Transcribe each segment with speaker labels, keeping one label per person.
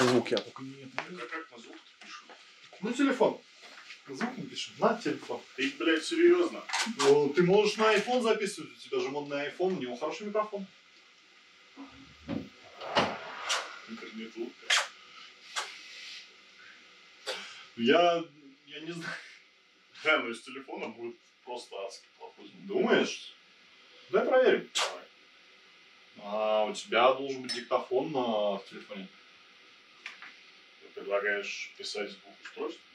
Speaker 1: Звук я только не...
Speaker 2: А как на звук пишем?
Speaker 1: Ну, телефон. Звук не пиши. На телефон.
Speaker 2: Ты, блядь, серьезно?
Speaker 1: Ну, ты можешь на iPhone записывать. У тебя же модный iPhone, у него хороший микрофон.
Speaker 2: Интернет лучше.
Speaker 1: Я... Я не знаю.
Speaker 2: Да, но из телефона будет просто адски плохой звук.
Speaker 1: Думаешь? Дай проверим.
Speaker 2: Давай.
Speaker 1: А у тебя должен быть диктофон на телефоне.
Speaker 2: Ты предлагаешь писать звук устройств?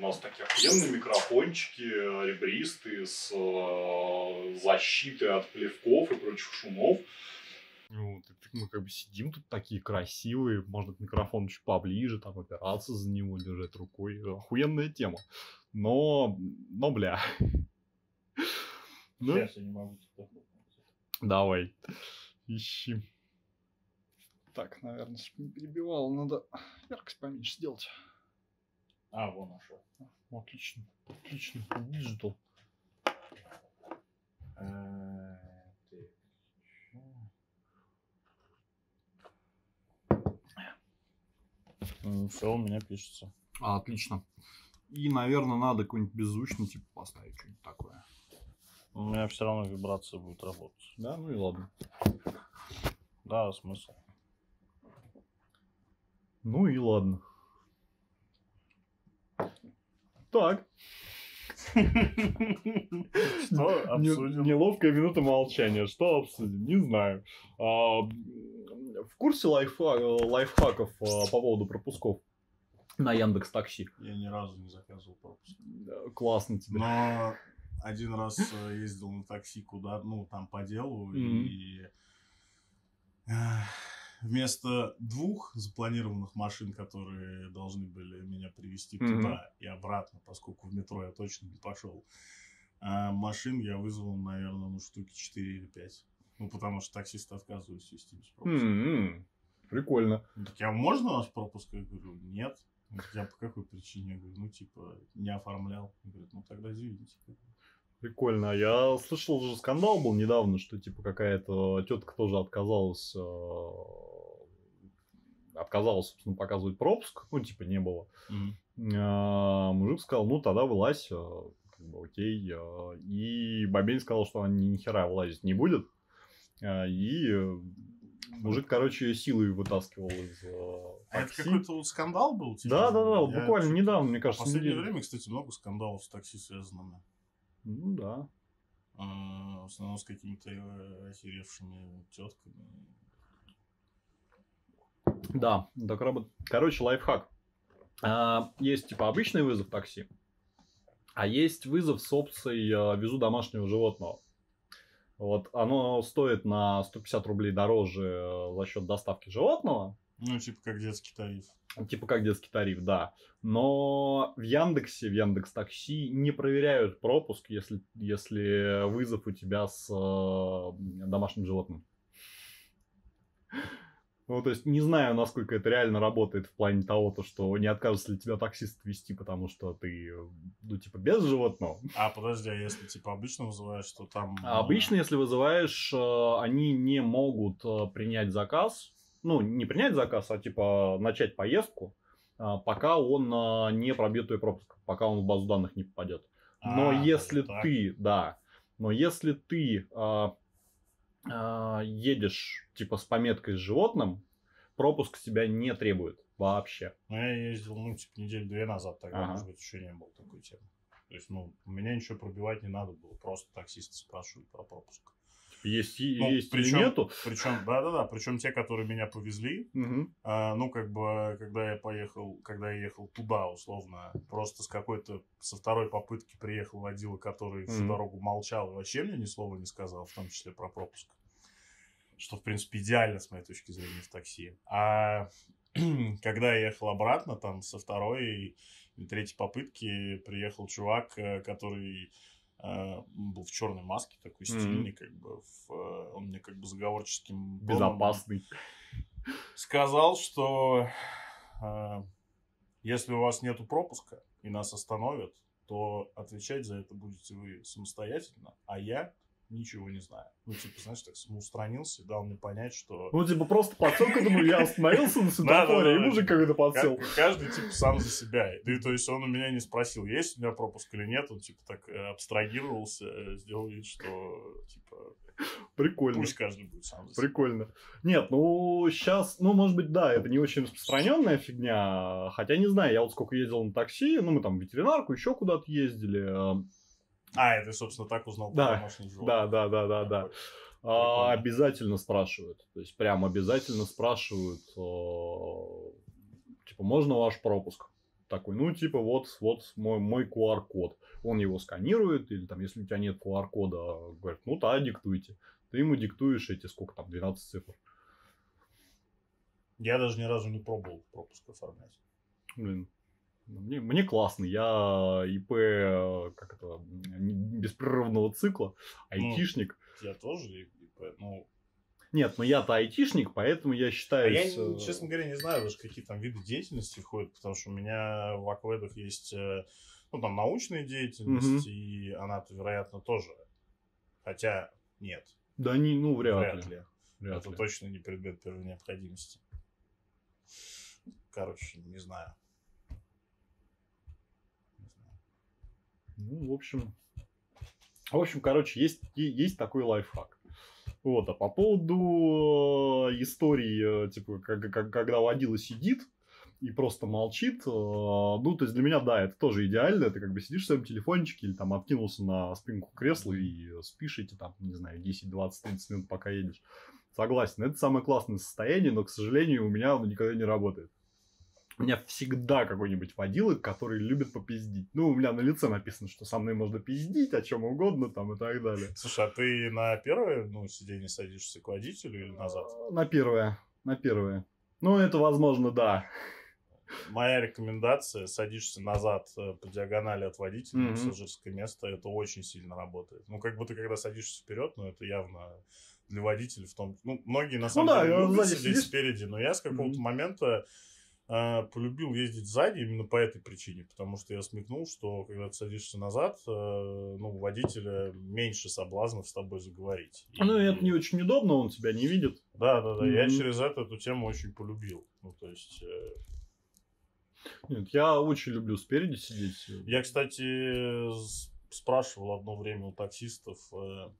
Speaker 1: Нас такие охуенные микрофончики, э, ребристые, с э, защитой от плевков и прочих шумов. Ну, мы как бы сидим тут такие красивые, можно к микрофону чуть поближе, там опираться за него, держать рукой. Охуенная тема. Но, но, бля. Ну,
Speaker 3: Сейчас я не могу.
Speaker 1: Давай. Ищи. Так, наверное, чтобы не перебивал, надо яркость поменьше сделать.
Speaker 3: А, вон нашел.
Speaker 1: Отлично. Отлично. Digital.
Speaker 3: Э, Все, у меня пишется.
Speaker 1: А, отлично. И, наверное, надо какой-нибудь беззвучный типа поставить, что-нибудь такое.
Speaker 3: У меня все равно вибрация будет работать.
Speaker 1: Да, ну и ладно.
Speaker 3: Да, смысл.
Speaker 1: Ну и ладно. Так.
Speaker 3: Что обсудим?
Speaker 1: Неловкая минута молчания. Что обсудим? Не знаю. А, в курсе лайфха- лайфхаков а, по поводу пропусков на Яндекс Такси?
Speaker 4: Я ни разу не заказывал пропуск.
Speaker 1: Классно тебе.
Speaker 4: Но один раз э, ездил на такси куда, ну, там по делу, и э, вместо двух запланированных машин, которые должны были меня привезти
Speaker 1: Мгм.
Speaker 4: туда и обратно, поскольку в метро я точно не пошел, а машин я вызвал, наверное, ну, штуки 4 или 5. Ну, потому что таксисты отказываются вести без пропуска.
Speaker 1: М-м, Прикольно.
Speaker 4: Он такие, а можно у нас пропуск? Я говорю, нет. Я по какой причине? Я говорю, ну, типа, не оформлял. Он говорит, ну, тогда извините.
Speaker 1: Прикольно. А Я слышал уже скандал был недавно, что типа какая-то тетка тоже отказалась, э, отказалась, собственно, показывать пропуск. Ну, типа, не было. А, мужик сказал, ну, тогда вылазь, э, как бы, окей. э, И бабень сказал, что она ни хера вылазить не будет. А, И э, мужик, короче, ее силой вытаскивал из
Speaker 4: А это
Speaker 1: такси.
Speaker 4: какой-то вот скандал был? типа?
Speaker 1: Да, да, да, вот
Speaker 4: Я
Speaker 1: буквально недавно, мне
Speaker 4: В
Speaker 1: кажется,
Speaker 4: последнее
Speaker 1: неделю.
Speaker 4: время, кстати, много скандалов с такси связанными.
Speaker 1: Ну да.
Speaker 4: А, В основном с какими-то охеревшими тетками.
Speaker 1: Да, так работает. Короче, лайфхак. А, Есть типа обычный вызов такси, а есть вызов с опцией а, «везу домашнего животного». Вот оно стоит на 150 рублей дороже э, за счет доставки животного,
Speaker 4: Ну, типа, как детский тариф.
Speaker 1: типа как детский тариф, да. Но в Яндексе, в Яндекс Такси не проверяют пропуск, если, если вызов у тебя с э, домашним животным. Ну, то есть, не знаю, насколько это реально работает в плане того, то, что не откажется ли тебя таксист вести, потому что ты, ну, типа, без животного.
Speaker 4: А, подожди, а если, типа, обычно вызываешь, то там...
Speaker 1: А обычно, если вызываешь, э, они не могут э, принять заказ, ну, не принять заказ, а, типа, начать поездку, э, пока он э, не пробьет твой пропуск, пока он в базу данных не попадет. Но
Speaker 4: А,
Speaker 1: если
Speaker 4: так.
Speaker 1: ты, да, но если ты а, а, едешь типа с пометкой с животным, пропуск тебя не требует вообще.
Speaker 4: Ну, я ездил, ну, типа, неделю-две назад, тогда,
Speaker 1: Ага.
Speaker 4: может быть, еще не было такой темы. То есть, ну, меня ничего пробивать не надо было, просто таксисты спрашивают про пропуск.
Speaker 1: Есть,
Speaker 4: Ну,
Speaker 1: есть или
Speaker 4: причем-
Speaker 1: нету.
Speaker 4: Причем, да-да-да, причем те, которые меня повезли,
Speaker 1: Мгм.
Speaker 4: А, ну, как бы, когда я поехал, когда я ехал туда, условно, просто с какой-то, со второй попытки приехал водила, который всю
Speaker 1: Мгм.
Speaker 4: дорогу молчал и вообще мне ни слова не сказал, в том числе про пропуск. Что, в принципе, идеально, с моей точки зрения, в такси. А когда я ехал обратно, там со второй и третьей попытки приехал чувак, э, который э, был в черной маске, такой стильный, как бы, в, э, он мне как бы заговорческим
Speaker 1: Безопасный.
Speaker 4: сказал, что э, если у вас нету пропуска и нас остановят, то отвечать за это будете вы самостоятельно, а я ничего не знаю. Ну, типа, знаешь, так самоустранился и дал мне понять, что
Speaker 1: Ну, типа, просто подсел к этому, я остановился на светофоре, и мужик какой-то подсел.
Speaker 4: Ка- каждый, типа, сам за себя. И, то есть, он у меня не спросил, есть у меня пропуск или нет. Он, типа, так э, абстрагировался, э, сделал вид, что, типа,
Speaker 1: Прикольно.
Speaker 4: пусть каждый будет сам за себя.
Speaker 1: Прикольно. Нет, ну сейчас, ну может быть, да, это не очень распространенная фигня. Хотя не знаю, я вот сколько ездил на такси, ну мы там в ветеринарку, еще куда-то ездили.
Speaker 4: А, это, собственно, так узнал
Speaker 1: Да.
Speaker 4: про домашних животных.
Speaker 1: Да, да, да, да, да. А,
Speaker 4: Прикольно.
Speaker 1: обязательно спрашивают. То есть прям обязательно спрашивают, э, типа, можно ваш пропуск? Такой, ну, типа, вот, вот мой, мой QR-код. Он его сканирует, или там, если у тебя нет QR-кода, говорит, ну, да, диктуйте. Ты ему диктуешь эти, сколько там, 12 цифр.
Speaker 4: Я даже ни разу не пробовал пропуск оформлять.
Speaker 1: Блин, мне, мне классно. Я ИП, э, как это, беспрерывного цикла,
Speaker 4: Ну,
Speaker 1: айтишник.
Speaker 4: Я тоже, и- и по- ну...
Speaker 1: Нет, но я-то айтишник, поэтому я
Speaker 4: А
Speaker 1: считаю...
Speaker 4: я, не- честно говоря, не знаю даже, какие там виды деятельности входят, потому что у меня в Акведах есть, э, ну, там, научная деятельность, и она-то, вероятно, тоже. Хотя, нет,
Speaker 1: Да не, ну, вряд,
Speaker 4: вряд
Speaker 1: ли.
Speaker 4: ли.
Speaker 1: Вряд
Speaker 4: Это
Speaker 1: ли.
Speaker 4: точно не предмет первой необходимости. Короче, не знаю. Не знаю.
Speaker 1: Ну, в общем... В общем, короче, есть, есть такой лайфхак. Вот, а по поводу э, истории, э, типа, как, как- когда водила сидит и просто молчит, э, ну, то есть для меня, да, это тоже идеально, ты как бы сидишь в своем телефончике или там откинулся на спинку кресла и спишь эти там, не знаю, 10, 20, 30 минут, пока едешь. Согласен, это самое классное состояние, но, к сожалению, у меня оно никогда не работает. У меня всегда какой-нибудь водила, который любит попиздить. Ну, у меня на лице написано, что со мной можно пиздить, о чем угодно там и так далее.
Speaker 4: Слушай, а ты на первое ну, сиденье садишься к водителю или назад?
Speaker 1: На первое, на первое. Ну, это возможно, да.
Speaker 4: Моя рекомендация, садишься назад э, по диагонали от водителя
Speaker 1: Мгм.
Speaker 4: пассажирское место, это очень сильно работает. Ну, как ты когда садишься вперед, ну, это явно для водителя в том... Ну, многие на самом
Speaker 1: да,
Speaker 4: деле любят
Speaker 1: сзади
Speaker 4: сидеть
Speaker 1: сидишь.
Speaker 4: спереди, но я с какого-то
Speaker 1: Мгм.
Speaker 4: момента э, полюбил ездить сзади именно по этой причине, потому что я смекнул, что когда ты садишься назад, э, ну, у водителя меньше соблазнов с тобой заговорить.
Speaker 1: Ну,
Speaker 4: И-
Speaker 1: это не очень удобно, он тебя не видит.
Speaker 4: Да, да, да. Я
Speaker 1: Мгм.
Speaker 4: через это эту тему очень полюбил. Ну, то есть, э,
Speaker 1: Нет, я очень люблю спереди сидеть.
Speaker 4: я, кстати, спрашивал одно время у таксистов, э,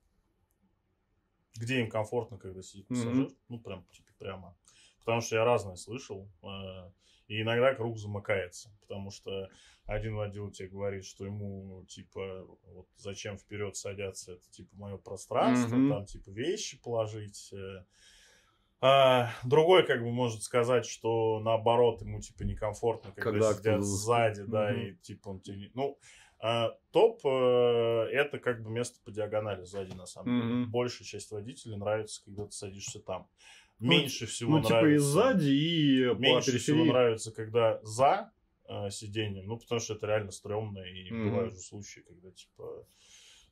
Speaker 4: где им комфортно, когда сидит пассажир. Ну, прям, типа, прямо. Потому что я разное слышал. э, и иногда круг замыкается. Потому что один водил тебе говорит, что ему, типа, вот зачем вперед садятся, это, типа, мое пространство,
Speaker 1: Мгм.
Speaker 4: там, типа, вещи положить. э. А, другой, как бы, может сказать, что наоборот, ему, типа, некомфортно, когда,
Speaker 1: Когда
Speaker 4: сидят сзади, да,
Speaker 1: Мгм.
Speaker 4: и, типа, он тебе... Ну, а, топ э, это как бы место по диагонали сзади, на самом деле.
Speaker 1: Мгм.
Speaker 4: Большая часть водителей нравится, когда ты садишься там.
Speaker 1: Ну,
Speaker 4: Меньше всего
Speaker 1: Ну, типа и
Speaker 4: нравится...
Speaker 1: сзади, и по
Speaker 4: Меньше всего нравится, когда за э, сиденьем, ну, потому что это реально стрёмно, и
Speaker 1: Мгм.
Speaker 4: бывают же случаи, когда, типа,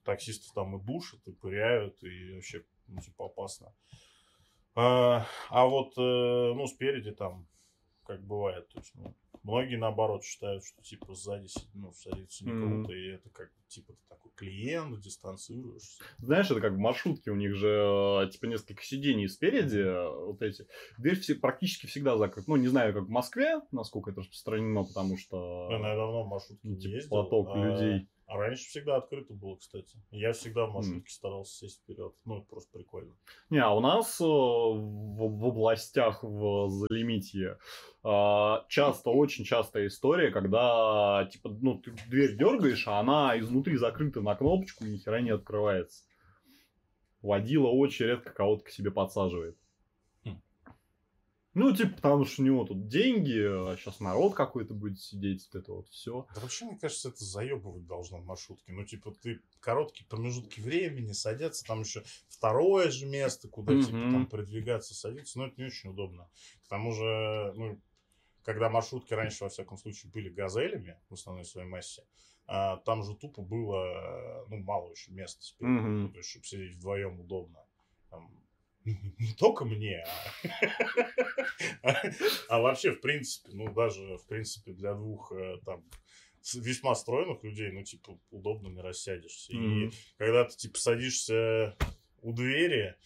Speaker 4: таксистов там и душат, и пыряют, и вообще, ну, типа, опасно. А, а вот, э, ну, спереди там, как бывает, то есть, ну, многие, наоборот, считают, что, типа, сзади, ну, садиться не круто, и это как, типа, ты такой клиент, дистанцируешься.
Speaker 1: Знаешь, это как в маршрутке, у них же э, типа несколько сидений спереди, э, вот эти. Дверь все, практически всегда закрыта. Ну, не знаю, как в Москве, насколько это распространено, потому что
Speaker 4: Я, наверное, давно в маршрутке
Speaker 1: ну, типа,
Speaker 4: ездил.
Speaker 1: поток
Speaker 4: а-
Speaker 1: людей.
Speaker 4: А раньше всегда открыто было, кстати. Я всегда в маршрутке старался сесть вперед. Ну, это просто прикольно.
Speaker 1: Не, а у нас э, в, в областях в Залимитье э, часто, очень частая история, когда типа, ну, ты дверь дергаешь, а она изнутри закрыта на кнопочку и ни хера не открывается. Водила очень редко кого-то к себе подсаживает. Ну, типа, потому что у него тут деньги, сейчас народ какой-то будет сидеть, вот это вот все.
Speaker 4: Да вообще, мне кажется, это заебывать должно в маршрутке. Ну, типа, ты короткие промежутки времени садятся, там еще второе же место, куда, типа,
Speaker 1: Мгм.
Speaker 4: там продвигаться, садиться. Но это не очень удобно. К тому же, ну, когда маршрутки раньше, во всяком случае, были газелями в основной своей массе, а, там же тупо было, ну, мало очень места спереди, ну, то есть, чтобы сидеть вдвоем удобно. Там, не только мне, а, а вообще, в принципе, ну, даже, в принципе, для двух э, там весьма стройных людей, ну, типа, удобно не рассядешься. И
Speaker 1: Мгм.
Speaker 4: когда ты, типа, садишься у двери,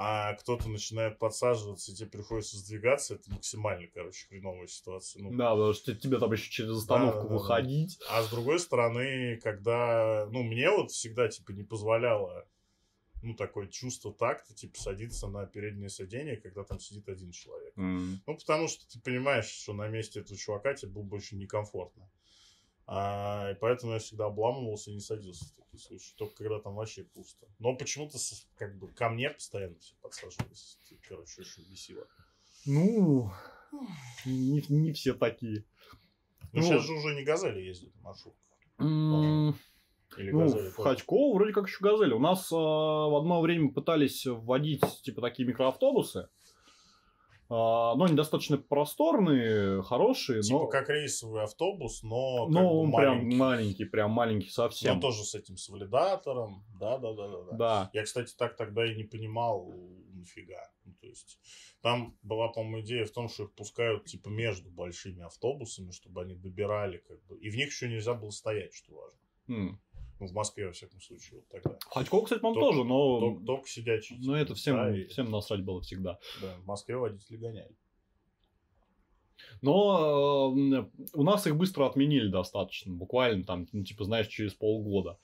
Speaker 4: а кто-то начинает подсаживаться, и тебе приходится сдвигаться, это максимально, короче, хреновая ситуация. Ну,
Speaker 1: Да, потому что тебе там еще через остановку
Speaker 4: Да-да-да.
Speaker 1: выходить.
Speaker 4: а с другой стороны, когда, ну, мне вот всегда, типа, не позволяло, ну, такое чувство такта, типа, садиться на переднее сиденье, когда там сидит один человек.
Speaker 1: М.
Speaker 4: Ну, потому что ты понимаешь, что на месте этого чувака тебе было бы очень некомфортно. А, и поэтому я всегда обламывался и не садился в такие случаи. Только когда там вообще пусто. Но почему-то как бы ко мне постоянно все подсаживались. Короче, очень бесило.
Speaker 1: Ну, не, не все такие.
Speaker 4: Ну,
Speaker 1: Ну,
Speaker 4: сейчас же уже не газели ездят на маршрутках. Или
Speaker 1: Ну,
Speaker 4: газели
Speaker 1: в. Ходьково вроде как еще газели. У нас э, в одно время пытались вводить типа такие микроавтобусы. А, но они достаточно просторные, хорошие,
Speaker 4: Типа
Speaker 1: но,
Speaker 4: как рейсовый автобус, но бы
Speaker 1: он прям
Speaker 4: маленький.
Speaker 1: прям маленький совсем.
Speaker 4: Но тоже с этим с валидатором. Да, да, да, да, да.
Speaker 1: Да.
Speaker 4: Я, кстати, так тогда и не понимал, нафига. Ну, то есть, там была, по-моему, идея в том, что их пускают, типа, между большими автобусами, чтобы они добирали, как бы. И в них еще нельзя было стоять, что важно.
Speaker 1: М.
Speaker 4: Ну, в Москве, во всяком случае, вот тогда.
Speaker 1: В Ходьково, кстати, по-моему, тоже, но,
Speaker 4: Только, только сидячие.
Speaker 1: но это всем,
Speaker 4: Да, и-
Speaker 1: всем насрать было всегда.
Speaker 4: Да, в Москве водители гоняли.
Speaker 1: Но э, у нас их быстро отменили достаточно, буквально там, ну, типа, знаешь, через полгода.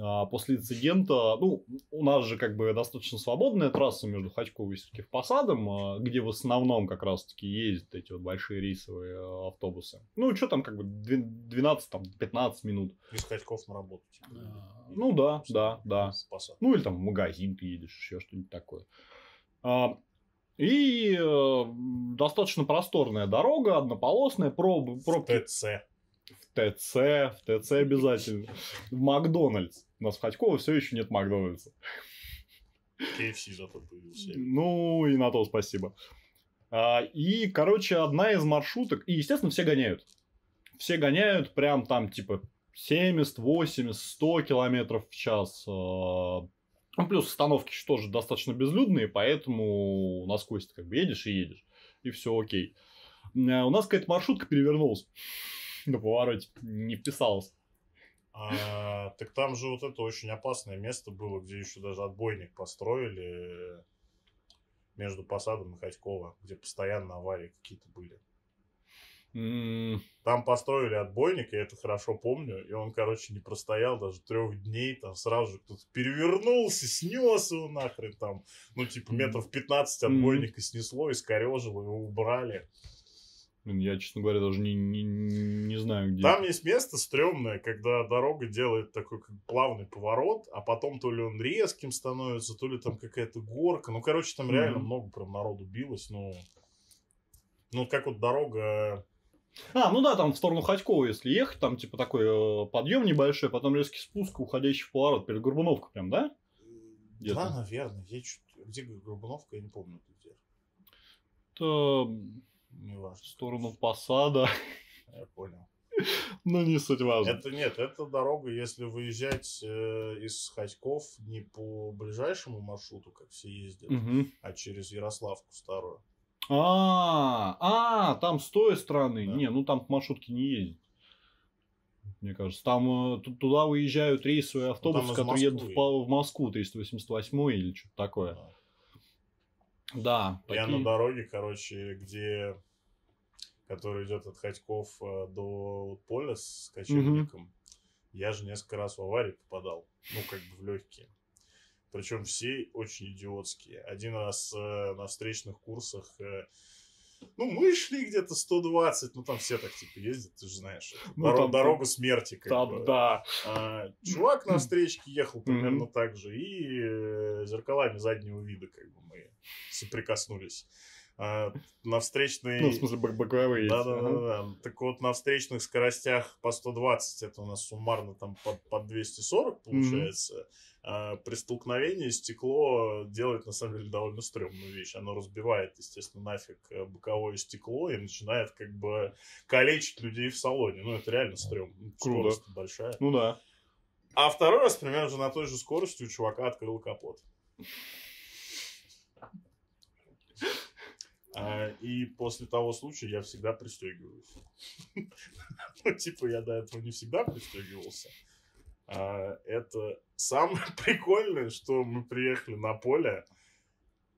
Speaker 1: А, После инцидента, ну, у нас же как бы достаточно свободная трасса между Ходьково и Сергиев Посадом, а, где в основном как раз-таки ездят эти вот большие рейсовые э, автобусы. Ну, что там, как бы 12-15 минут.
Speaker 4: Из Ходьков на работу. Типа,
Speaker 1: А, ну да, да, да.
Speaker 4: с посадки.
Speaker 1: Ну, или там в магазин ты едешь, еще что-нибудь такое. А, И э, достаточно просторная дорога, однополосная, проб, пробки
Speaker 4: ТЦ.
Speaker 1: ТЦ, в ТЦ обязательно. В Макдональдс. У нас в Ходьково все еще нет Макдональдса.
Speaker 4: KFC зато появился.
Speaker 1: Ну, и на то спасибо. А, и, короче, одна из маршруток... И, естественно, все гоняют. Все гоняют прям там, типа, 70, 80, 100 километров в час. А, Ну, плюс остановки еще тоже достаточно безлюдные, поэтому насквозь ты как бы едешь и едешь. И все окей. А, У нас какая-то маршрутка перевернулась на повороте. Не вписалась.
Speaker 4: А, так там же вот это очень опасное место было, где еще даже отбойник построили между Посадом и Ходьково, где постоянно аварии какие-то были.
Speaker 1: М,
Speaker 4: Там построили отбойник, я это хорошо помню, и он, короче, не простоял даже трех дней, там сразу же кто-то перевернулся, снес его нахрен там, ну, типа, метров 15
Speaker 1: Мгм.
Speaker 4: отбойника снесло, искорежило, его убрали.
Speaker 1: Я, честно говоря, даже не, не, не знаю, где.
Speaker 4: Там есть место стрёмное, когда дорога делает такой как плавный поворот, а потом то ли он резким становится, то ли там какая-то горка. Ну, короче, там реально
Speaker 1: Мгм.
Speaker 4: много прям народу билось. Ну, ну как вот дорога...
Speaker 1: А, ну да, там в сторону Ходькова, если ехать, там типа такой э, подъем небольшой, потом резкий спуск, уходящий в поворот, перед Горбуновкой прям, да? Где-то.
Speaker 4: Да, наверное. Я чуть... Где Горбуновка, я не помню где.
Speaker 1: Это
Speaker 4: Не
Speaker 1: в
Speaker 4: важно.
Speaker 1: сторону посада,
Speaker 4: Я понял.
Speaker 1: но не суть важно.
Speaker 4: Это нет, это дорога, если выезжать э, из Ходьков не по ближайшему маршруту, как все ездят,
Speaker 1: Мгм.
Speaker 4: а через Ярославку старую.
Speaker 1: А, а, там с той стороны.
Speaker 4: Да.
Speaker 1: Не, ну там маршрутки не ездят. Мне кажется, там э, ту- туда выезжают рейсовые автобусы,
Speaker 4: Ну,
Speaker 1: которые едут в, в Москву, 388 или что-то такое.
Speaker 4: Да.
Speaker 1: Да,
Speaker 4: Я
Speaker 1: такие-
Speaker 4: на дороге, короче, где который идет от Ходьков э, до поля с кочевником, я же несколько раз в аварии попадал. Ну, как бы в легкие. Причем все очень идиотские. Один раз э, на встречных курсах, э, ну, мы шли где-то 120, ну, там все так, типа, ездят, ты же знаешь.
Speaker 1: Ну,
Speaker 4: доро-
Speaker 1: там-
Speaker 4: дорога смерти, как
Speaker 1: Там,
Speaker 4: бы.
Speaker 1: да.
Speaker 4: А, чувак на встречке ехал примерно
Speaker 1: Мгм.
Speaker 4: так же, и э, зеркалами заднего вида как бы мы соприкоснулись. А, на встречной...
Speaker 1: Ну, в смысле, бок- боковые.
Speaker 4: Да,
Speaker 1: эти,
Speaker 4: да,
Speaker 1: ага.
Speaker 4: да, да. Так вот, на встречных скоростях по 120, это у нас суммарно там под, под 240 получается. А при столкновении стекло делает, на самом деле, довольно стрёмную вещь. Оно разбивает, естественно, нафиг э, боковое стекло и начинает как бы калечить людей в салоне. Ну, это реально стрёмно.
Speaker 1: Круто.
Speaker 4: Скорость большая.
Speaker 1: Ну да.
Speaker 4: А второй раз, примерно же на той же скорости у чувака открыл капот. А, И после того случая я всегда пристегиваюсь. Ну, типа, я до этого не всегда пристегивался. А, Это самое прикольное, что мы приехали на поле,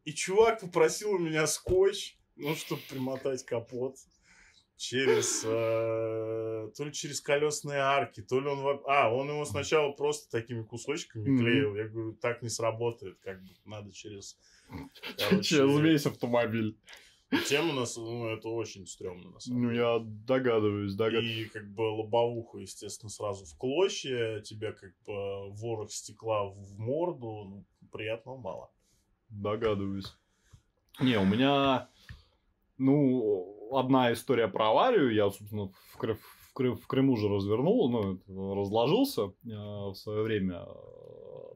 Speaker 4: и чувак попросил у меня скотч, ну, чтобы примотать капот через э, то ли через колесные арки, то ли он а он его сначала просто такими кусочками
Speaker 1: Мгм.
Speaker 4: клеил. Я говорю, так не сработает, как бы надо через.
Speaker 1: Через весь автомобиль.
Speaker 4: Тем у нас, ну, это очень стрёмно, на самом
Speaker 1: Ну,
Speaker 4: деле.
Speaker 1: я догадываюсь, догадываюсь.
Speaker 4: И как бы лобовуху, естественно, сразу в клочья, тебе как бы ворох стекла в морду, ну, приятного мало.
Speaker 1: Догадываюсь. Не, у меня, ну, одна история про аварию. Я, собственно, в, Кры- в, Кры- в Крыму же развернул, ну, разложился э, в свое время.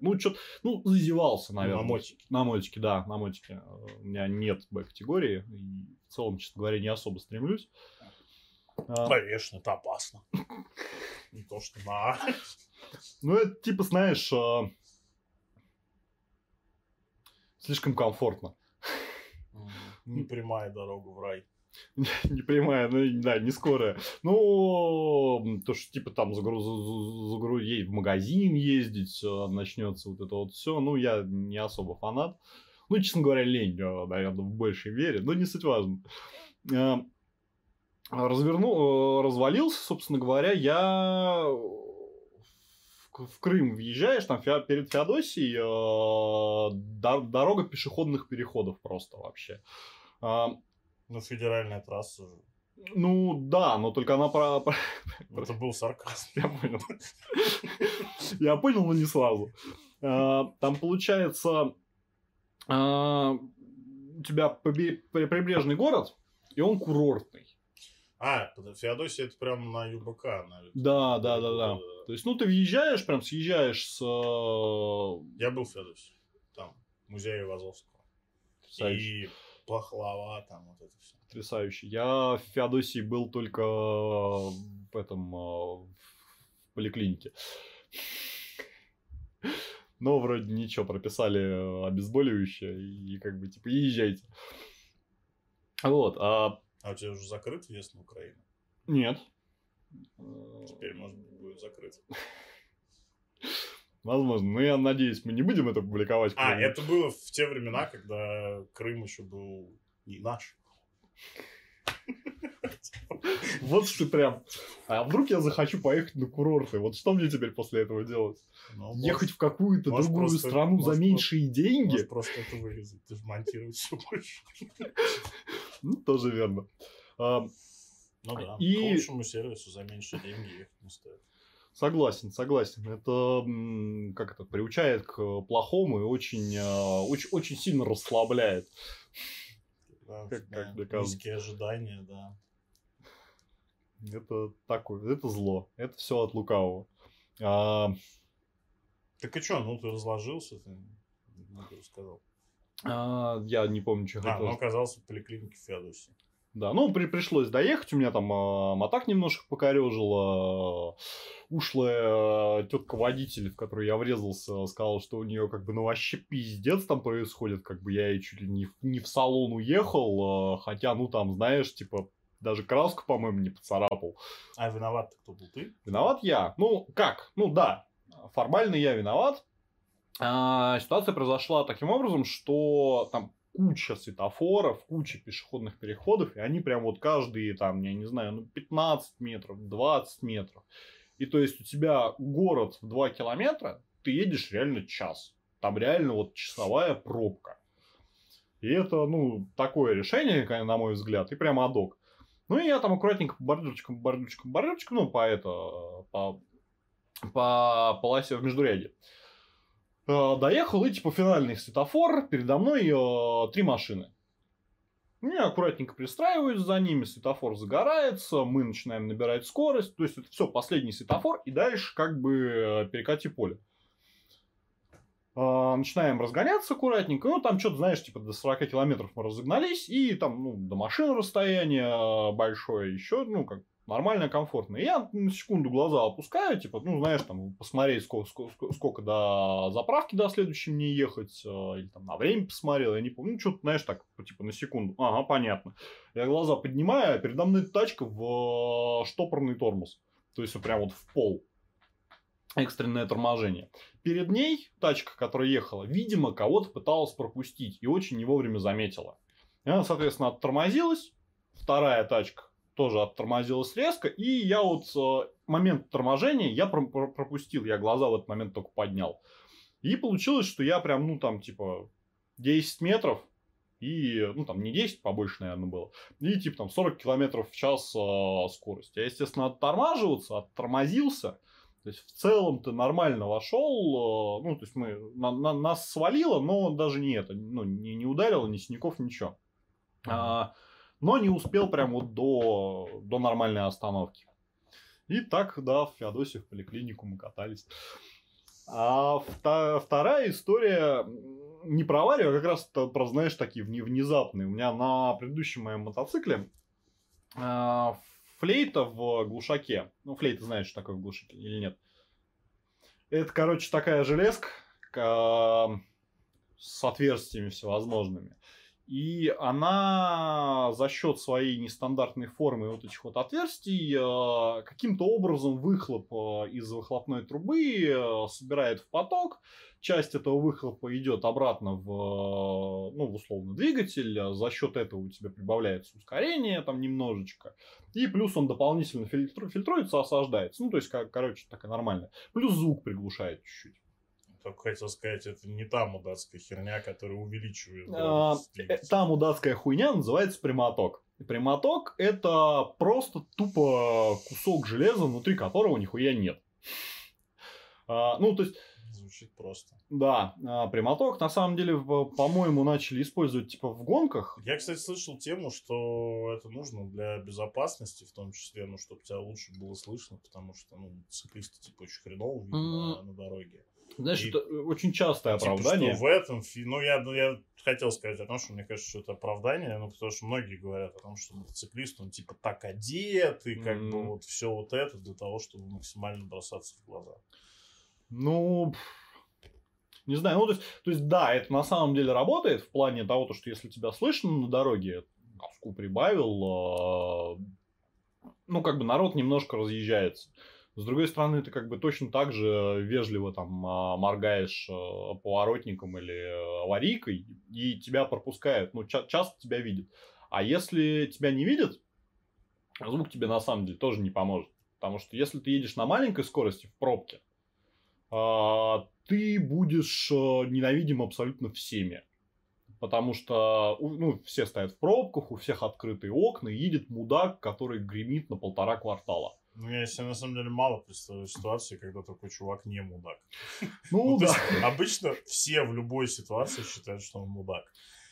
Speaker 1: Ну, что ну, зазевался, наверное.
Speaker 4: На мотике.
Speaker 1: На мотике, да, на мотике. У меня нет Б-категории. И в целом, честно говоря, не особо стремлюсь. А,
Speaker 4: Конечно, это опасно. Не то, что на...
Speaker 1: Ну, это типа, знаешь, э, слишком комфортно.
Speaker 4: Не прямая дорога в рай.
Speaker 1: Не прямая, ну, да, не скорая. Ну, то, что, типа, там, загруз, загруз, ей в магазин ездить, э, начнется вот это вот все. Ну, я не особо фанат. Ну, честно говоря, лень, э, наверное, в большей мере, но не суть важно. Э, Развернул, э, развалился, собственно говоря, я в Крым въезжаешь, там перед Феодосией дор- дорога пешеходных переходов просто вообще.
Speaker 4: Ну, федеральная трасса же.
Speaker 1: ну да, но только она про...
Speaker 4: Это был сарказм.
Speaker 1: Я понял. Я понял, но не сразу. А, Там получается а, у тебя прибрежный город, и он курортный.
Speaker 4: А, Феодосия это прям на ЮБК. наверное.
Speaker 1: Да, да, да, да. То есть, ну, ты въезжаешь, прям съезжаешь с... э,
Speaker 4: Я был в Феодосии. Там, музей Вазовского. И пахлава, там вот это все.
Speaker 1: Потрясающе. Я в Феодосии был только в этом э, в поликлинике. Но вроде ничего, прописали обезболивающее и как бы типа езжайте. Вот, а
Speaker 4: А у тебя уже закрыт въезд на Украину?
Speaker 1: нет.
Speaker 4: Теперь, может быть, будет закрыт.
Speaker 1: Возможно, но я надеюсь, мы не будем это публиковать.
Speaker 4: А, это было в те времена, когда Крым еще был не наш.
Speaker 1: Вот что ты прям. А вдруг я захочу поехать на курорты? Вот что мне теперь после этого делать?
Speaker 4: Ну,
Speaker 1: Ехать в какую-то другую
Speaker 4: просто-
Speaker 1: страну за меньшие деньги?
Speaker 4: Можешь просто это вырезать, ты монтировать все больше.
Speaker 1: Ну, тоже верно.
Speaker 4: Ну да,
Speaker 1: И-
Speaker 4: к лучшему сервису за меньшие деньги ехать не стоит.
Speaker 1: Согласен, согласен. Это как это приучает к плохому и очень, а, очень, очень сильно расслабляет.
Speaker 4: Да,
Speaker 1: Как-
Speaker 4: да,
Speaker 1: как.
Speaker 4: Низкие ожидания, да.
Speaker 1: Это такое, это зло. Это все от лукавого. А,
Speaker 4: Так и что, ну ты разложился, ты много рассказал.
Speaker 1: а, я не помню, что
Speaker 4: А,
Speaker 1: хотел.
Speaker 4: ну оказался в поликлинике в Феодосии.
Speaker 1: Да, ну, при, пришлось доехать, у меня там а, мотак немножко покорежило. а, Ушлая тетка водитель, в которую я врезался, сказала, что у нее как бы ну вообще пиздец там происходит, как бы я и чуть ли не, в- не в салон уехал, а, хотя, ну там, знаешь, типа, даже краску, по-моему, не поцарапал.
Speaker 4: А виноват кто был ты?
Speaker 1: Виноват я. Ну, как? Ну, да, формально я виноват. А, ситуация произошла таким образом, что там куча светофоров, куча пешеходных переходов, и они прям вот каждые, там, я не знаю, ну, 15 метров, 20 метров. И то есть у тебя город в 2 километра, ты едешь реально час. Там реально вот часовая пробка. И это, ну, такое решение, на мой взгляд, и прям адок. Ну, и я там аккуратненько по бордюрчикам, бордюрчикам, бордюрчикам, ну, по это, по, по полосе в междуряде. Э, Доехал, и, типа, финальный светофор, передо мной э, три машины. Они аккуратненько пристраиваются за ними, светофор загорается, мы начинаем набирать скорость. То есть это все, последний светофор, и дальше как бы э, перекати поле. А, начинаем разгоняться аккуратненько. Ну, там что-то, знаешь, типа до 40 километров мы разогнались, и там, ну, до машины расстояние большое, еще, ну, как нормально, комфортно. И я на секунду глаза опускаю, типа, ну, знаешь, там, посмотреть, сколько, сколько, сколько до заправки до следующей мне ехать, э, или там на время посмотрел, я не помню, ну, что-то, знаешь, так, типа, на секунду. Ага, понятно. Я глаза поднимаю, а передо мной тачка в э, штопорный тормоз. То есть, прям вот в пол. Экстренное торможение. Перед ней тачка, которая ехала, видимо, кого-то пыталась пропустить и очень не вовремя заметила. И она, соответственно, оттормозилась. Вторая тачка тоже оттормозилась резко, и я вот э, момент торможения я пропустил, я глаза в этот момент только поднял. И получилось, что я прям, ну, там, типа, 10 метров, и, ну, там, не 10, побольше, наверное, было, и, типа, там, 40 километров в час э, скорость. Я, естественно, оттормаживаться, оттормозился, то есть, в целом-то нормально вошел, э, ну, то есть, мы, на, на, нас свалило, но даже не это, ну, не, не ударило, ни синяков, ничего. Mm-hmm. А, но не успел прям вот до, до нормальной остановки. И так, да, в Феодосию в поликлинику мы катались. А вторая история не про аварию, а как раз про, знаешь, такие внезапные. У меня на предыдущем моем мотоцикле э, флейта в глушаке. Ну, флейта знаешь, что такое в глушаке или нет? Это, короче, такая железка э, с отверстиями всевозможными. И она за счет своей нестандартной формы вот этих вот отверстий э, каким-то образом выхлоп э, из выхлопной трубы э, собирает в поток. Часть этого выхлопа идет обратно в, ну, в условно двигатель. За счет этого у тебя прибавляется ускорение там немножечко. И плюс он дополнительно фильтру, фильтруется, осаждается. Ну, то есть, как, короче, такая нормальная. Плюс звук приглушает чуть-чуть
Speaker 4: только хотел сказать, это не та мудацкая херня, которая увеличивает.
Speaker 1: А, э, та мудацкая хуйня называется прямоток. прямоток это просто тупо кусок железа, внутри которого нихуя нет. А, ну, то есть...
Speaker 4: Звучит просто.
Speaker 1: Да, а, прямоток на самом деле, по-моему, начали использовать типа в гонках.
Speaker 4: Я, кстати, слышал тему, что это нужно для безопасности, в том числе, ну, чтобы тебя лучше было слышно, потому что, ну, циклисты, типа, очень хреново видно mm. на, на дороге.
Speaker 1: Знаешь, и, это очень частое типа, оправдание.
Speaker 4: Что в этом ну я, ну, я хотел сказать о том, что мне кажется, что это оправдание, ну, потому что многие говорят о том, что мотоциклист, он типа так одет, и как mm-hmm. бы вот все вот это для того, чтобы максимально бросаться в глаза.
Speaker 1: Ну, не знаю, ну, то есть, то есть, да, это на самом деле работает в плане того, то, что если тебя слышно на дороге, газку прибавил, э, ну, как бы народ немножко разъезжается. С другой стороны, ты как бы точно так же вежливо там а, моргаешь э, поворотником или аварийкой, и тебя пропускают. Ну, ча- часто тебя видят. А если тебя не видят, звук тебе на самом деле тоже не поможет. Потому что если ты едешь на маленькой скорости в пробке, а, ты будешь ненавидим абсолютно всеми. Потому что ну, все стоят в пробках, у всех открытые окна, и едет мудак, который гремит на полтора квартала.
Speaker 4: Ну, я себе на самом деле мало представляю ситуации, когда такой чувак не мудак.
Speaker 1: Ну, ну да. Есть,
Speaker 4: обычно все в любой ситуации считают, что он мудак.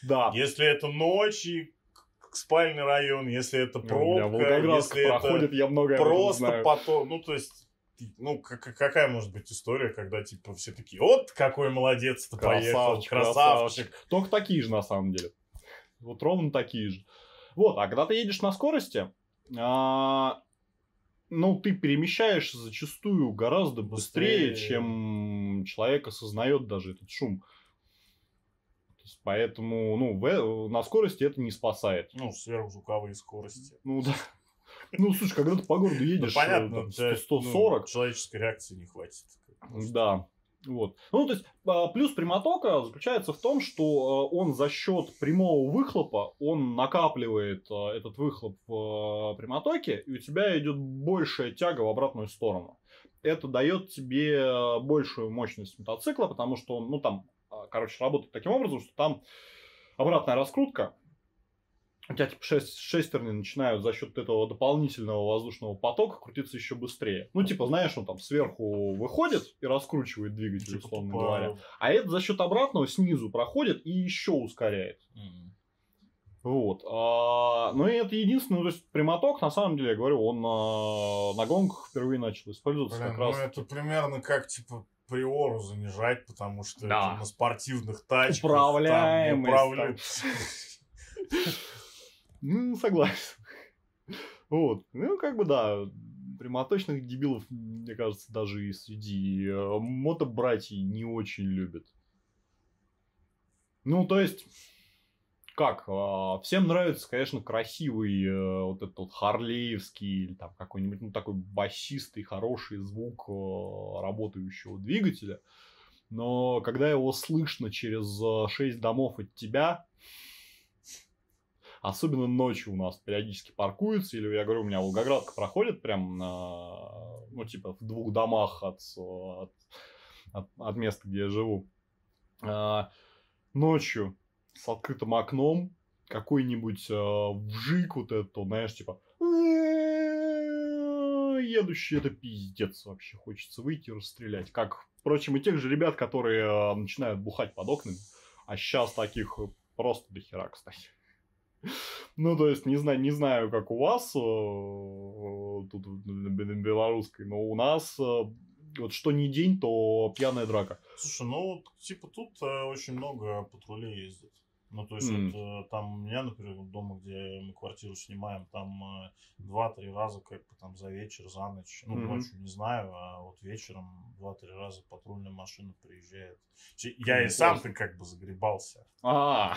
Speaker 1: Да.
Speaker 4: Если это ночь и спальный район, если это пробка, ну, если проходит,
Speaker 1: это я много
Speaker 4: просто потом, ну, то есть ну, какая может быть история, когда, типа, все такие, вот какой молодец ты поехал, красавчик. красавчик.
Speaker 1: Только такие же, на самом деле. Вот ровно такие же. Вот, а когда ты едешь на скорости, а, ну, ты перемещаешься зачастую гораздо быстрее, быстрее, чем человек осознает даже этот шум. Поэтому, ну, в, на скорости это не спасает.
Speaker 4: Ну, сверхзвуковые скорости.
Speaker 1: Ну, да. Ну, слушай, когда ты по городу ну, едешь,
Speaker 4: ну, понятно,
Speaker 1: там, 140.
Speaker 4: Ну, человеческой реакции не хватит.
Speaker 1: Да. Вот. Ну, то есть, а, плюс прямотока заключается в том, что а, он за счет прямого выхлопа, он накапливает а, этот выхлоп в прямотоке, и у тебя идет большая тяга в обратную сторону. Это дает тебе большую мощность мотоцикла, потому что он, ну, там, короче, работает таким образом, что там обратная раскрутка, у тебя типа шест, шестерни начинают за счет этого дополнительного воздушного потока крутиться еще быстрее. Ну, типа, знаешь, он там сверху выходит и раскручивает двигатель, типа, условно по... говоря. А это за счет обратного снизу проходит и еще ускоряет. Mm-hmm. Вот. А, ну и это единственное, то есть прямоток, на самом деле, я говорю, он а, на гонках впервые начал использоваться
Speaker 4: Блин,
Speaker 1: как
Speaker 4: ну
Speaker 1: раз.
Speaker 4: это примерно как, типа, приору занижать, потому что
Speaker 1: Да.
Speaker 4: это на спортивных тачках.
Speaker 1: Управляемость,
Speaker 4: Там, управля-
Speaker 1: Ну, согласен. Вот. Ну, как бы да, прямоточных дебилов, мне кажется, даже и среди э, мотобратьев не очень любят. Ну, то есть, как, а, всем нравится, конечно, красивый э, вот этот вот харлеевский или там какой-нибудь, ну, такой басистый, хороший звук э, работающего двигателя. Но когда его слышно через шесть домов от тебя, особенно ночью у нас периодически паркуются, или я говорю, у меня Волгоградка проходит прям на, ну, типа, в двух домах от, от, от- от места, где я живу. А, ночью с открытым окном какой-нибудь э, вжик вот это, знаешь, типа едущий, это пиздец вообще. Хочется выйти и расстрелять. Как, впрочем, и тех же ребят, которые э, начинают бухать под окнами. А сейчас таких просто до хера, кстати. Ну, то есть, не знаю, не знаю, как у вас тут белорусской, но у нас э, вот что не день, то пьяная драка.
Speaker 4: Слушай, ну, вот, типа, тут э, очень много патрулей ездит. Ну, то есть,
Speaker 1: М.
Speaker 4: вот, э, там у меня, например, дома, где мы квартиру снимаем, там два-три раза, как бы там за вечер, за ночь, ну,
Speaker 1: Мгм.
Speaker 4: ночью не знаю, а вот вечером два-три раза патрульная машина приезжает. Я и
Speaker 1: Ну,
Speaker 4: сам-то как бы загребался.
Speaker 1: А,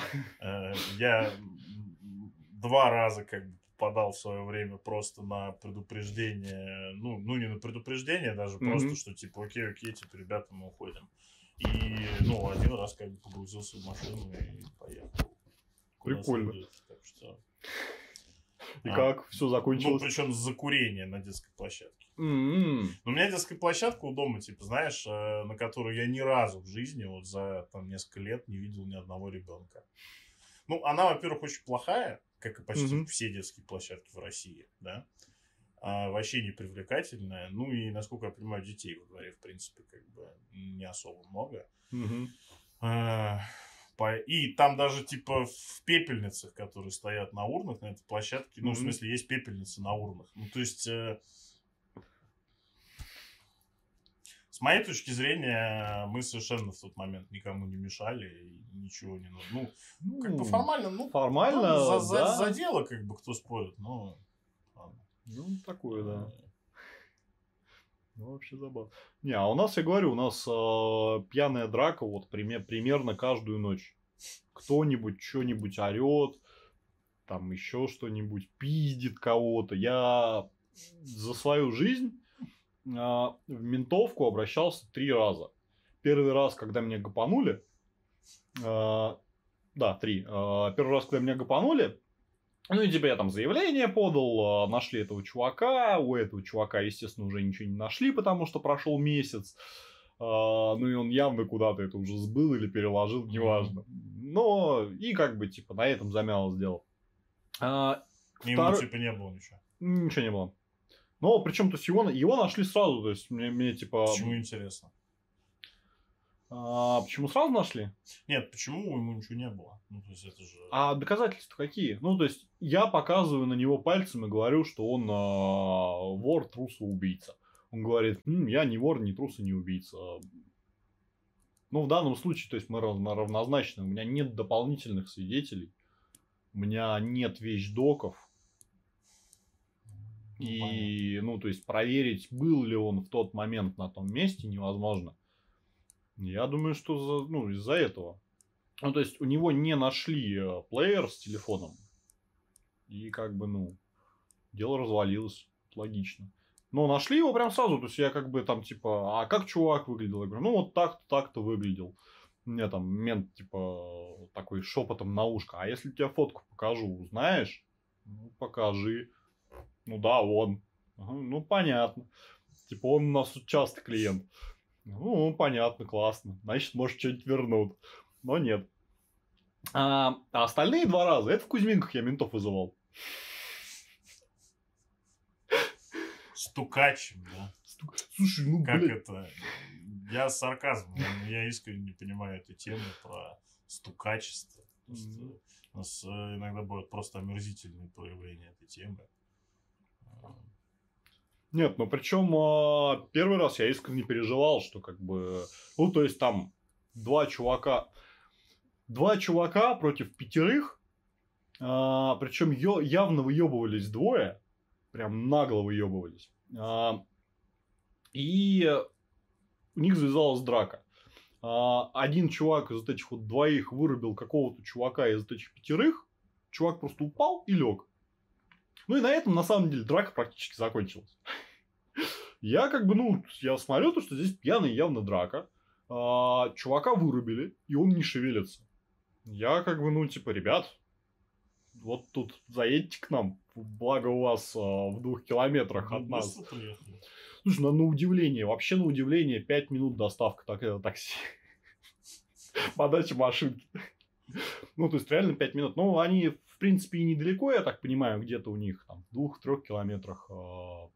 Speaker 4: Я два раза как бы попадал в свое время просто на предупреждение, ну, ну не на предупреждение даже,
Speaker 1: Мгм.
Speaker 4: просто что типа, окей, окей, типа, ребята, мы уходим. И, ну, один раз как бы погрузился в машину и поехал.
Speaker 1: Прикольно.
Speaker 4: следует. Так что,
Speaker 1: и
Speaker 4: А.
Speaker 1: как все
Speaker 4: ну,
Speaker 1: закончилось?
Speaker 4: причем за курение на детской площадке.
Speaker 1: М-м.
Speaker 4: Но у меня детская площадка у дома, типа, знаешь, э, на которую я ни разу в жизни, вот за там несколько лет, не видел ни одного ребенка. Ну, она, во-первых, очень плохая, как и почти
Speaker 1: Мгм.
Speaker 4: все детские площадки в России, да. А, вообще не привлекательная. Ну и, насколько я понимаю, детей во дворе, в принципе, как бы не особо много.
Speaker 1: Мгм.
Speaker 4: А, по- И там даже типа в пепельницах, которые стоят на урнах на этой площадке, ну, в
Speaker 1: Мгм.
Speaker 4: смысле, есть пепельницы на урнах. Ну, то есть, э, с моей точки зрения, мы совершенно в тот момент никому не мешали и ничего не нужно. Ну, как бы
Speaker 1: Ну,
Speaker 4: формально, ну,
Speaker 1: Формально,
Speaker 4: ну, за, за-
Speaker 1: да.
Speaker 4: за дело, как бы, кто спорит, но... ладно.
Speaker 1: Ну, такое, да. Ну, вообще забавно. Не, а у нас, я говорю, у нас э, пьяная драка вот приме- примерно каждую ночь. Кто-нибудь что-нибудь орет, там еще что-нибудь, пиздит кого-то. Я за свою жизнь э, в ментовку обращался три раза. Первый раз, когда меня гопанули, э, да, три. Э, первый раз, когда меня гопанули, ну и типа я там заявление подал, а, нашли этого чувака, у этого чувака, естественно, уже ничего не нашли, потому что прошел месяц. А, Ну и он явно куда-то это уже сбыл или переложил, неважно. Но и как бы типа на этом замялось дело. А,
Speaker 4: Ему,
Speaker 1: Второй-
Speaker 4: типа, не было ничего.
Speaker 1: Ничего не было. Но причем, то есть его, его нашли сразу, то есть мне, мне типа...
Speaker 4: Почему интересно?
Speaker 1: а, почему сразу нашли?
Speaker 4: Нет, почему ему ничего не было? Ну, то есть, это же...
Speaker 1: А доказательства какие? Ну, то есть, я показываю на него пальцем и говорю, что он а, вор, трус и убийца. Он говорит, «М, я не вор, не трус и не убийца. Ну, в данном случае, то есть, мы равно- равнозначны. У меня нет дополнительных свидетелей. У меня нет вещдоков.
Speaker 4: Ну,
Speaker 1: И, ну, то есть, проверить, был ли он в тот момент на том месте, невозможно. Я думаю, что за, ну, из-за этого. Ну, то есть, у него не нашли э, плеер с телефоном. И как бы, ну, дело развалилось. Логично. Но нашли его прям сразу. То есть, я как бы там, типа, а как чувак выглядел? Я говорю, ну, вот так-то, так-то выглядел. Мне там мент, типа, такой шепотом на ушко. А если тебе фотку покажу, узнаешь? Ну, покажи. Ну да, он. Ага, ну, понятно. Типа, он у нас тут часто клиент. Ну, понятно, классно. Значит, может, что-нибудь вернут. Но нет. А, а остальные два раза, это в Кузьминках я ментов вызывал.
Speaker 4: Стукачем, да?
Speaker 1: Сту- Слушай, ну,
Speaker 4: Как
Speaker 1: блин.
Speaker 4: это? Я с сарказмом, я искренне не понимаю эту тему про стукачество.
Speaker 1: Мгм.
Speaker 4: У нас э, иногда бывают просто омерзительные проявления этой темы.
Speaker 1: Нет, ну причем а, первый раз я искренне переживал, что как бы... Ну, то есть там два чувака... Два чувака против пятерых, а, причем явно выебывались двое, прям нагло выебывались. А, и у них завязалась драка. А, один чувак из этих вот двоих вырубил какого-то чувака из этих пятерых, чувак просто упал и лег. Ну и на этом, на самом деле, драка практически закончилась. Я как бы, ну, я смотрю, то, что здесь пьяная явно драка. А, чувака вырубили, и он не шевелится. Я как бы, ну, типа, ребят, вот тут заедьте к нам, благо у вас а, в двух километрах от нас. Слушай, ну, на удивление, вообще на удивление, 5 минут доставка так, это, такси. Подача машинки. Ну, то есть, реально 5 минут. Ну, они, в принципе, и недалеко, я так понимаю, где-то у них, там, в двух-трех километрах э,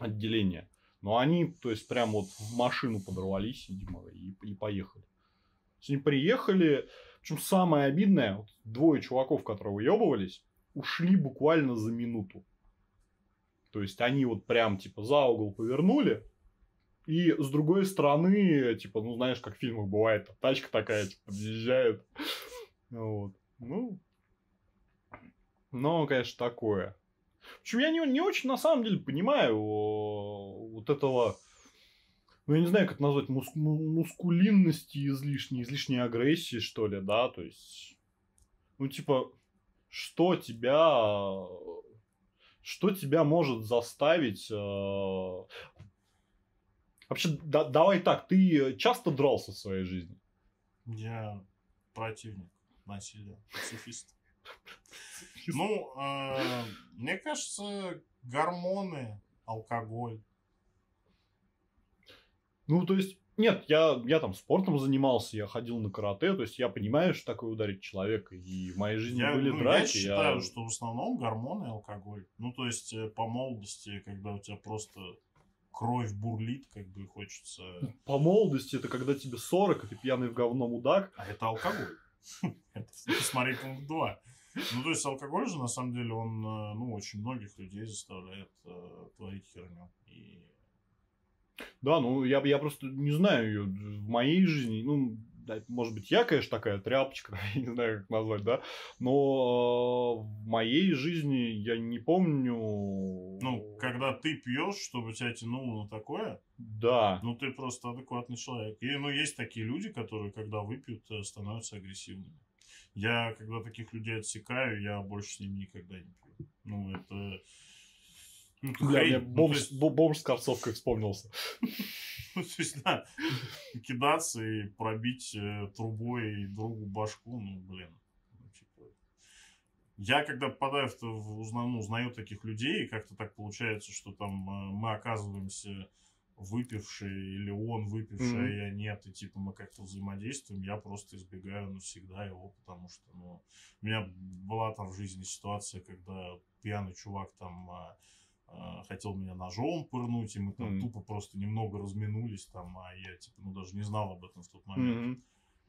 Speaker 1: отделения. Но они, то есть, прям вот в машину подорвались, видимо, и, и поехали. То они приехали, причем самое обидное, вот, двое чуваков, которые уебывались, ушли буквально за минуту. То есть они вот прям типа за угол повернули, и с другой стороны, типа, ну знаешь, как в фильмах бывает, тачка такая, типа, подъезжает. Вот. Ну, но, конечно, такое. Общем, я не, не очень, на самом деле, понимаю вот этого, ну, я не знаю, как назвать, мус, мускулинности излишней, излишней агрессии, что ли, да, то есть, ну, типа, что тебя что тебя может заставить... Э... Вообще, да, давай так, ты часто дрался в своей жизни?
Speaker 4: Я противник насилия, пацифист. Ну, э, мне кажется, гормоны, алкоголь.
Speaker 1: Ну, то есть, нет, я, я там спортом занимался, я ходил на карате, то есть я понимаю, что такое ударить человека, и в моей жизни
Speaker 4: я,
Speaker 1: были
Speaker 4: ну,
Speaker 1: драки.
Speaker 4: Я считаю, я... что в основном гормоны и алкоголь. Ну, то есть э, по молодости, когда у тебя просто кровь бурлит, как бы хочется...
Speaker 1: По молодости это когда тебе 40, и ты пьяный в говно мудак.
Speaker 4: А это алкоголь. Это смотреть пункт 2. Ну, то есть алкоголь же, на самом деле, он, э, ну, очень многих людей заставляет э, творить херню. И
Speaker 1: да, ну я, я просто не знаю ее в моей жизни. Ну, да, может быть, я, конечно, такая тряпочка, я не знаю, как назвать, да, но в моей жизни я не помню...
Speaker 4: Ну, когда ты пьешь, чтобы тебя тянуло на такое,
Speaker 1: да.
Speaker 4: ну, ты просто адекватный человек. И, ну, есть такие люди, которые, когда выпьют, э, становятся агрессивными. Я, когда таких людей отсекаю, я больше с ними никогда не пью. Ну, это
Speaker 1: ну, Бля, мне бомж, ну, есть... бомж с корцовкой вспомнился.
Speaker 4: Ну, то есть, да, кидаться и пробить э, трубой другу башку, ну, блин. Ну, типа... Я, когда попадаю в, в узнаю, ну, узнаю таких людей, как-то так получается, что там э, мы оказываемся выпившие, или он выпивший, mm-hmm. а я нет, и типа мы как-то взаимодействуем, я просто избегаю навсегда его, потому что, ну, у меня была там в жизни ситуация, когда пьяный чувак там а, хотел меня ножом пырнуть, и мы там mm-hmm. тупо просто немного разминулись там, а я типа, ну, даже не знал об этом в тот момент. Mm-hmm.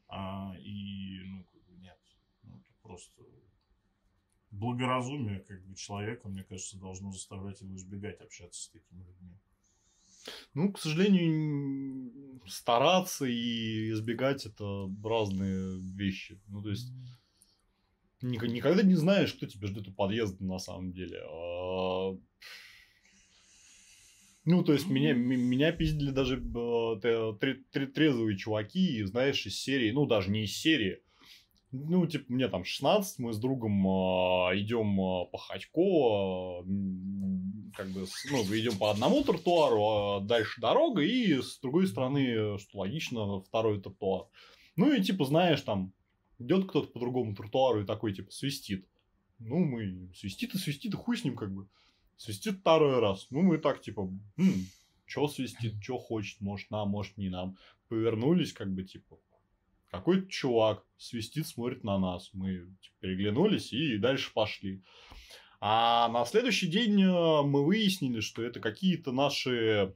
Speaker 4: А, и, ну, как бы нет. Ну, это просто благоразумие, как бы, человека, мне кажется, должно заставлять его избегать общаться с такими людьми.
Speaker 1: Ну, к сожалению, стараться и избегать это разные вещи. Ну, то есть, никогда не знаешь, кто тебя ждет у подъезда на самом деле. А ну, то есть, меня, меня пиздили даже э, трезвые чуваки, знаешь, из серии, ну, даже не из серии. Ну, типа, мне там 16, мы с другом э, идем э, по Ходько, э, как бы, ну, идем по одному тротуару, а дальше дорога, и с другой стороны, что логично, второй тротуар. Ну, и, типа, знаешь, там, идет кто-то по другому тротуару и такой, типа, свистит. Ну, мы свистит и свистит, и хуй с ним, как бы. Свистит второй раз. Ну, мы так, типа, хм, что свистит, что хочет, может нам, может не нам. Повернулись, как бы, типа, какой-то чувак свистит, смотрит на нас. Мы типа, переглянулись и дальше пошли. А на следующий день э, мы выяснили, что это какие-то наши,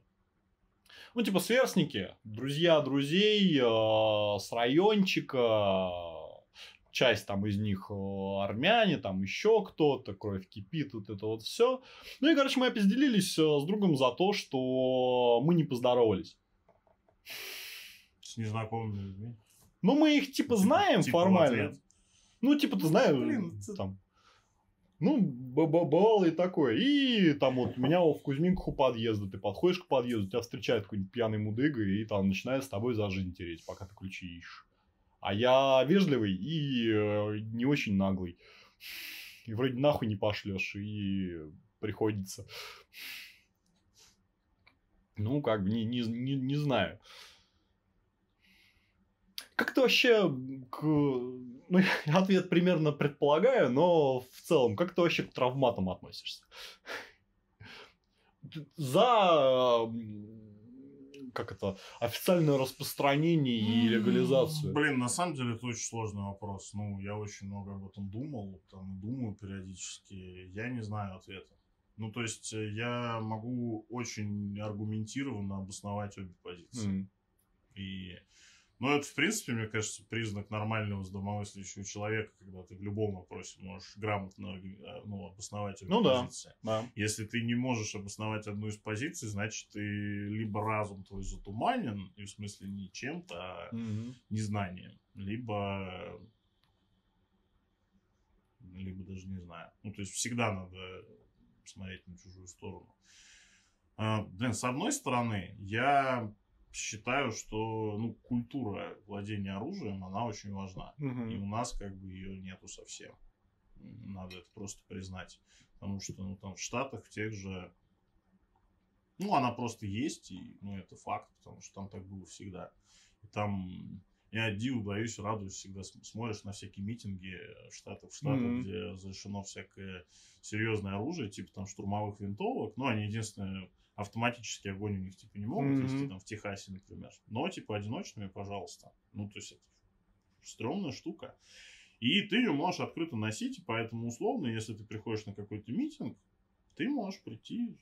Speaker 1: ну, типа, сверстники, друзья друзей э, с райончика, часть там из них э, армяне, там еще кто-то, кровь кипит, вот это вот все. Ну и, короче, мы опизделились э, с другом за то, что мы не поздоровались.
Speaker 4: С незнакомыми людьми.
Speaker 1: Ну, мы их типа знаем
Speaker 4: Типа
Speaker 1: формально. Ну, типа, ты знаешь,
Speaker 4: блин,
Speaker 1: там. Ну, бывало и такое. И там вот меня в Кузьминках у подъезда, ты подходишь к подъезду, тебя встречает какой-нибудь пьяный мудыга и там начинает с тобой за жизнь тереть, пока ты ключи ищешь. А я вежливый и э, не очень наглый. И вроде нахуй не пошлешь, и приходится. Ну, как бы, не, не, не, не знаю. Как ты вообще к... Ну, я ответ примерно предполагаю, но в целом, как ты вообще к травматам относишься? За как это, официальное распространение и легализацию.
Speaker 4: Блин, на самом деле это очень сложный вопрос. Ну, я очень много об этом думал, там, думаю периодически. Я не знаю ответа. Ну, то есть, э, я могу очень аргументированно обосновать обе позиции.
Speaker 1: М.
Speaker 4: И, ну, это, в принципе, мне кажется, признак нормального здравомыслящего человека, когда ты в любом вопросе можешь грамотно э, ну, обосновать обе
Speaker 1: Ну да.
Speaker 4: позиции.
Speaker 1: Да.
Speaker 4: Если ты не можешь обосновать одну из позиций, значит, ты либо разум твой затуманен, и в смысле не чем-то, а
Speaker 1: Мгм.
Speaker 4: незнанием, либо либо даже не знаю. Ну, то есть всегда надо смотреть на чужую сторону. А, блин, с одной стороны, я считаю, что ну, культура владения оружием, она очень важна. И
Speaker 1: Мгм.
Speaker 4: у нас как бы ее нету совсем. Надо это просто признать. Потому что ну, там в Штатах в тех же... Ну, она просто есть, и ну, это факт, потому что там так было всегда. И там я диву даюсь, радуюсь всегда. см- Смотришь на всякие митинги в Штатах, в Штатах,
Speaker 1: Мгм.
Speaker 4: где разрешено всякое серьезное оружие, типа там штурмовых винтовок. Ну, они единственное, автоматический огонь у них типа не могут
Speaker 1: Мгм.
Speaker 4: вести, там в Техасе, например. Но типа одиночными, пожалуйста. Ну, то есть это стрёмная штука. И ты ее можешь открыто носить, и поэтому условно, если ты приходишь на какой-то митинг, ты можешь прийти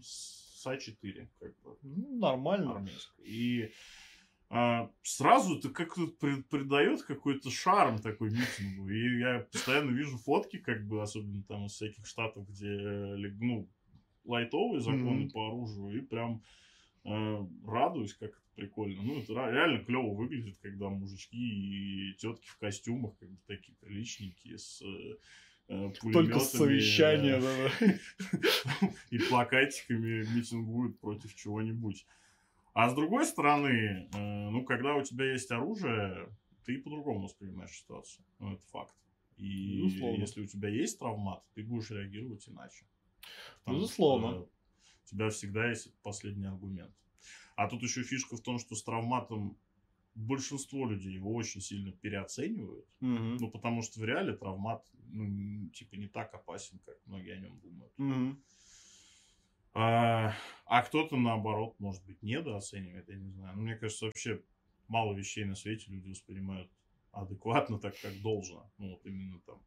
Speaker 4: с А4, как бы,
Speaker 1: Ну, нормально.
Speaker 4: армейской. И а, сразу это как-то при- придает какой-то шарм такой митингу. И я постоянно вижу фотки, как бы, особенно там из всяких штатов, где, ли- ну, лайтовые законы
Speaker 1: Мгм.
Speaker 4: по оружию, и прям э, радуюсь, как это прикольно. Ну, это реально клево выглядит, когда мужички и тетки в костюмах, как бы такие приличненькие, с э, э,
Speaker 1: Только с
Speaker 4: пулемётами,
Speaker 1: совещания,
Speaker 4: э,
Speaker 1: да-да.
Speaker 4: и плакатиками митингуют против чего-нибудь. А с другой стороны, э, ну, когда у тебя есть оружие, ты по-другому воспринимаешь ситуацию. Ну, это факт. И
Speaker 1: Безусловно.
Speaker 4: если у тебя есть травмат, ты будешь реагировать иначе. Потому
Speaker 1: Безусловно.
Speaker 4: что У тебя всегда есть последний аргумент. А тут еще фишка в том, что с травматом большинство людей его очень сильно переоценивают.
Speaker 1: Мгм.
Speaker 4: Ну, потому что в реале травмат, ну, типа, не так опасен, как многие о нем думают.
Speaker 1: Мгм.
Speaker 4: А, а кто-то, наоборот, может быть, недооценивает, я не знаю. Но мне кажется, вообще мало вещей на свете люди воспринимают адекватно, так как должно. Ну, вот именно там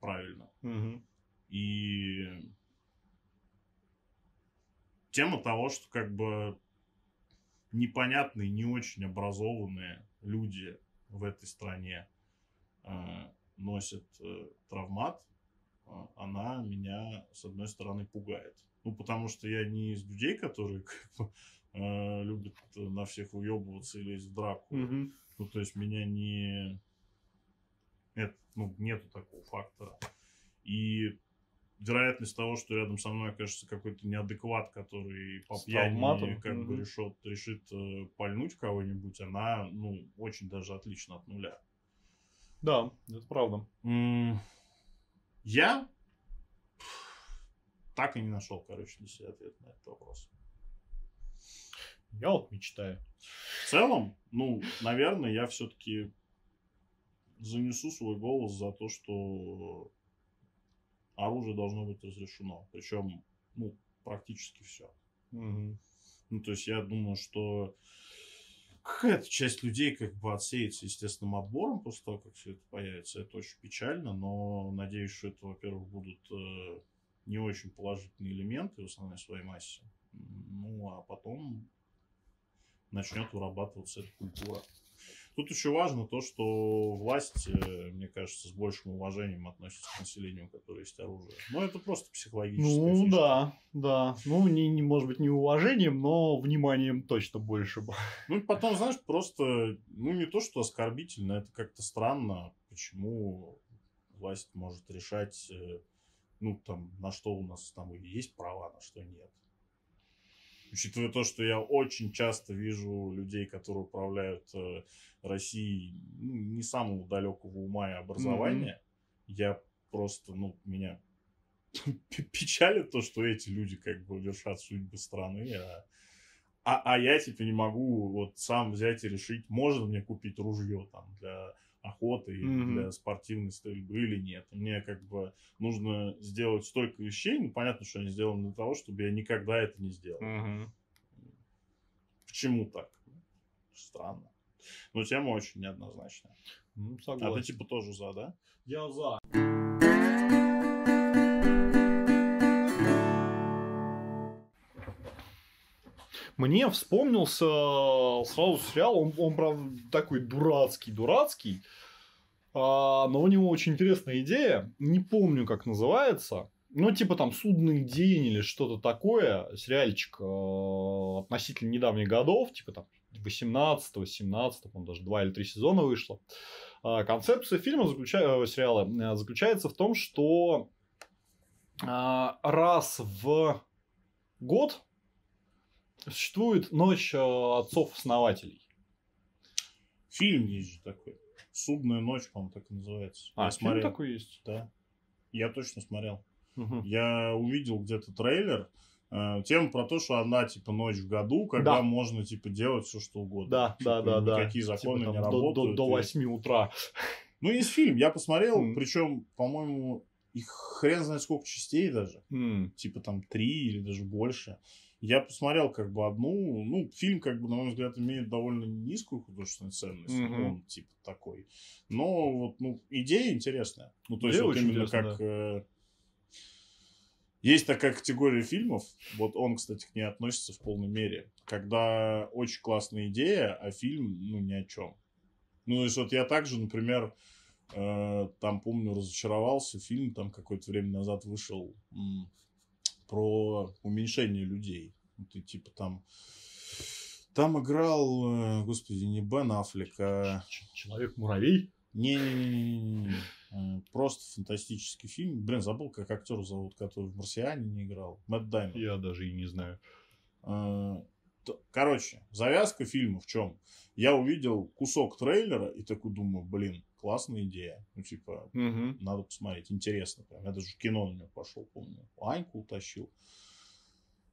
Speaker 4: правильно.
Speaker 1: Мгм.
Speaker 4: И тема того, что как бы непонятные, не очень образованные люди в этой стране э, носят э, травмат, э, она меня, с одной стороны, пугает. Ну, потому что я не из людей, которые как бы, э, любят на всех уебываться и лезть в драку.
Speaker 1: Мгм.
Speaker 4: Ну, то есть меня не... Это, ну, нету такого фактора. И вероятность того, что рядом со мной окажется какой-то неадекват, который по
Speaker 1: С
Speaker 4: пьяни как бы решит, решит э, пальнуть кого-нибудь, она, ну, очень даже отлично от нуля.
Speaker 1: Да, это правда.
Speaker 4: М, Я так и не нашел, короче, для себя ответ на этот вопрос.
Speaker 1: Я вот мечтаю.
Speaker 4: В целом, ну, наверное, я все-таки занесу свой голос за то, что оружие должно быть разрешено. Причем, ну, практически все.
Speaker 1: Мгм.
Speaker 4: Ну, то есть я думаю, что какая-то часть людей как бы отсеется естественным отбором после того, как все это появится. Это очень печально, но надеюсь, что это, во-первых, будут э, не очень положительные элементы в основной своей массе. Ну, а потом начнет вырабатываться эта культура. Тут еще важно то, что власть, э, мне кажется, с большим уважением относится к населению, которое есть оружие. Но это просто психологическая
Speaker 1: Ну
Speaker 4: фишка.
Speaker 1: да, да. Ну, не, не, может быть, не уважением, но вниманием точно больше. бы.
Speaker 4: Ну и потом, знаешь, просто, ну не то, что оскорбительно, это как-то странно, почему власть может решать, э, ну там, на что у нас там есть права, на что нет. Учитывая то, что я очень часто вижу людей, которые управляют э, Россией, ну, не самого далекого ума и образования, я просто, ну, меня печалит то, что эти люди как бы вершат судьбы страны, а, а, а я типа не могу вот сам взять и решить, можно мне купить ружье там для охоты
Speaker 1: Мгм.
Speaker 4: для спортивной стрельбы или нет. Мне как бы нужно сделать столько вещей, ну понятно, что они сделаны для того, чтобы я никогда это не сделал. Почему так? Странно. Но тема очень неоднозначная.
Speaker 1: Ну,
Speaker 4: А ты
Speaker 1: согласен.
Speaker 4: типа тоже за, да?
Speaker 1: Я за. Мне вспомнился э, сразу сериал, он, он правда, такой дурацкий-дурацкий, а, но у него очень интересная идея, не помню, как называется, ну, типа там «Судный день» или что-то такое, сериальчик э, относительно недавних годов, типа там 18 17 по даже два или три сезона вышло. А, Концепция фильма, заключа- э, сериала, э, заключается в том, что а, раз в год существует ночь э, отцов-основателей.
Speaker 4: Фильм есть же такой. Судная ночь, по-моему, так и называется.
Speaker 1: А,
Speaker 4: я
Speaker 1: фильм
Speaker 4: смотрел.
Speaker 1: такой есть?
Speaker 4: Да. Я точно смотрел.
Speaker 1: Мгм.
Speaker 4: Я увидел где-то трейлер. э, Тема про то, что одна типа ночь в году, когда
Speaker 1: Да.
Speaker 4: можно типа делать все что угодно.
Speaker 1: Да,
Speaker 4: Типа,
Speaker 1: да, да, да.
Speaker 4: Никакие законы
Speaker 1: Типа
Speaker 4: не
Speaker 1: там до-
Speaker 4: работают.
Speaker 1: До, до
Speaker 4: и-
Speaker 1: 8 утра.
Speaker 4: Ну, есть фильм, я посмотрел,
Speaker 1: Мгм.
Speaker 4: причем, по-моему, их хрен знает сколько частей даже.
Speaker 1: М.
Speaker 4: Типа там три или даже больше. Я посмотрел как бы одну, ну, фильм, как бы, на мой взгляд, имеет довольно низкую художественную ценность.
Speaker 1: Мгм.
Speaker 4: Он, типа, такой. Но вот, ну, идея интересная. Ну, то есть,
Speaker 1: Идея
Speaker 4: вот
Speaker 1: очень
Speaker 4: именно как... э, Есть такая категория фильмов, вот он, кстати, к ней относится в полной мере, когда очень классная идея, а фильм, ну, ни о чем. Ну, то есть, вот я также, например, э, там, помню, разочаровался, фильм там какое-то время назад вышел про уменьшение людей. И типа там... Там играл, э, господи, не Бен Аффлек, а...
Speaker 1: Человек-муравей.
Speaker 4: Не-не-не-не-не. Э, Просто фантастический фильм. Блин, забыл, как актера зовут, который в «Марсиане» не играл. Мэтт Даймон.
Speaker 1: Я даже и не знаю.
Speaker 4: Э, Короче, завязка фильма в чем? Я увидел кусок трейлера и такой думаю, блин, классная идея. Ну, типа,
Speaker 1: Мгм.
Speaker 4: надо посмотреть. Интересно прям. Я даже в кино на него пошел, помню. Аньку утащил.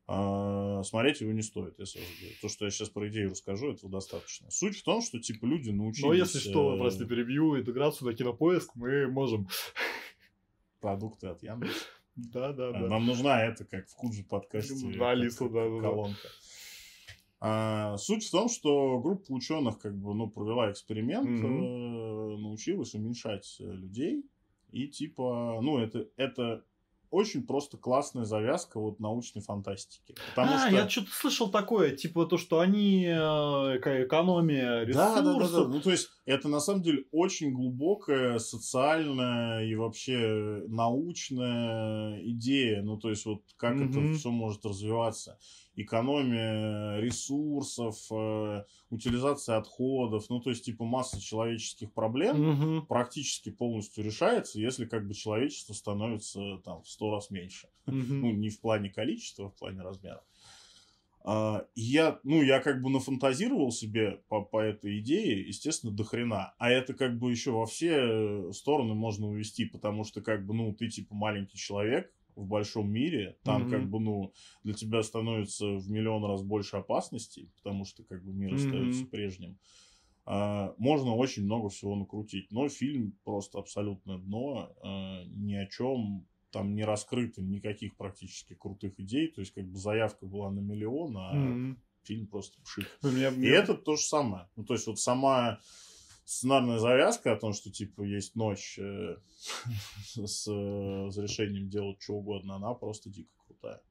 Speaker 4: А, смотреть его не стоит, я сразу говорю. То, что я сейчас про идею расскажу, этого достаточно. Суть в том, что, типа, люди научились...
Speaker 1: Но если что,
Speaker 4: э,
Speaker 1: прости, перебью интеграцию на кинопоиск, мы можем.
Speaker 4: Продукты от Яндекса.
Speaker 1: Да, да,
Speaker 4: А,
Speaker 1: да.
Speaker 4: Нам нужна это, как в Куджи подкасте.
Speaker 1: Да, Алиса, да, да, да.
Speaker 4: А, суть в том, что группа ученых как бы, ну, провела эксперимент, э, научилась уменьшать э, людей. И типа, ну, это, это очень просто классная завязка вот научной фантастики. Потому
Speaker 1: а,
Speaker 4: что...
Speaker 1: я что-то слышал такое, типа то, что они э, эко- экономия
Speaker 4: Да, да, да, да.
Speaker 1: ресурсов.
Speaker 4: Ну, то есть, это на самом деле очень глубокая социальная и вообще научная идея. Ну, то есть, вот как
Speaker 1: Мгм.
Speaker 4: это все может развиваться. Экономия ресурсов, э, утилизация отходов. Ну, то есть, типа, масса человеческих проблем
Speaker 1: Мгм.
Speaker 4: практически полностью решается, если как бы человечество становится там в сто раз меньше.
Speaker 1: Мгм.
Speaker 4: Ну, не в плане количества, а в плане размера. А, я, ну, я как бы нафантазировал себе по, по этой идее, естественно, до хрена. А это как бы еще во все стороны можно увести, потому что как бы, ну, ты типа маленький человек в большом мире, там
Speaker 1: Мгм.
Speaker 4: как бы, ну, для тебя становится в миллион раз больше опасностей, потому что как бы мир
Speaker 1: Мгм.
Speaker 4: остается прежним. А, можно очень много всего накрутить, но фильм просто абсолютно дно, а, ни о чем там не раскрыто никаких практически крутых идей, то есть как бы заявка была на миллион, а
Speaker 1: Мгм.
Speaker 4: фильм просто пшик.
Speaker 1: Меня-
Speaker 4: И это то же самое. Ну, то есть вот сама сценарная завязка о том, что типа есть ночь э, с, э, с решением делать что угодно, она просто дико крутая.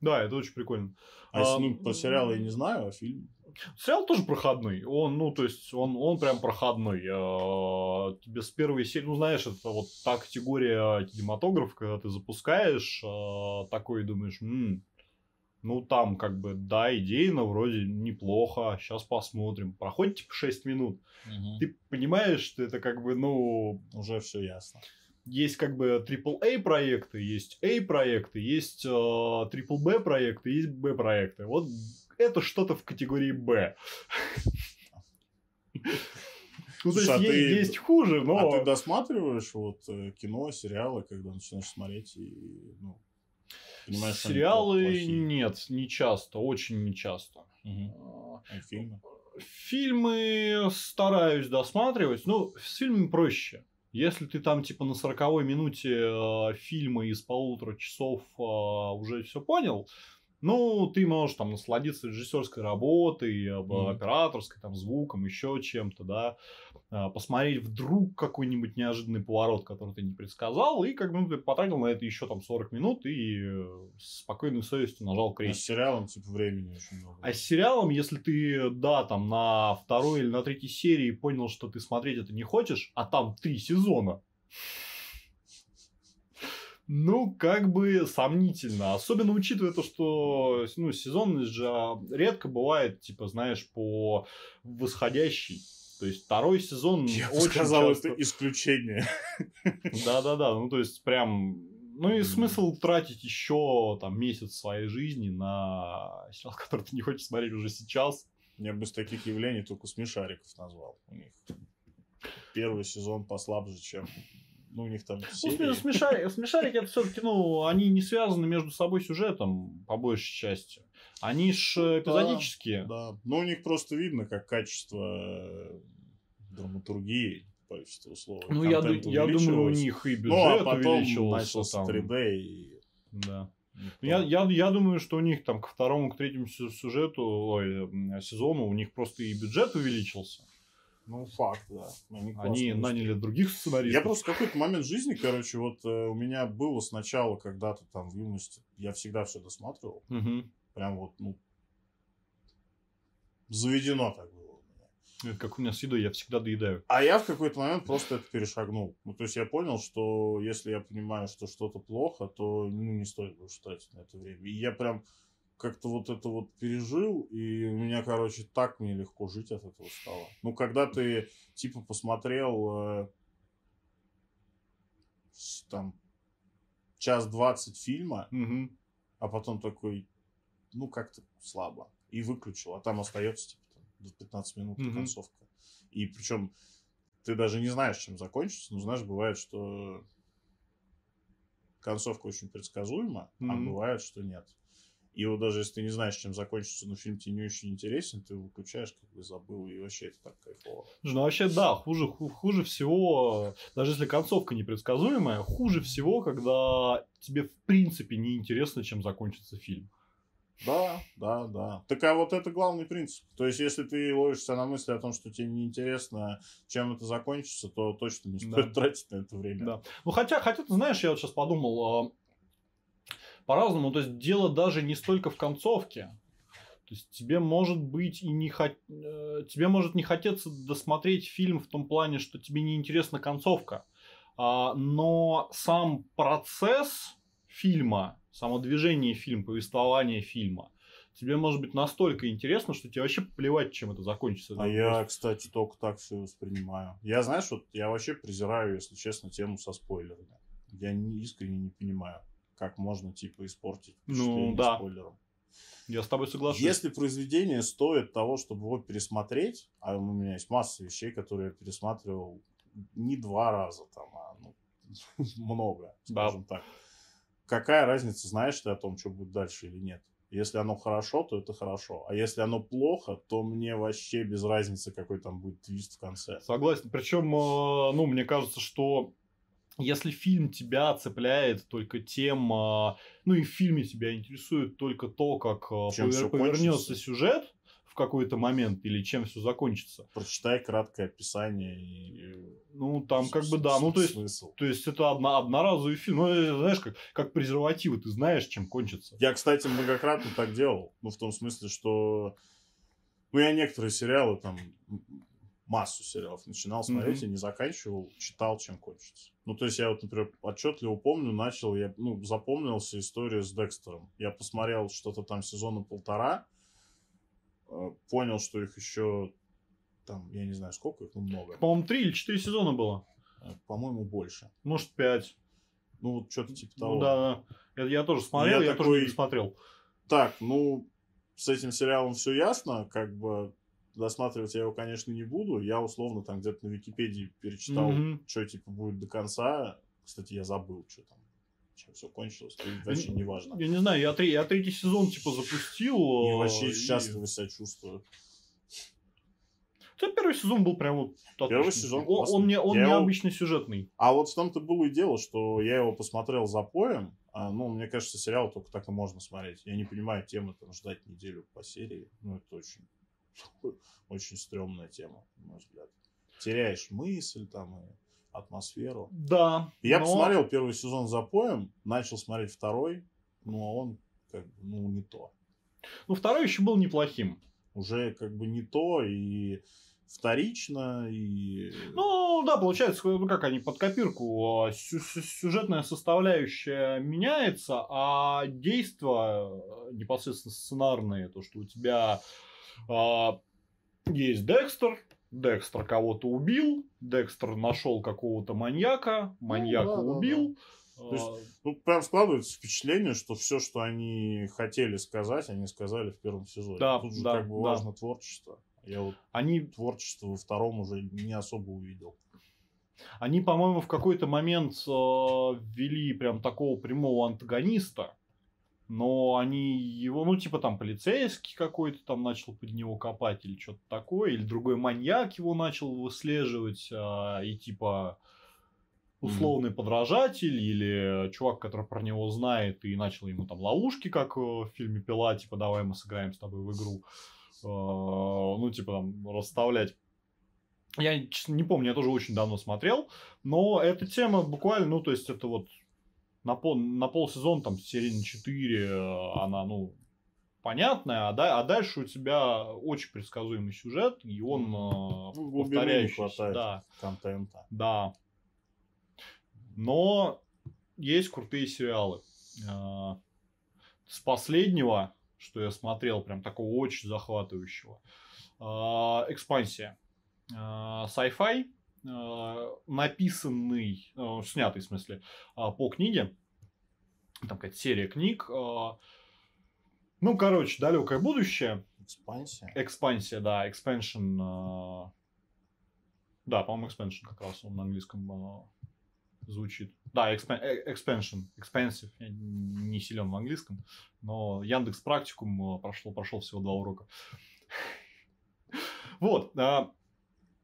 Speaker 1: Да, это очень прикольно.
Speaker 4: А
Speaker 1: А,
Speaker 4: ну, по сериалу я не знаю, а фильм...
Speaker 1: Сериал тоже проходной. Он, ну, то есть, он, он прям проходной. А, Тебе с первой серии, ну, знаешь, это вот та категория кинематограф, когда ты запускаешь а, такой и думаешь, «М, ну, там, как бы, да, идейно вроде неплохо, сейчас посмотрим. Проходит, типа, 6 минут. Ты понимаешь, что это, как бы, ну,
Speaker 4: Уже все ясно.
Speaker 1: есть как бы AAA проекты, есть A проекты, есть э, Triple B проекты, есть B проекты. Вот это что-то в категории Б. Ну, то
Speaker 4: Слушай, а
Speaker 1: есть,
Speaker 4: ты-
Speaker 1: есть, есть хуже, но...
Speaker 4: А ты досматриваешь вот э, кино, сериалы, когда начинаешь смотреть и, ну, понимаешь,
Speaker 1: Сериалы нет, не часто, очень не часто.
Speaker 4: Мгм.
Speaker 1: А,
Speaker 4: А фильмы?
Speaker 1: Фильмы стараюсь досматривать. Ну, с фильмами проще. Если ты там, типа, на 40 минуте э, фильма из полутора часов э, уже все понял, ну, ты можешь там насладиться режиссерской работой, э,
Speaker 4: Мгм.
Speaker 1: операторской, там, звуком, еще чем-то, да. А, посмотреть вдруг какой-нибудь неожиданный поворот, который ты не предсказал, и как бы ну, ты потратил на это еще там 40 минут и э, с спокойной совестью нажал
Speaker 4: А с сериалом, типа, времени очень много.
Speaker 1: А с сериалом, если ты, да, там на второй или на третьей серии понял, что ты смотреть это не хочешь, а там три сезона, ну, как бы сомнительно. Особенно учитывая то, что ну, сезонность же редко бывает, типа, знаешь, по восходящей. То есть второй сезон
Speaker 4: Я
Speaker 1: очень
Speaker 4: сказал,
Speaker 1: часто...
Speaker 4: это исключение.
Speaker 1: Да-да-да, ну то есть прям... Ну и смысл тратить еще там месяц своей жизни на сериал, который ты не хочешь смотреть уже сейчас.
Speaker 4: Я бы из таких явлений только смешариков назвал. У них первый сезон послабже, чем... Ну, у них там
Speaker 1: Ну,
Speaker 4: серии.
Speaker 1: сме- смешарики, смешарики это все-таки, ну, они не связаны между собой сюжетом, по большей части. Они ж э, эпизодические.
Speaker 4: Да. Ну, у них просто видно, как качество э, драматургии, по количеству условий.
Speaker 1: Ну, я, я думаю, у них и бюджет
Speaker 4: Ну, а потом
Speaker 1: увеличивался. там.
Speaker 4: 3D и...
Speaker 1: Да.
Speaker 4: никто-
Speaker 1: Ну, Я, я, я думаю, что у них там к второму, к третьему сю- сюжету, ой, сезону у них просто и бюджет увеличился.
Speaker 4: Ну, факт, да. Они,
Speaker 1: Они наняли других сценаристов.
Speaker 4: Я просто в какой-то момент жизни, короче, вот э, у меня было сначала когда-то там в юности, я всегда все досматривал.
Speaker 1: Мгм.
Speaker 4: Прям вот, ну, заведено так было у меня.
Speaker 1: Это как у меня с едой, я всегда доедаю.
Speaker 4: А я в какой-то момент просто это перешагнул. Ну, то есть я понял, что если я понимаю, что что-то плохо, то ну, не стоит больше тратить на это время. И я прям как-то вот это вот пережил, и у меня, короче, так мне легко жить от этого стало. Ну, когда ты, типа, посмотрел э, там час двадцать фильма,
Speaker 1: Мгм.
Speaker 4: а потом такой, ну, как-то слабо. И выключил. А там остается, типа, там, до 15 минут
Speaker 1: Мгм.
Speaker 4: концовка. И причем ты даже не знаешь, чем закончится. Но знаешь, бывает, что концовка очень предсказуема, а
Speaker 1: Мгм.
Speaker 4: бывает, что нет. И вот даже если ты не знаешь, чем закончится, но фильм тебе не очень интересен, ты выключаешь, как бы забыл, и вообще это так кайфово.
Speaker 1: Ну, вообще, да, хуже, ху- хуже всего, даже если концовка непредсказуемая, хуже всего, когда тебе в принципе не интересно, чем закончится фильм.
Speaker 4: Да, да, да. Так а вот это главный принцип. То есть, если ты ловишься на мысли о том, что тебе неинтересно, чем это закончится, то точно не стоит
Speaker 1: Да.
Speaker 4: тратить на это время.
Speaker 1: Да. Ну, хотя, хотя, ты знаешь, я вот сейчас подумал, а, по-разному, то есть дело даже не столько в концовке. То есть тебе может быть и не хот... э, тебе может не хотеться досмотреть фильм в том плане, что тебе не интересна концовка, А, но сам процесс фильма, само движение фильма, повествование фильма, тебе может быть настолько интересно, что тебе вообще плевать, чем это закончится.
Speaker 4: А
Speaker 1: Это
Speaker 4: я, кстати, только так все воспринимаю. Я, знаешь, вот я вообще презираю, если честно, тему со спойлерами. Я не, искренне не понимаю, как можно, типа, испортить
Speaker 1: Ну, да.
Speaker 4: спойлером.
Speaker 1: Я с тобой соглашусь.
Speaker 4: Если произведение стоит того, чтобы его пересмотреть, а у меня есть масса вещей, которые я пересматривал не два раза, там, а ну, много,
Speaker 1: Да.
Speaker 4: скажем так. Какая разница, знаешь ты о том, что будет дальше или нет? Если оно хорошо, то это хорошо. А если оно плохо, то мне вообще без разницы, какой там будет твист в конце.
Speaker 1: Согласен. Причем, э, ну, мне кажется, что если фильм тебя цепляет только тем, э, ну и в фильме тебя интересует только то, как
Speaker 4: Чем
Speaker 1: повер-
Speaker 4: всё
Speaker 1: повернется сюжет в какой-то момент или чем все закончится.
Speaker 4: Прочитай краткое описание и...
Speaker 1: Ну, там как бы да, ну то есть,
Speaker 4: Смысл.
Speaker 1: то есть это одна, одноразовый фильм. Ну, э, знаешь, как, как презервативы, ты знаешь, чем кончится.
Speaker 4: Я, кстати, многократно так делал. Ну, в том смысле, что... Ну, я некоторые сериалы, там, массу сериалов начинал смотреть
Speaker 1: Мгм.
Speaker 4: и не заканчивал, читал, чем кончится. Ну, то есть, я вот, например, отчетливо помню, начал, я, ну, запомнился история с Декстером. Я посмотрел что-то там сезона полтора, э, понял, что их еще там, я не знаю, сколько их, ну, много.
Speaker 1: По-моему, три или четыре сезона было.
Speaker 4: Э, По-моему, больше.
Speaker 1: Может, пять.
Speaker 4: Ну, вот что-то типа того.
Speaker 1: Ну, да, да. Я, я тоже смотрел,
Speaker 4: Я
Speaker 1: я,
Speaker 4: такой-
Speaker 1: тоже не смотрел.
Speaker 4: Так, ну, с этим сериалом все ясно, как бы досматривать я его, конечно, не буду. Я условно там где-то на Википедии перечитал,
Speaker 1: Мгм.
Speaker 4: что типа будет до конца. Кстати, я забыл, что там, чем все кончилось. И вообще не важно.
Speaker 1: Я не знаю, я, три, я третий сезон типа запустил.
Speaker 4: И
Speaker 1: э,
Speaker 4: вообще
Speaker 1: и-
Speaker 4: счастливо себя чувствую.
Speaker 1: Да, первый сезон был прям вот
Speaker 4: Первый
Speaker 1: отличный.
Speaker 4: сезон
Speaker 1: Он, он, не, он
Speaker 4: Я его-
Speaker 1: сюжетный.
Speaker 4: А вот в том-то было и дело, что я его посмотрел за поем. А, ну, мне кажется, сериал только так и можно смотреть. Я не понимаю темы там ждать неделю по серии. Ну, это очень, очень стрёмная тема, на мой взгляд. Теряешь мысль там и атмосферу.
Speaker 1: Да.
Speaker 4: Я
Speaker 1: но-
Speaker 4: посмотрел первый сезон за поем, начал смотреть второй, ну, а он как бы, ну, не то.
Speaker 1: Ну, второй еще был неплохим.
Speaker 4: Уже как бы не то и вторично, и...
Speaker 1: Ну, да, получается, ну как они под копирку. а, сю- сю- сюжетная составляющая меняется, а действия э, непосредственно сценарные, то, что у тебя есть Декстер, Декстер кого-то убил, Декстер нашел какого-то маньяка, маньяка
Speaker 4: да, да,
Speaker 1: убил.
Speaker 4: То есть
Speaker 1: а,
Speaker 4: Ну, прям складывается впечатление, что все, что они хотели сказать, они сказали в первом сезоне.
Speaker 1: Да,
Speaker 4: Тут же
Speaker 1: да,
Speaker 4: как бы
Speaker 1: да.
Speaker 4: важно творчество. Я вот
Speaker 1: они
Speaker 4: творчество во втором уже не особо увидел.
Speaker 1: Они, по-моему, в какой-то момент э, ввели прям такого прямого антагониста, но они его, ну, типа там полицейский какой-то там начал под него копать или что-то такое, или другой маньяк его начал выслеживать, а, и типа условный подражатель или чувак, который про него знает и начал ему там ловушки, как э, в фильме «Пила», типа давай мы сыграем с тобой в игру, Э, ну, типа там расставлять. Я честно, не помню, я тоже очень давно смотрел, но эта тема буквально, ну, то есть это вот на, пол, на полсезона, там, серии на 4, э, она, ну, понятная, а, да, а дальше у тебя очень предсказуемый сюжет, и он э,
Speaker 4: Ну,
Speaker 1: повторяющийся. Да,
Speaker 4: контента.
Speaker 1: да. Но есть крутые сериалы. Э, С последнего, что я смотрел, прям такого очень захватывающего, «Экспансия». Sci-fi, написанный, э, снятый, в смысле, э, по книге. Там какая-то серия книг. э, Ну, короче, далекое будущее.
Speaker 4: Экспансия.
Speaker 1: Экспансия, да, expansion. э, Да, по-моему, expansion как раз он на английском э, звучит. Да, expan- э, expansion, expensive. Я не силен в английском, но Яндекс практикум э, прошло, прошел всего два урока. Вот.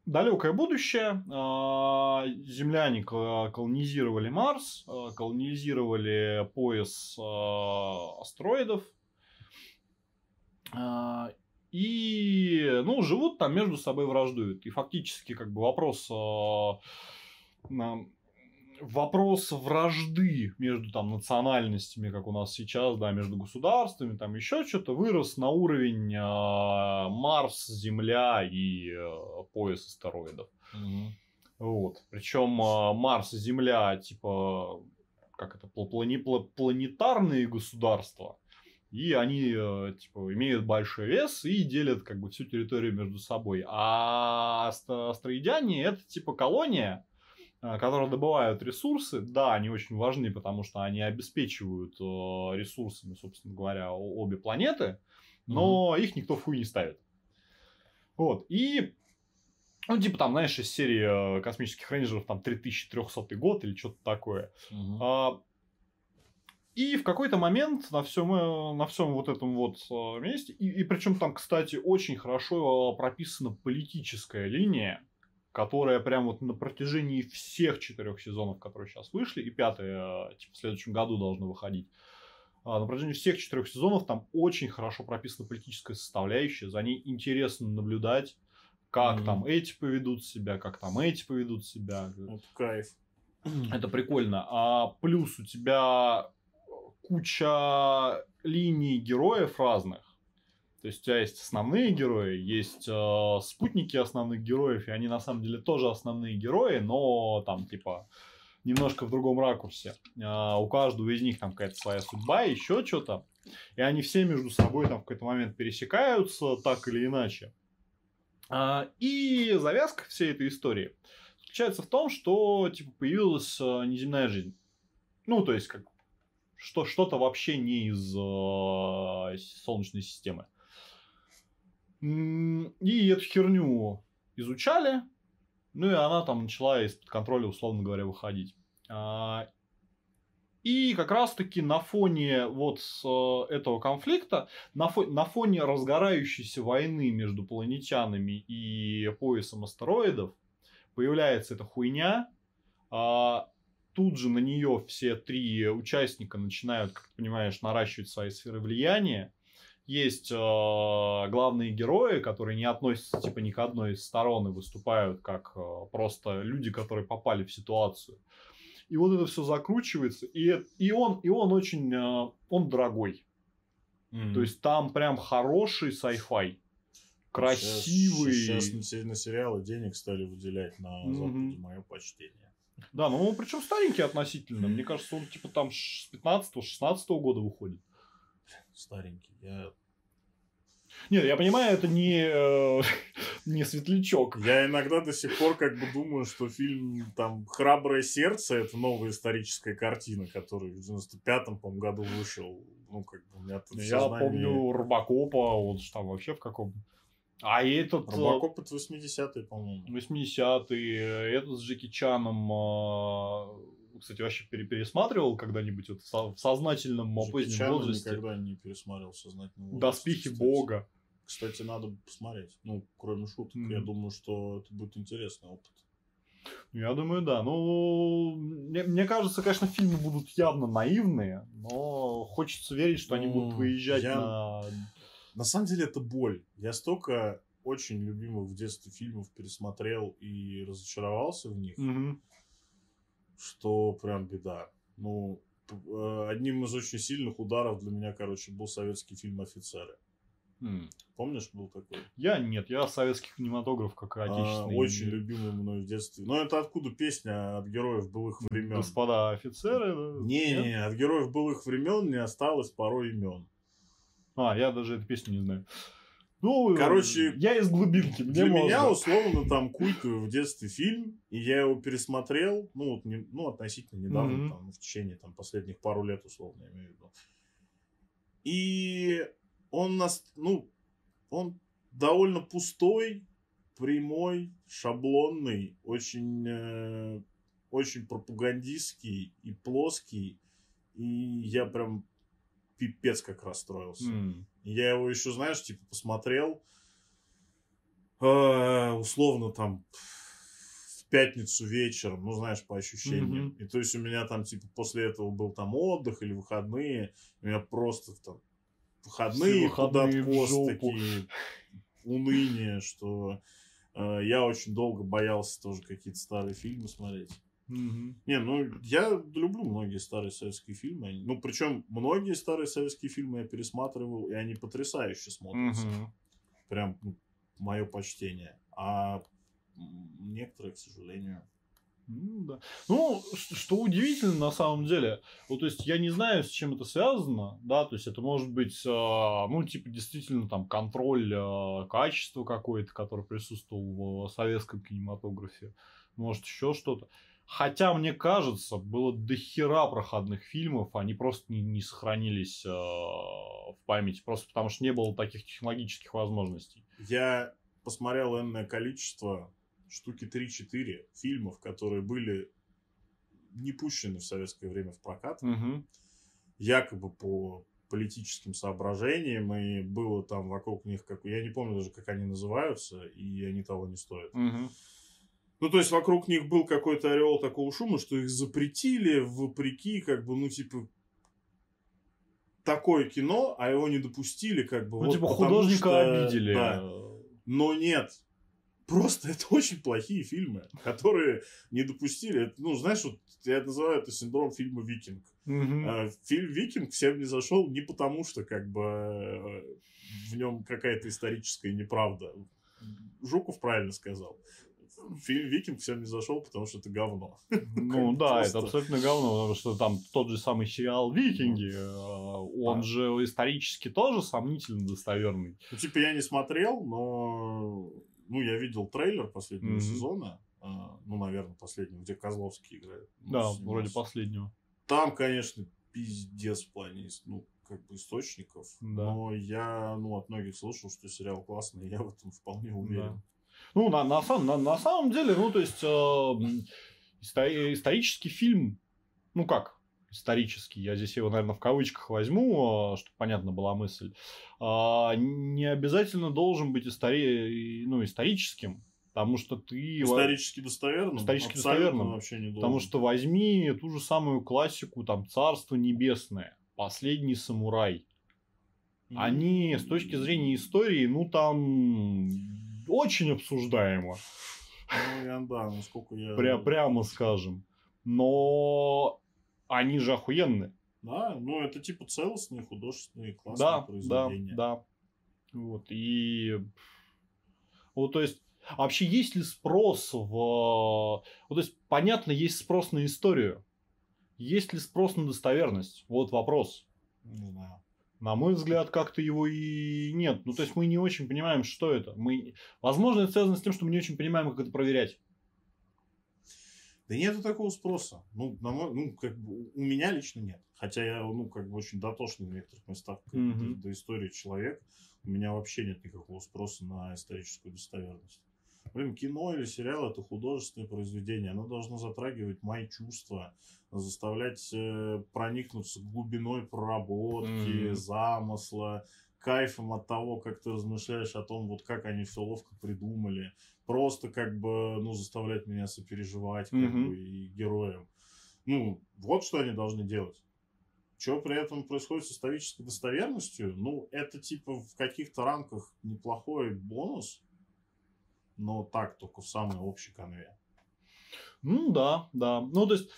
Speaker 1: Далекое будущее. э, Земляне ко- колонизировали Марс, э, колонизировали пояс астероидов. И, ну, живут там между собой враждуют. И фактически, как бы, вопрос... Вопрос вражды между там национальностями, как у нас сейчас, да, между государствами, там еще что-то вырос на уровень э, Марс, Земля и э, пояс астероидов.
Speaker 4: Мгм.
Speaker 1: Вот. Причем э, Марс и Земля, типа, как это, пла- плани- пла- планетарные государства. И они, э, типа, имеют большой вес и делят, как бы, всю территорию между собой. А астро- астроидяне это, типа, колония, которые добывают ресурсы. Да, они очень важны, потому что они обеспечивают э, ресурсами, собственно говоря, обе планеты. Но их никто в хуй не ставит. Вот. И ну, типа там, знаешь, из серии э, космических рейнджеров там 3300 год или что-то такое.
Speaker 4: Мгм.
Speaker 1: А, И в какой-то момент на всем, э, на всем вот этом вот э, месте, и, причем там, кстати, очень хорошо э, прописана политическая линия, которая прям вот на протяжении всех четырех сезонов, которые сейчас вышли, и пятый, э, типа, в следующем году должно выходить, А, на протяжении всех четырех сезонов там очень хорошо прописана политическая составляющая, за ней интересно наблюдать, как
Speaker 4: Мгм.
Speaker 1: там эти поведут себя, как там эти поведут себя.
Speaker 4: Вот кайф.
Speaker 1: Это прикольно. А плюс у тебя куча линий героев разных. То есть у тебя есть основные герои, есть э, спутники основных героев, и они на самом деле тоже основные герои, но там типа немножко в другом ракурсе. А, у каждого из них там какая-то своя судьба, еще что-то. И они все между собой там в какой-то момент пересекаются, так или иначе. А, и завязка всей этой истории заключается в том, что типа появилась э, неземная жизнь. Ну, то есть, как что, что-то вообще не из э, Солнечной системы. И эту херню изучали, ну и она там начала из-под контроля, условно говоря, выходить. А, И как раз-таки на фоне вот э, этого конфликта, на, фо- на фоне разгорающейся войны между планетянами и поясом астероидов, появляется эта хуйня. а, Тут же на нее все три участника начинают, как ты понимаешь, наращивать свои сферы влияния. Есть э, главные герои, которые не относятся типа ни к одной из сторон и выступают как э, просто люди, которые попали в ситуацию. И вот это все закручивается, и, и он, и он очень, э, он дорогой. То есть там прям хороший sci-fi, красивый.
Speaker 4: Сейчас, на, се- на сериалы денег стали выделять на
Speaker 1: Мгм.
Speaker 4: Западе. Мое почтение.
Speaker 1: Да, ну причем старенький относительно. Мне кажется, он типа там с 15-16 года выходит.
Speaker 4: Старенький. Я,
Speaker 1: Нет, я понимаю, это не, э, не светлячок.
Speaker 4: я иногда до сих пор как бы думаю, что фильм там «Храброе сердце» это новая историческая картина, который в 95-м, по году вышел. Ну, как бы у меня тут
Speaker 1: Я
Speaker 4: сознании-
Speaker 1: помню Робокопа, он же там вообще в каком... А этот... э,
Speaker 4: Робокоп это 80-е, по-моему.
Speaker 1: 80-е, этот с Джеки Чаном, э, кстати, вообще пере- пересматривал когда-нибудь вот в со- в сознательном
Speaker 4: Джеки
Speaker 1: позднем
Speaker 4: Чана
Speaker 1: возрасте
Speaker 4: никогда не пересматривал сознательно.
Speaker 1: «Доспехи Бога».
Speaker 4: Кстати, надо посмотреть. Ну, кроме шуток.
Speaker 1: Мгм.
Speaker 4: Я думаю, что это будет интересный опыт.
Speaker 1: Я думаю, да. Ну, мне, мне кажется, конечно, фильмы будут явно наивные, но хочется верить, что они будут
Speaker 4: Ну,
Speaker 1: выезжать
Speaker 4: я-
Speaker 1: на...
Speaker 4: На самом деле это боль. Я столько очень любимых в детстве фильмов пересмотрел и разочаровался в них,
Speaker 1: Мгм.
Speaker 4: Что прям беда. Ну, э, одним из очень сильных ударов для меня, короче, был советский фильм «Офицеры».
Speaker 1: М.
Speaker 4: Помнишь, был такой?
Speaker 1: Я нет, я советский кинематограф как и
Speaker 4: А,
Speaker 1: отечественный.
Speaker 4: очень любимый мной в детстве. Но это откуда песня от героев былых времен?
Speaker 1: Господа офицеры. да?
Speaker 4: Не,
Speaker 1: Нет?
Speaker 4: не, от героев былых времен не осталось порой имен.
Speaker 1: А, я даже эту песню не знаю. Ну,
Speaker 4: Короче,
Speaker 1: я из глубинки, мне
Speaker 4: Для
Speaker 1: можно.
Speaker 4: меня, условно, там культовый в детстве фильм, и я его пересмотрел, ну, вот, не- ну относительно недавно,
Speaker 1: Мгм.
Speaker 4: там, в течение там, последних пару лет, условно, я имею в виду. И он нас, ну, он довольно пустой, прямой, шаблонный, очень, э, очень пропагандистский и плоский, и я прям пипец как расстроился.
Speaker 1: М.
Speaker 4: Я его еще, знаешь, типа посмотрел, э, условно там в пятницу вечером, ну знаешь, по ощущениям.
Speaker 1: Мгм.
Speaker 4: И то есть у меня там типа после этого был там отдых или выходные, у меня просто там выходные,
Speaker 1: выходные
Speaker 4: пост
Speaker 1: жопу.
Speaker 4: такие уныние, что э, я очень долго боялся тоже какие-то старые фильмы смотреть.
Speaker 1: Мгм.
Speaker 4: Не, ну я люблю многие старые советские фильмы. Ну, причем многие старые советские фильмы я пересматривал, и они потрясающе смотрятся.
Speaker 1: Мгм.
Speaker 4: Прям мое почтение. А некоторые, к сожалению.
Speaker 1: Ну, да. Ну, что удивительно на самом деле, вот, то есть я не знаю, с чем это связано, да, то есть это может быть, а, ну, типа, действительно, там, контроль а, качества какой-то, который присутствовал в советском кинематографе, может, еще что-то. Хотя, мне кажется, было дохера проходных фильмов, они просто не, не сохранились а, в памяти, просто потому что не было таких технологических возможностей.
Speaker 4: Я посмотрел энное количество, штуки 3-4 фильмов, которые были не пущены в советское время в прокат.
Speaker 1: Мгм.
Speaker 4: якобы по политическим соображениям, и было там вокруг них, как я не помню даже, как они называются, и они того не стоят.
Speaker 1: Мгм.
Speaker 4: Ну, то есть вокруг них был какой-то ореол такого шума, что их запретили, вопреки, как бы, ну, типа, такое кино, а его не допустили, как бы.
Speaker 1: Ну,
Speaker 4: вот
Speaker 1: типа, художника
Speaker 4: что-
Speaker 1: обидели.
Speaker 4: да. Но нет. Просто это очень плохие фильмы, которые не допустили. Ну, знаешь, вот я называю это синдром фильма «Викинг». Э, Фильм «Викинг» всем не зашел не потому, что как бы э, в нем какая-то историческая неправда. Жуков правильно сказал. Фильм «Викинг» всем не зашел, потому что это говно.
Speaker 1: Ну да, это абсолютно говно, потому что там тот же самый сериал «Викинги», э, он
Speaker 4: Да.
Speaker 1: же исторически тоже сомнительно достоверный.
Speaker 4: Ну, типа, я не смотрел, но ну, я видел трейлер последнего сезона. а, Ну, наверное, последнего, где Козловский играет. Ну,
Speaker 1: Да, вроде последнего.
Speaker 4: Там, конечно, пиздец в плане, ну, как бы источников.
Speaker 1: Да.
Speaker 4: Но я, ну, от многих слышал, что сериал классный, и я в этом вполне уверен.
Speaker 1: Ну, на, на, на, на самом деле, ну, то есть, э, исторический фильм, ну как, исторический, я здесь его, наверное, в кавычках возьму, чтобы понятна была мысль, а, не обязательно должен быть истори... ну, историческим, потому что ты...
Speaker 4: Исторически достоверным?
Speaker 1: Исторически достоверным.
Speaker 4: вообще не
Speaker 1: Потому что возьми ту же самую классику, там, «Царство небесное», «Последний самурай». Они с точки зрения истории, ну, там очень обсуждаемо.
Speaker 4: Ну, да, насколько я...
Speaker 1: Пря- прямо скажем. Но они же охуенные.
Speaker 4: Да, ну, это типа целостные, художественные, классные
Speaker 1: Да, да,
Speaker 4: произведения.
Speaker 1: да. Вот, и... Вот, то есть, вообще есть ли спрос в... Вот, то есть, понятно, есть спрос на историю. Есть ли спрос на достоверность? Вот вопрос.
Speaker 4: Не знаю.
Speaker 1: На мой взгляд, как-то его и нет. Ну, то есть, мы не очень понимаем, что это. Мы... Возможно, это связано с тем, что мы не очень понимаем, как это проверять.
Speaker 4: Да нету такого спроса. Ну, на мой, ну, как бы у меня лично нет. Хотя я, ну, как бы очень дотошный в некоторых местах
Speaker 1: Мгм.
Speaker 4: до, до истории человек. У меня вообще нет никакого спроса на историческую достоверность. Блин, кино или сериал это художественное произведение. Оно должно затрагивать мои чувства, заставлять э, проникнуться глубиной проработки,
Speaker 1: Мгм.
Speaker 4: замысла, кайфом от того, как ты размышляешь о том, вот как они все ловко придумали. Просто как бы, ну, заставлять меня сопереживать как
Speaker 1: Мгм.
Speaker 4: бы и героям. Ну, вот что они должны делать. Что при этом происходит с исторической достоверностью? Ну, это типа в каких-то рамках неплохой бонус, но так только в самой общей конве.
Speaker 1: Ну да, да. Ну, то есть,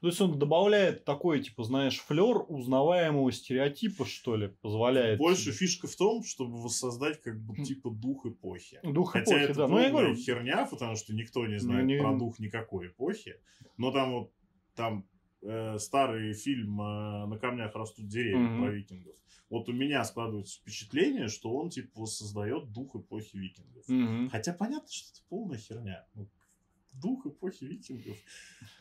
Speaker 1: то есть он добавляет такой, типа, знаешь, флер узнаваемого стереотипа, что ли, позволяет.
Speaker 4: Больше
Speaker 1: тебе.
Speaker 4: фишка в том, чтобы воссоздать как бы типа дух эпохи.
Speaker 1: Дух
Speaker 4: Хотя
Speaker 1: эпохи,
Speaker 4: это
Speaker 1: да. Ну, я говорю,
Speaker 4: херня, потому что никто не знает
Speaker 1: не-
Speaker 4: про дух никакой эпохи. Но там вот там э, старый фильм э, «На камнях растут деревья»
Speaker 1: Мгм.
Speaker 4: про викингов. Вот у меня складывается впечатление, что он типа воссоздает дух эпохи викингов.
Speaker 1: Мгм.
Speaker 4: Хотя понятно, что это полная херня. Ну, Дух эпохи викингов.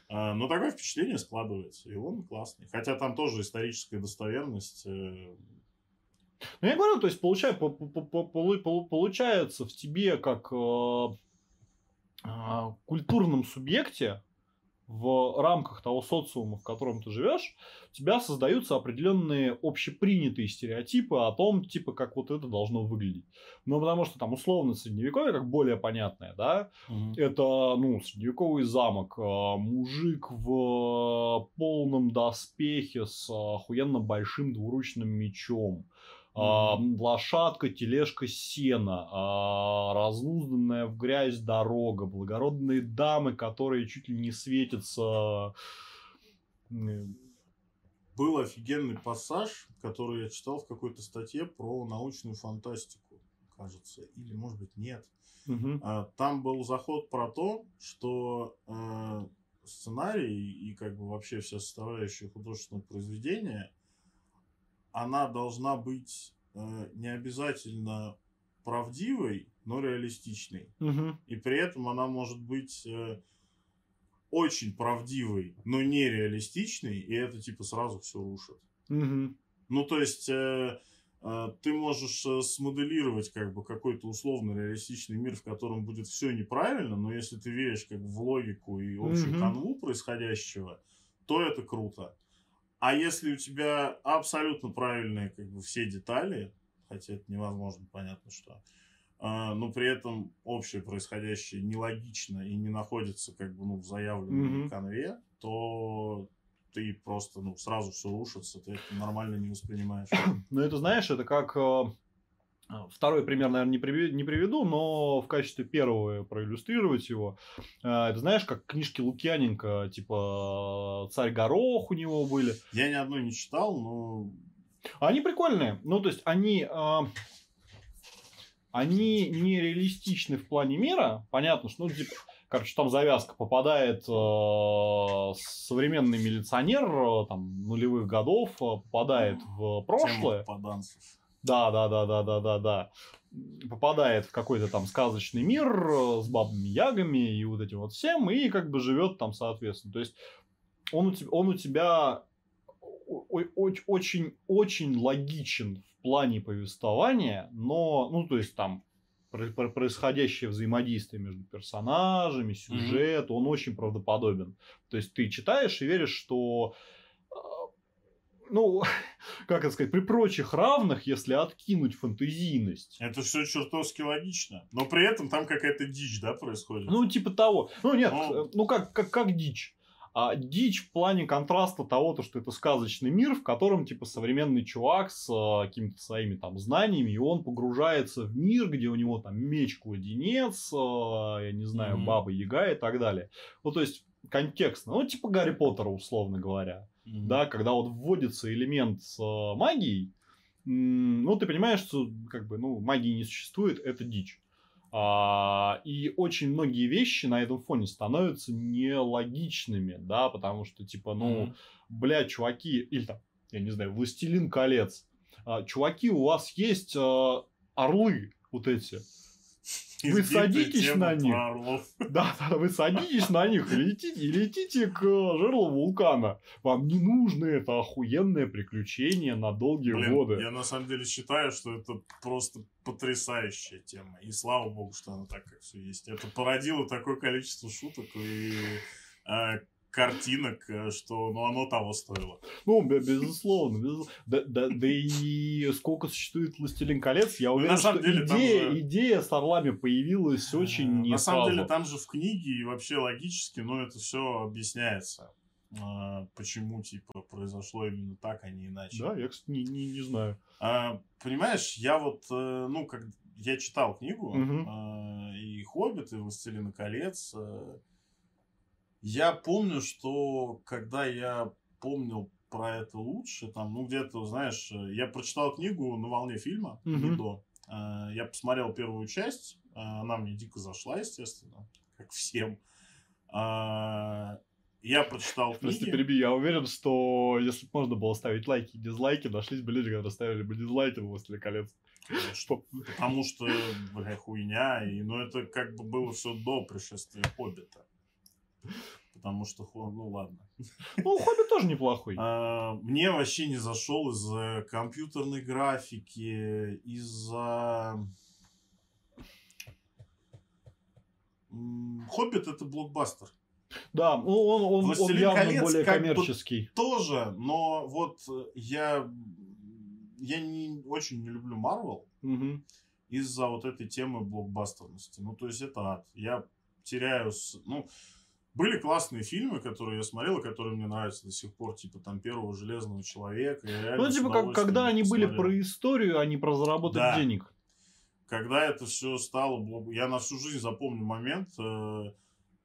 Speaker 4: А, но такое впечатление складывается, и он классный. Хотя там тоже историческая достоверность. э,
Speaker 1: Ну, я говорю, то есть, получай, по- по- по- полу- полу- получается в тебе, как э, а, культурном субъекте, в рамках того социума, в котором ты живешь, у тебя создаются определенные общепринятые стереотипы о том, типа, как вот это должно выглядеть. Ну, потому что там условно средневековье, как более понятное, да, это, ну, средневековый замок, а, мужик в полном доспехе с охуенно большим двуручным мечом, а, лошадка, тележка сена, а, разнузданная в грязь дорога, благородные дамы, которые чуть ли не светятся. М,
Speaker 4: Был офигенный пассаж, который я читал в какой-то статье про научную фантастику, кажется. Или, может быть, нет.
Speaker 1: мгм.
Speaker 4: А, Там был заход про то, что э, сценарий и как бы вообще вся составляющая художественного произведения, она должна быть э, не обязательно правдивой, но реалистичной.
Speaker 1: Мгм.
Speaker 4: И при этом она может быть э, очень правдивой, но нереалистичной, и это типа сразу все рушит.
Speaker 1: Мгм.
Speaker 4: Ну, то есть, э, э, ты можешь э, смоделировать как бы какой-то условно реалистичный мир, в котором будет все неправильно, но если ты веришь как в логику и общую
Speaker 1: Мгм.
Speaker 4: канву происходящего, то это круто. А если у тебя абсолютно правильные как бы все детали, хотя это невозможно, понятно, что, а, но при этом общее происходящее нелогично и не находится как бы ну, в заявленной
Speaker 1: Мгм.
Speaker 4: конве, то ты просто, ну, сразу все рушится, ты это нормально не воспринимаешь.
Speaker 1: Ну, это, знаешь, это как... э, Второй пример, наверное, не, приве- не приведу, но в качестве первого проиллюстрировать его. Э, Это знаешь, как книжки Лукьяненко, типа «Царь Горох» у него были.
Speaker 4: Я ни одной не читал, но
Speaker 1: Они прикольные. Ну, то есть, они... э, Они нереалистичны в плане мира. Понятно, что, ну, типа, короче, там завязка попадает э, современный милиционер э, там, нулевых годов, попадает в прошлое.
Speaker 4: тема попаданцев.
Speaker 1: Да, да, да, да, да, да, да. Попадает в какой-то там сказочный мир э, с бабами ягами и вот этим вот всем, и как бы живет там, соответственно. То есть он у тебя, он у тебя очень, очень логичен в плане повествования, но, ну, то есть там про- про- происходящее взаимодействие между персонажами, сюжет, он очень правдоподобен. То есть ты читаешь и веришь, что ну, как это сказать, при прочих равных, если откинуть фантазийность.
Speaker 4: Это все чертовски логично. Но при этом там какая-то дичь, да, происходит?
Speaker 1: Ну, типа того. Ну, нет,
Speaker 4: Ну.
Speaker 1: э, ну как, как, как дичь. А дичь в плане контраста того, то, что это сказочный мир, в котором, типа, современный чувак с э, какими-то своими там знаниями, и он погружается в мир, где у него там меч-кладенец, э, я не знаю,
Speaker 4: Мгм.
Speaker 1: баба Яга и так далее. Ну, то есть, контекстно. Ну, типа Гарри Поттера, условно говоря.
Speaker 4: Мгм.
Speaker 1: да, когда вот вводится элемент с э, магией, ну, ты понимаешь, что как бы, ну, магии не существует, это дичь. А, и очень многие вещи на этом фоне становятся нелогичными, да, потому что, типа, ну,
Speaker 4: Мгм.
Speaker 1: бля, чуваки, или там, я не знаю, Властелин колец. А, чуваки, у вас есть э, орлы вот эти. Вы садитесь на них? Да, да, вы садитесь на них и летите, и летите к э, жерлу вулкана. Вам не нужно это охуенное приключение на долгие
Speaker 4: Блин,
Speaker 1: годы.
Speaker 4: я на самом деле считаю, что это просто потрясающая тема. И слава богу, что она так, как все есть. Это породило такое количество шуток и э, картинок, э, что ну, оно того стоило.
Speaker 1: Ну, бе- безусловно, безусловно. Да, да, да и сколько существует «Властелин колец», я уверен,
Speaker 4: Ну, на самом
Speaker 1: что
Speaker 4: деле, там
Speaker 1: идея,
Speaker 4: же-
Speaker 1: идея с орлами появилась очень
Speaker 4: Э,
Speaker 1: не
Speaker 4: На самом деле, там же в книге и вообще логически, ну, это все объясняется. э, Почему, типа, произошло именно так, а не иначе.
Speaker 1: Да, я, кстати, не, не, не знаю.
Speaker 4: А, понимаешь, я вот, э, ну, как я читал книгу,
Speaker 1: Мгм.
Speaker 4: э, и «Хоббит», и «Властелина колец», э, я помню, что когда я помнил про это лучше, там, ну, где-то, знаешь, э, я прочитал книгу на волне фильма,
Speaker 1: Мгм.
Speaker 4: до. Э, Я посмотрел первую часть, э, она мне дико зашла, естественно, как всем. Я прочитал
Speaker 1: Прости,
Speaker 4: книги.
Speaker 1: переби, я уверен, что если бы можно было ставить лайки и дизлайки, нашлись бы люди, которые ставили бы дизлайки «Властелин колец».
Speaker 4: Что- Потому что, бля, хуйня. И, ну, это как бы было все до пришествия Хоббита. Потому что, ну ладно.
Speaker 1: Ну, «Хоббит» тоже неплохой.
Speaker 4: А, мне вообще не зашел из-за компьютерной графики, из-за... Хоббит это блокбастер.
Speaker 1: Да, ну, он, он, он
Speaker 4: «Властелин
Speaker 1: явно
Speaker 4: колец»
Speaker 1: более
Speaker 4: бы
Speaker 1: коммерческий.
Speaker 4: Тоже, но вот э, я, я не очень не люблю Марвел.
Speaker 1: Мгм.
Speaker 4: из-за вот этой темы блокбастерности. Ну, то есть это ад. Я теряю... Ну, были классные фильмы, которые я смотрел, которые мне нравятся до сих пор, типа там первого Железного Человека.
Speaker 1: Ну, типа, как, когда они были
Speaker 4: посмотрел.
Speaker 1: про историю, а не про заработать
Speaker 4: Да.
Speaker 1: денег.
Speaker 4: Когда это все стало... Я на всю жизнь запомню момент, э,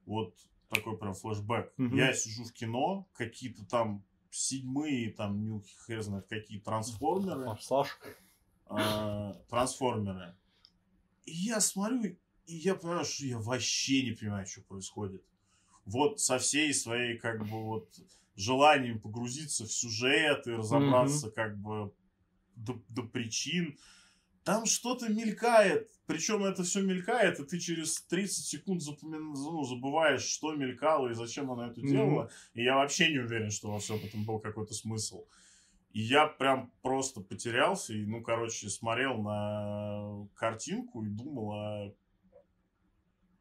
Speaker 4: вот такой прям флешбэк.
Speaker 1: Мгм.
Speaker 4: Я сижу в кино, какие-то там седьмые, там, ну, хер знает, какие трансформеры.
Speaker 1: Форсаж.
Speaker 4: э, трансформеры. И я смотрю, и я понимаю, что я вообще не понимаю, что происходит. Вот со всей своей, как бы, вот, желанием погрузиться в сюжет и разобраться, как бы, до, до причин. Там что-то мелькает, причем это все мелькает, и ты через 30 секунд запомин- ну, забываешь, что мелькало и зачем она это делала. И я вообще не уверен, что во всем этом был какой-то смысл. И я прям просто потерялся и, ну, короче, смотрел на картинку и думал о,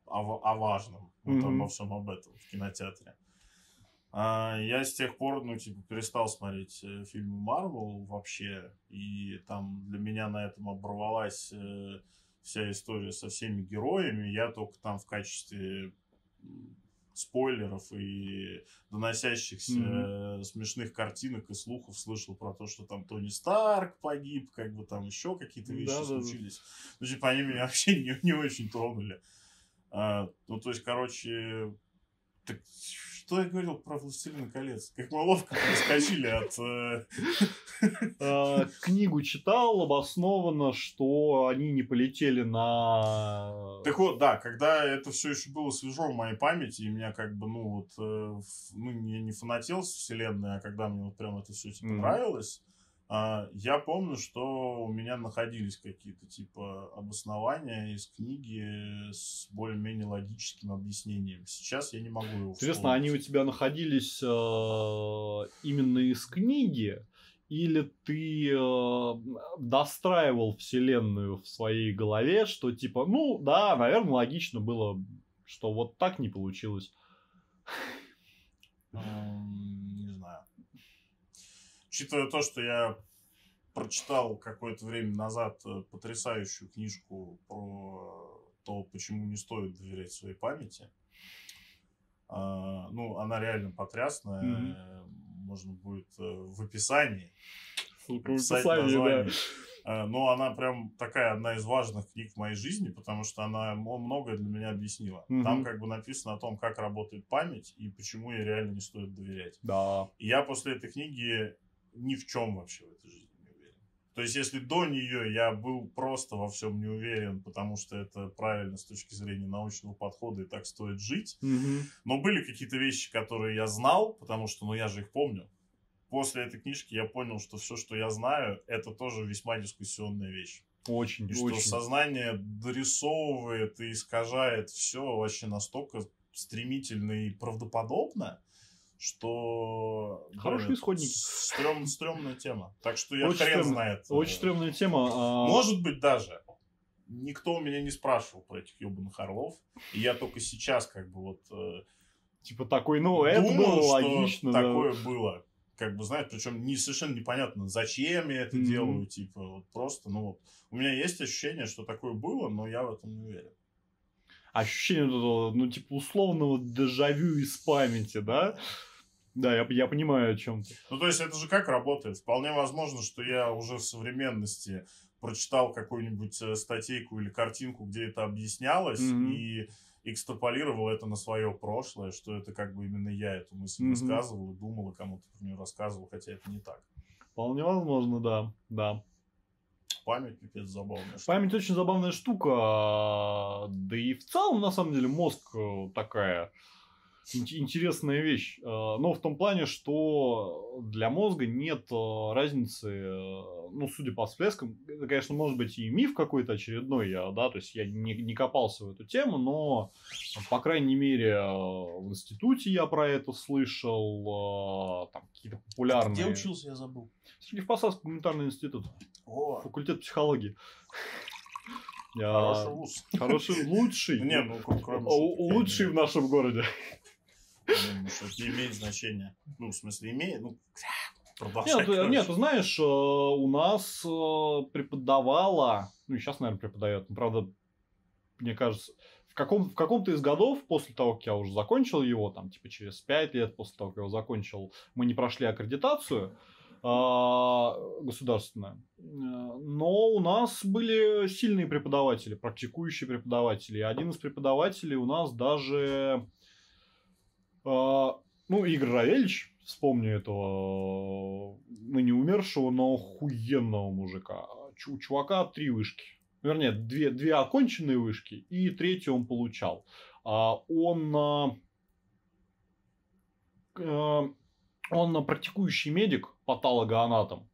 Speaker 4: о, о важном. Вот
Speaker 1: Мгм.
Speaker 4: обо всем об этом в кинотеатре. А, я с тех пор, ну, типа, перестал смотреть э, фильмы Марвел вообще. И там для меня на этом оборвалась э, вся история со всеми героями. Я только там в качестве спойлеров и доносящихся э, смешных картинок и слухов слышал про то, что там Тони Старк погиб, как бы там еще какие-то вещи
Speaker 1: Да-да-да.
Speaker 4: случились. Ну, типа, они меня вообще не, не очень тронули. А, ну, то есть, короче, так что я говорил про «Властелина колец»? Как мы ловко проскочили от... э,
Speaker 1: Э, Книгу читал, обоснованно, что они не полетели на...
Speaker 4: Так вот, да, когда это все еще было свежо в моей памяти, и меня как бы, ну, вот, э, ну, не, не фанател с вселенной, а когда мне вот прям это все типа нравилось, а, я помню, что у меня находились какие-то типа обоснования из книги с более-менее логическим объяснением. Сейчас я не могу его
Speaker 1: Интересно, они у
Speaker 4: вспомнить.
Speaker 1: тебя находились э, именно из книги, или ты э, достраивал вселенную в своей голове, что типа, ну да, наверное, логично было, что вот так не получилось.
Speaker 4: Учитывая то, что я прочитал какое-то время назад э, потрясающую книжку про то, почему не стоит доверять своей памяти. А, Ну, она реально потрясная. Э, Можно будет э, в описании
Speaker 1: Ссылка в описании, да.
Speaker 4: название. Э, Но она прям такая одна из важных книг в моей жизни, потому что она многое для меня объяснила.
Speaker 1: Мгм.
Speaker 4: Там как бы написано о том, как работает память и почему ей реально не стоит доверять.
Speaker 1: Да.
Speaker 4: И я после этой книги ни в чем вообще в этой жизни не уверен. То есть, если до нее я был просто во всем не уверен, потому что это правильно с точки зрения научного подхода и так стоит жить,
Speaker 1: Мгм.
Speaker 4: но были какие-то вещи, которые я знал, потому что, ну, я же их помню. После этой книжки я понял, что все, что я знаю, это тоже весьма дискуссионная вещь.
Speaker 1: Очень,
Speaker 4: И что
Speaker 1: очень.
Speaker 4: сознание дорисовывает и искажает все вообще настолько стремительно и правдоподобно, что...
Speaker 1: Хорошие
Speaker 4: это
Speaker 1: исходники.
Speaker 4: стрём- стрёмная тема. Так что я
Speaker 1: Очень
Speaker 4: хрен знает.
Speaker 1: Очень
Speaker 4: э,
Speaker 1: стрёмная тема. а,
Speaker 4: Может быть, даже. Никто у меня не спрашивал про этих ебаных орлов. И я только сейчас как бы вот э,
Speaker 1: Типа такой, ну, это
Speaker 4: думаю,
Speaker 1: было
Speaker 4: что
Speaker 1: логично. да.
Speaker 4: такое было. Как бы, знаешь, причем не совершенно непонятно, зачем я это
Speaker 1: Мгм.
Speaker 4: делаю, типа, вот просто, ну вот. У меня есть ощущение, что такое было, но я в этом не уверен.
Speaker 1: ощущение ну, типа, условного дежавю из памяти, да? Да, я, я понимаю, о чем ты.
Speaker 4: Ну, то есть, это же как работает? Вполне возможно, что я уже в современности прочитал какую-нибудь э, статейку или картинку, где это объяснялось,
Speaker 1: Мгм.
Speaker 4: и экстраполировал это на свое прошлое, что это как бы именно я эту мысль высказывал и думал, и кому-то про нее рассказывал, хотя это не так.
Speaker 1: Вполне возможно, да. Да.
Speaker 4: Память пипец забавная. штука.
Speaker 1: Память очень забавная штука. Да и в целом, на самом деле, мозг э, такая интересная вещь. А, Но в том плане, что для мозга нет э, разницы, э, ну, судя по всплескам, это, конечно, может быть и миф какой-то очередной, я, да, то есть я не, не копался в эту тему, но, по крайней мере, э, в институте я про это слышал, э, там какие-то популярные...
Speaker 4: Где учился, я забыл.
Speaker 1: Сергей Посадский гуманитарный институт,
Speaker 4: О,
Speaker 1: факультет психологии. Я-
Speaker 4: хороший вуз.
Speaker 1: Хороший, лучший.
Speaker 4: Не, ну,
Speaker 1: лучший в нашем городе.
Speaker 4: Это не имеет значения. Ну, в смысле, имеет, ну, продолжай.
Speaker 1: Нет, нет, ты знаешь, э, у нас э, преподавала, ну и сейчас, наверное, преподает, правда, мне кажется, в, каком, в каком-то из годов, после того, как я уже закончил его, там, типа, через 5 лет после того, как я его закончил, мы не прошли аккредитацию э, государственную, Э, но у нас были сильные преподаватели, практикующие преподаватели. Один из преподавателей у нас даже, ну, Игорь Равельевич, вспомню этого э, ныне умершего, но охуенного мужика. У чувака три вышки. Вернее, две, две оконченные вышки, и третью он получал. А Он, а, э, он практикующий медик, патологоанатом,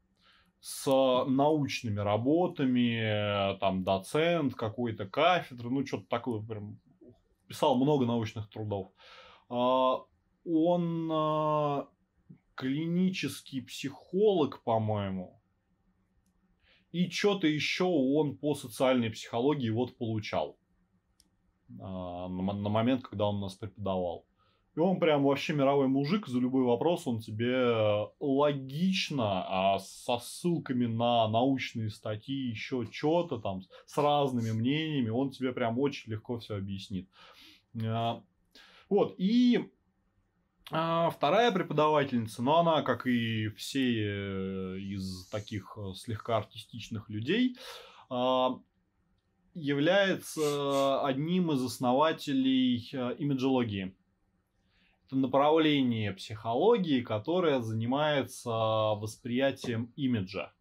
Speaker 1: с научными работами, там, доцент какой-то кафедры, ну, что-то такое, прям, писал много научных трудов. А, Он а, клинический психолог, по-моему, и что-то еще он по социальной психологии вот получал а, на момент, когда он нас преподавал. И он прям вообще мировой мужик, за любой вопрос он тебе логично, а со ссылками на научные статьи, еще что-то там, с разными мнениями, он тебе прям очень легко все объяснит. А, Вот, и а, вторая преподавательница, но она, как и все э, из таких э, слегка артистичных людей, а, является одним из основателей э, имиджологии. Это направление психологии, которое занимается восприятием имиджа.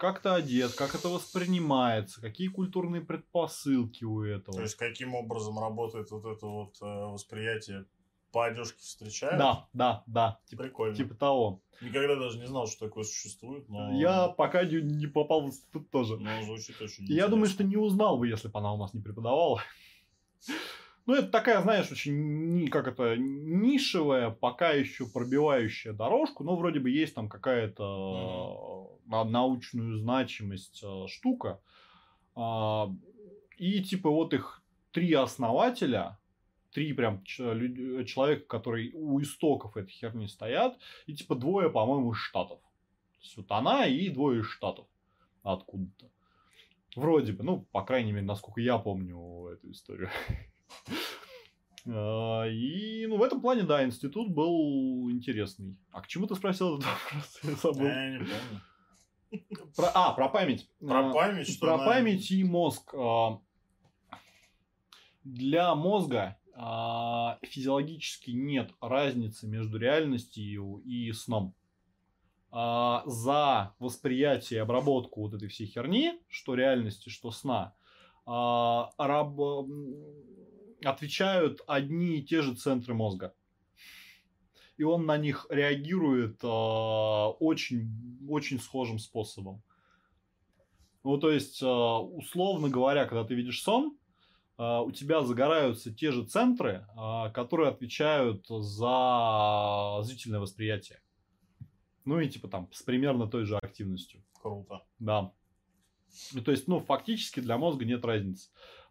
Speaker 1: Как ты одет, как это воспринимается, какие культурные предпосылки у этого.
Speaker 4: То есть, каким образом работает вот это вот э, восприятие по одежке встречают?
Speaker 1: Да, да, да. Типа,
Speaker 4: Прикольно.
Speaker 1: типа того.
Speaker 4: Никогда даже не знал, что такое существует, но...
Speaker 1: Я пока не, не попал в институт тоже.
Speaker 4: Но звучит очень
Speaker 1: Я думаю, что не узнал бы, если бы она у нас не преподавала. Ну, это такая, знаешь, очень, как это, нишевая, пока еще пробивающая дорожку, но вроде бы есть там какая-то научную значимость э, штука. А, И типа вот их три основателя, три прям человека, которые у истоков этой херни стоят, и типа двое, по-моему, из Штатов. То есть вот она и двое из Штатов откуда-то. Вроде бы, ну, по крайней мере, насколько я помню эту историю. А, И, ну, в этом плане, да, институт был интересный. А к чему ты спросил этот вопрос? Я забыл.
Speaker 4: Я не помню.
Speaker 1: Про- а, про память.
Speaker 4: Про
Speaker 1: А,
Speaker 4: память, что
Speaker 1: Про
Speaker 4: она-
Speaker 1: память и мозг. А, Для мозга а, физиологически нет разницы между реальностью и сном. А, За восприятие и обработку вот этой всей херни, что реальности, что сна, раб- отвечают одни и те же центры мозга. И он на них реагирует а, очень, очень схожим способом. Ну, то есть, а, условно говоря, когда ты видишь сон, а, у тебя загораются те же центры, а, которые отвечают за зрительное восприятие. Ну и типа там с примерно той же активностью.
Speaker 4: Круто.
Speaker 1: Да. Ну, то есть, ну, фактически для мозга нет разницы.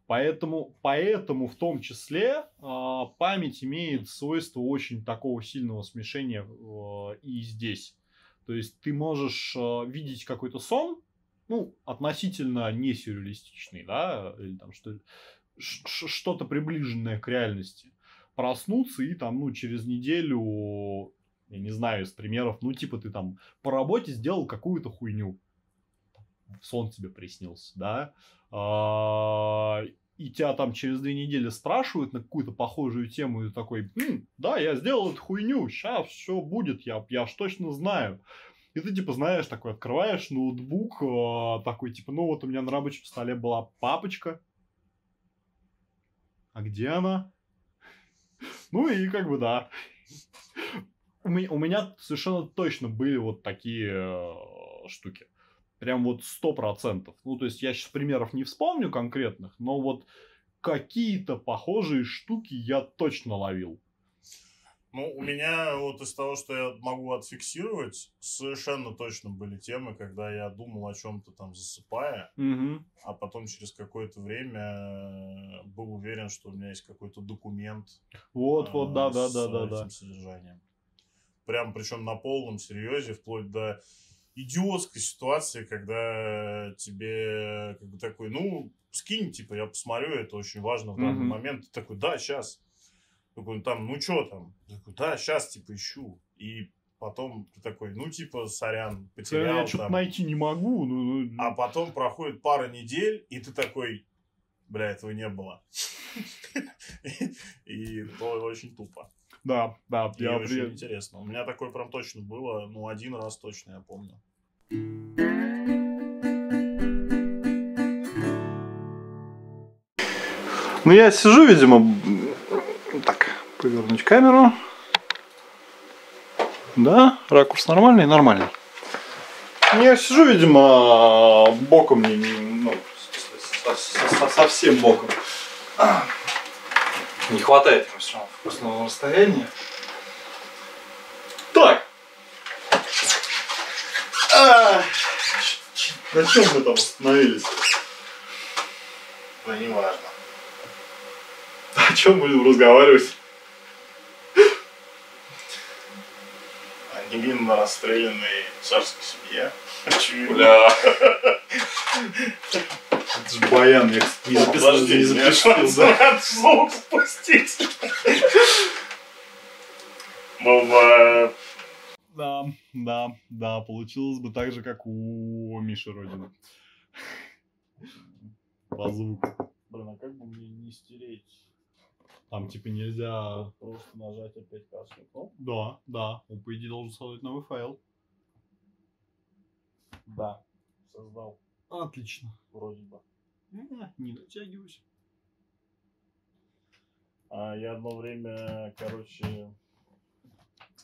Speaker 1: Поэтому, поэтому в том числе а, память имеет свойство очень такого сильного смешения э, и здесь. То есть ты можешь э, видеть какой-то сон, ну, относительно не сюрреалистичный, да, или там что, что-то приближенное к реальности, проснуться и там, ну, через неделю, я не знаю, из примеров, ну, типа ты там по работе сделал какую-то хуйню, сон тебе приснился, да, А, и тебя там через две недели спрашивают на какую-то похожую тему, и ты такой, «М, да, я сделал эту хуйню, сейчас все будет, я, я ж точно знаю. И ты, типа, знаешь, такой, открываешь ноутбук, а, такой, типа, ну вот у меня на рабочем столе была папочка. А где она? Ну и как бы да. У меня, у меня совершенно точно были вот такие э, штуки. Прям вот сто процентов. Ну, то есть я сейчас примеров не вспомню конкретных, но вот какие-то похожие штуки я точно ловил.
Speaker 4: Ну, у меня вот из того, что я могу отфиксировать, совершенно точно были темы, когда я думал о чем-то там засыпая,
Speaker 1: Угу.
Speaker 4: а потом через какое-то время э, был уверен, что у меня есть какой-то документ
Speaker 1: Вот,
Speaker 4: э,
Speaker 1: вот, да, да,
Speaker 4: с
Speaker 1: да, да,
Speaker 4: этим
Speaker 1: да.
Speaker 4: содержанием. Прям причем на полном серьезе, вплоть до идиотской ситуации, когда тебе как бы такой, ну, скинь, типа, я посмотрю, это очень важно в данный
Speaker 1: Мгм.
Speaker 4: момент. Ты такой, да, сейчас. Такой, «Ну, там, ну, что там? Я такой, да, сейчас, типа, ищу. И потом ты такой, ну, типа, сорян, потерял.
Speaker 1: Я что-то найти не могу. Ну, ну,
Speaker 4: А потом проходит пара недель, и ты такой, бля, этого не было. И то очень тупо.
Speaker 1: Да, да,
Speaker 4: И
Speaker 1: я
Speaker 4: очень
Speaker 1: при-
Speaker 4: интересно. У меня такое прям точно было, ну, один раз точно, я помню.
Speaker 1: Ну, я сижу, видимо, так, повернуть камеру. Да, ракурс нормальный, нормальный. Я сижу, видимо, боком, не, ну, со- со- со- совсем боком. Не хватает все равно вкусного расстояния. Так. А, ч- На чем мы там остановились?
Speaker 4: Да не важно.
Speaker 1: О чем будем разговаривать?
Speaker 4: О невинно расстрелянной царской семье.
Speaker 1: Бля.
Speaker 5: Это же баян, я, не записал,
Speaker 2: Подожди,
Speaker 5: не записал,
Speaker 2: звук спустить. Ну, в,
Speaker 1: Да, да, да, получилось бы так же, как у Миши Родина. По звуку.
Speaker 4: Блин, а как бы мне не стереть?
Speaker 1: Там типа нельзя...
Speaker 4: Просто нажать опять красную кнопку?
Speaker 1: Да, да, он по идее должен создать новый файл.
Speaker 4: Да. Создал,
Speaker 1: Отлично.
Speaker 4: вроде бы.
Speaker 1: А, Не дотягивайся.
Speaker 4: А я одно время, короче,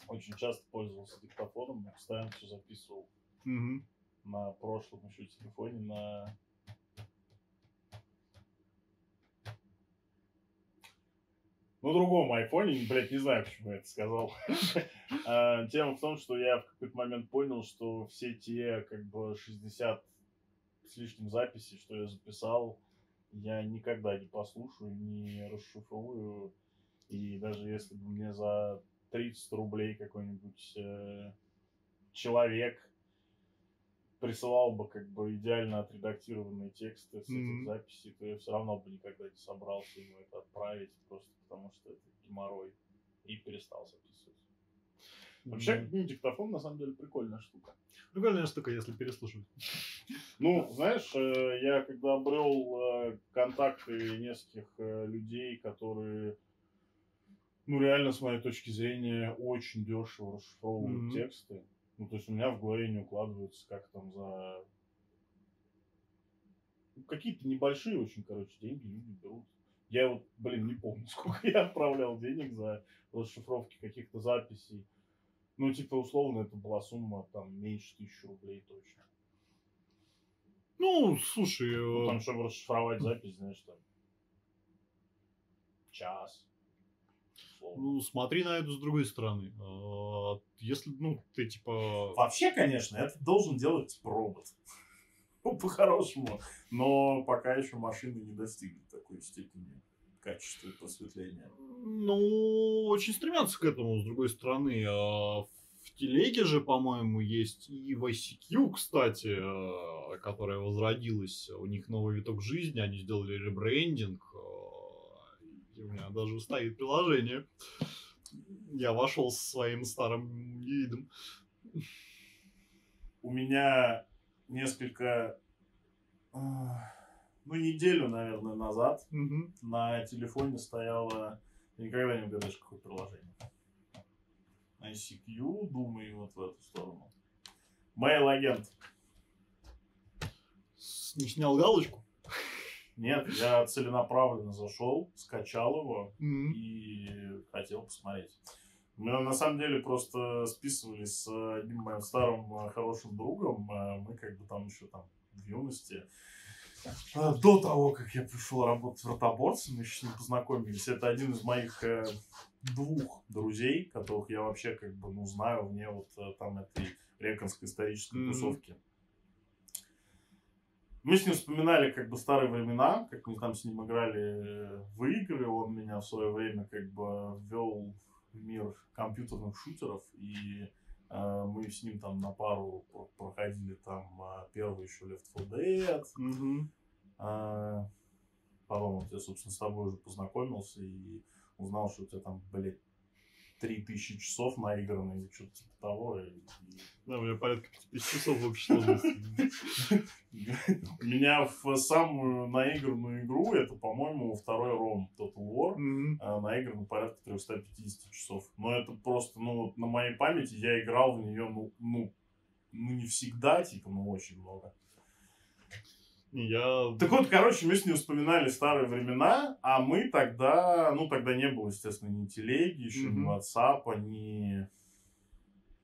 Speaker 4: очень часто пользовался диктофоном, постоянно все записывал
Speaker 1: Мгм.
Speaker 4: на прошлом еще телефоне, на... Ну, другом айфоне, блядь, не знаю, почему я это сказал. А, Тема в том, что я в какой-то момент понял, что все те, как бы, 60 с лишним записей, что я записал, я никогда не послушаю, не расшифрую. И даже если бы мне за 30 рублей какой-нибудь э, человек присылал бы как бы идеально отредактированные тексты с
Speaker 1: Мгм.
Speaker 4: этих записей, то я все равно бы никогда не собрался ему это отправить, просто потому что это геморрой. И перестал записывать. Вообще, ну, диктофон на самом деле прикольная штука.
Speaker 1: Прикольная штука, если переслушивать.
Speaker 4: Ну, знаешь, э, я когда обрел э, контакты нескольких э, людей, которые, ну, реально, с моей точки зрения, очень дешево расшифровывают
Speaker 1: Мгм.
Speaker 4: тексты. Ну, то есть у меня в голове не укладывается, как там за... Какие-то небольшие очень, короче, деньги люди берут. Я вот, блин, не помню, сколько я отправлял денег за расшифровки каких-то записей. Ну, типа, условно, это была сумма там меньше тысячи рублей точно.
Speaker 1: Ну, слушай,
Speaker 4: Ну,
Speaker 1: э,
Speaker 4: там, чтобы расшифровать запись, знаешь, там час. Условно.
Speaker 1: ну, смотри на это с другой стороны. А, Если, ну, ты типа...
Speaker 4: Вообще, конечно, это должен делать робот. Ну, по-хорошему. Но пока еще машины не достигли такой степени качества просветления.
Speaker 1: Ну, очень стремятся к этому, с другой стороны. А В телеге же, по-моему, есть и в ICQ, кстати, э, которая возродилась. У них новый виток жизни, они сделали ребрендинг. И у меня даже стоит приложение. Я вошел со своим старым видом.
Speaker 4: У меня несколько, э, ну, неделю, наверное, назад на телефоне стояло, никогда не угадаешь, какое приложение. ICQ, думаю, вот в эту сторону. Mail агент.
Speaker 1: С- Не снял галочку.
Speaker 4: Нет, я целенаправленно зашел, скачал его
Speaker 1: Мгм.
Speaker 4: и хотел посмотреть. Мы на самом деле просто списывались с одним моим старым э, хорошим другом. Э, Мы как бы там еще там в юности. э, До того, как я пришел работать в ротоборце, мы еще с ним познакомились. Это один из моих двух друзей, которых я вообще как бы, ну, знаю вне вот там этой реконской исторической тусовки. Мы с ним вспоминали как бы старые времена, как мы там с ним играли э, в игры. Он меня в свое время как бы ввел в мир компьютерных шутеров. И э, мы с ним там на пару про- проходили там э, первый еще Left 4 Dead. А, Потом вот я, собственно, с тобой уже познакомился и узнал, что у тебя там, блядь, 3000 часов наиграно или что-то типа того. И-
Speaker 1: Да, у меня порядка 5000 часов в общей сложности.
Speaker 4: У меня в самую наигранную игру, это, по-моему, второй ром Total War, а, наиграно порядка 350 часов. Но это просто, ну, на моей памяти я играл в нее, ну, ну, ну, не всегда, типа, ну, очень много.
Speaker 1: Я...
Speaker 4: Так вот, короче, мы с ним вспоминали старые времена, а мы тогда, ну, тогда не было, естественно, ни телеги, еще ни
Speaker 1: Мгм.
Speaker 4: WhatsApp, ни...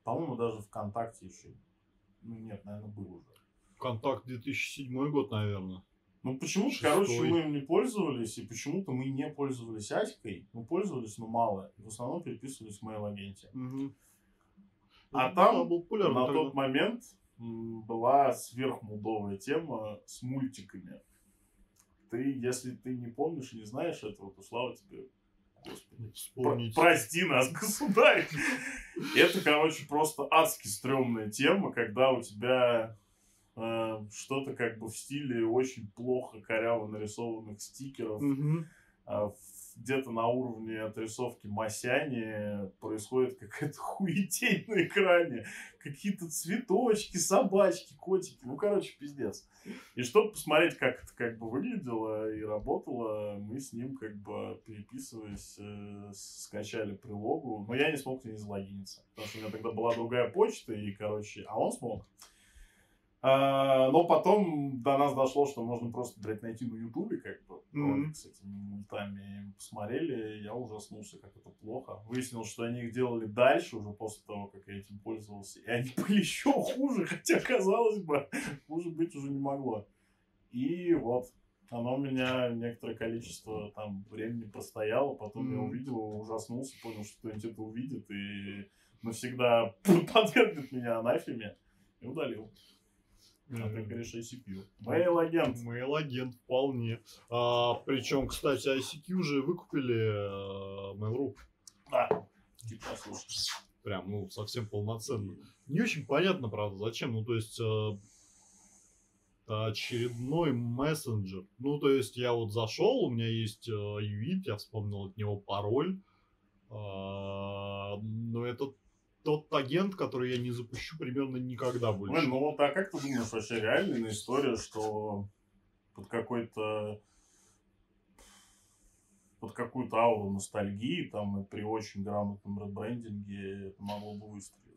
Speaker 4: По-моему, даже ВКонтакте еще. Ну, нет, наверное, был уже.
Speaker 1: Контакт 2007 год, наверное.
Speaker 4: Ну, почему-то,
Speaker 1: Шестой.
Speaker 4: короче, мы им не пользовались, и почему-то мы не пользовались Аськой. Мы пользовались, но мало. В основном переписывались в mail-агенте. А
Speaker 1: Ну,
Speaker 4: там
Speaker 1: был
Speaker 4: На
Speaker 1: тогда.
Speaker 4: тот момент была сверхмудовая тема с мультиками. Ты, если ты не помнишь, не знаешь этого, то слава тебе, Господи. Про- прости нас, государь. Это, короче, просто адски стрёмная тема, когда у тебя э, что-то как бы в стиле очень плохо коряво нарисованных стикеров.
Speaker 1: Мгм.
Speaker 4: А в- где-то на уровне отрисовки Масяни происходит какая-то хуетень на экране. Какие-то цветочки, собачки, котики. Ну, короче, пиздец. И чтобы посмотреть, как это как бы выглядело и работало, мы с ним как бы переписываясь, э, скачали прилогу. Но я не смог не залогиниться. Потому что у меня тогда была другая почта, и, короче, а он смог. А, но потом до нас дошло, что можно просто, блядь, найти на Ютубе, как бы, ролик с этими мультами. Посмотрели, и я ужаснулся, как это плохо. Выяснилось, что они их делали дальше, уже после того, как я этим пользовался. И они были еще хуже, хотя, казалось бы, хуже быть уже не могло. И вот, оно у меня некоторое количество там времени простояло, потом я
Speaker 1: Мгм.
Speaker 4: увидел, ужаснулся, понял, что кто-нибудь это увидит и навсегда подвергнет меня анафеме и удалил. А ты
Speaker 1: Э,
Speaker 4: говоришь ICQ. Mail агент.
Speaker 1: Mail агент вполне. А, причем, кстати, ICQ же выкупили э, Mail.ru.
Speaker 4: Да. Типа, слушай.
Speaker 1: Прям, ну, совсем полноценно. Не очень понятно, правда, зачем. Ну, то есть, э, очередной мессенджер. Ну, то есть, я вот зашел, у меня есть э, UID, я вспомнил от него пароль. А, но это тот агент, который я не запущу примерно никогда больше.
Speaker 4: Блин, ну вот, а как ты думаешь, вообще реальная история, что под какой-то под какую-то ауру ностальгии, там, и при очень грамотном ребрендинге это могло бы выстрелить.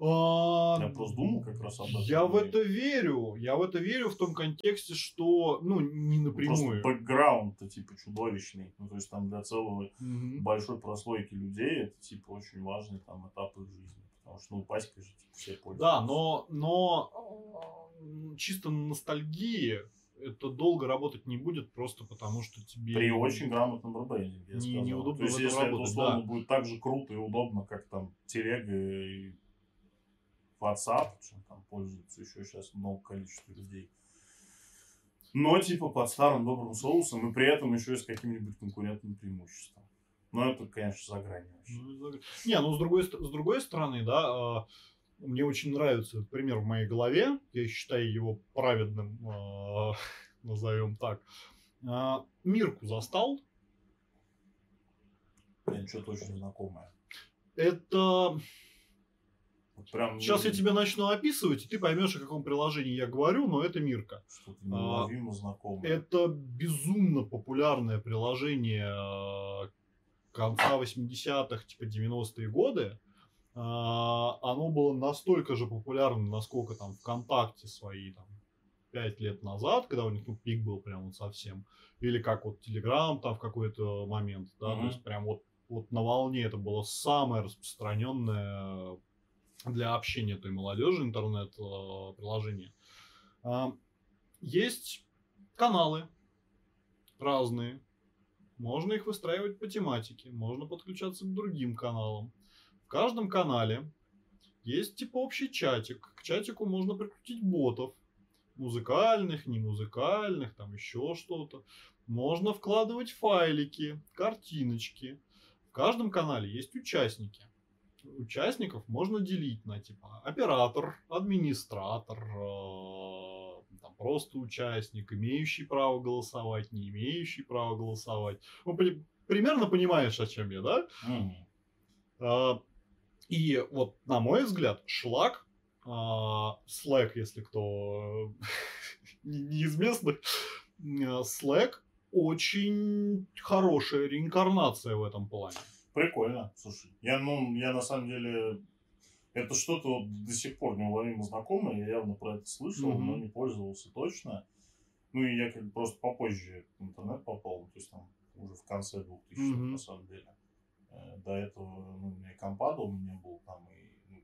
Speaker 1: А,
Speaker 4: Я просто думал как раз об этом.
Speaker 1: Я в это верю. Я в это верю в том контексте, что, ну, не
Speaker 4: ну,
Speaker 1: напрямую.
Speaker 4: Просто бэкграунд-то, типа, чудовищный. Ну, то есть, там, для целого
Speaker 1: Мгм.
Speaker 4: большой прослойки людей это, типа, очень важный, там, этап их жизни. Потому что, ну, паськой же, типа, все пользуются.
Speaker 1: Да, но, но чисто на ностальгии это долго работать не будет, просто потому что тебе...
Speaker 4: При очень грамотном ребрендинге, я
Speaker 1: Не-
Speaker 4: сказал.
Speaker 1: неудобно
Speaker 4: То есть, если это
Speaker 1: работать,
Speaker 4: условно
Speaker 1: да.
Speaker 4: будет так же круто и удобно, как там телега и WhatsApp, чем там пользуются еще сейчас много количества людей. Но типа под старым добрым соусом и при этом еще и с каким-нибудь конкурентным преимуществом. Но это, конечно, за гранью вообще.
Speaker 1: Ну, Не, ну с другой, с другой стороны, да, а, мне очень нравится пример в моей голове. Я считаю его праведным, а, назовем так. А, Мирку застал.
Speaker 4: Блин, что-то очень знакомое.
Speaker 1: Это
Speaker 4: прям
Speaker 1: Сейчас я тебе начну описывать, и ты поймешь, о каком приложении я говорю, но это Мирка.
Speaker 4: Что-то неуловимо знакомое.
Speaker 1: Это безумно популярное приложение э, конца 80-х, типа 90-е годы. А, Оно было настолько же популярным, насколько там ВКонтакте свои там 5 лет назад, когда у них ну, пик был прям вот совсем. Или как вот Телеграм там в какой-то момент, да,
Speaker 4: Мгм.
Speaker 1: то есть прям вот, вот на волне это было самое распространенное для общения той молодежи интернет-приложение. А, Есть каналы разные. Можно их выстраивать по тематике, можно подключаться к другим каналам. В каждом канале есть типа общий чатик. К чатику можно прикрутить ботов. Музыкальных, не музыкальных, там еще что-то. Можно вкладывать файлики, картиночки. В каждом канале есть участники. Участников можно делить на типа оператор, администратор, э, там, просто участник, имеющий право голосовать, не имеющий права голосовать. Ну, при- примерно понимаешь, о чем я, да?
Speaker 4: Мгм.
Speaker 1: А, И вот, на мой взгляд, шлак, а, Slack, если кто не не из местных, Slack очень хорошая реинкарнация в этом плане.
Speaker 4: Прикольно, слушай. Я, ну, я на самом деле... Это что-то вот до сих пор неуловимо знакомое. Я явно про это слышал,
Speaker 1: Мгм.
Speaker 4: но не пользовался точно. Ну, и я как бы просто попозже в интернет попал. То есть там уже в конце 2000
Speaker 1: Мгм.
Speaker 4: на самом деле. Э, До этого ну, у меня и компада у меня был там, и, ну,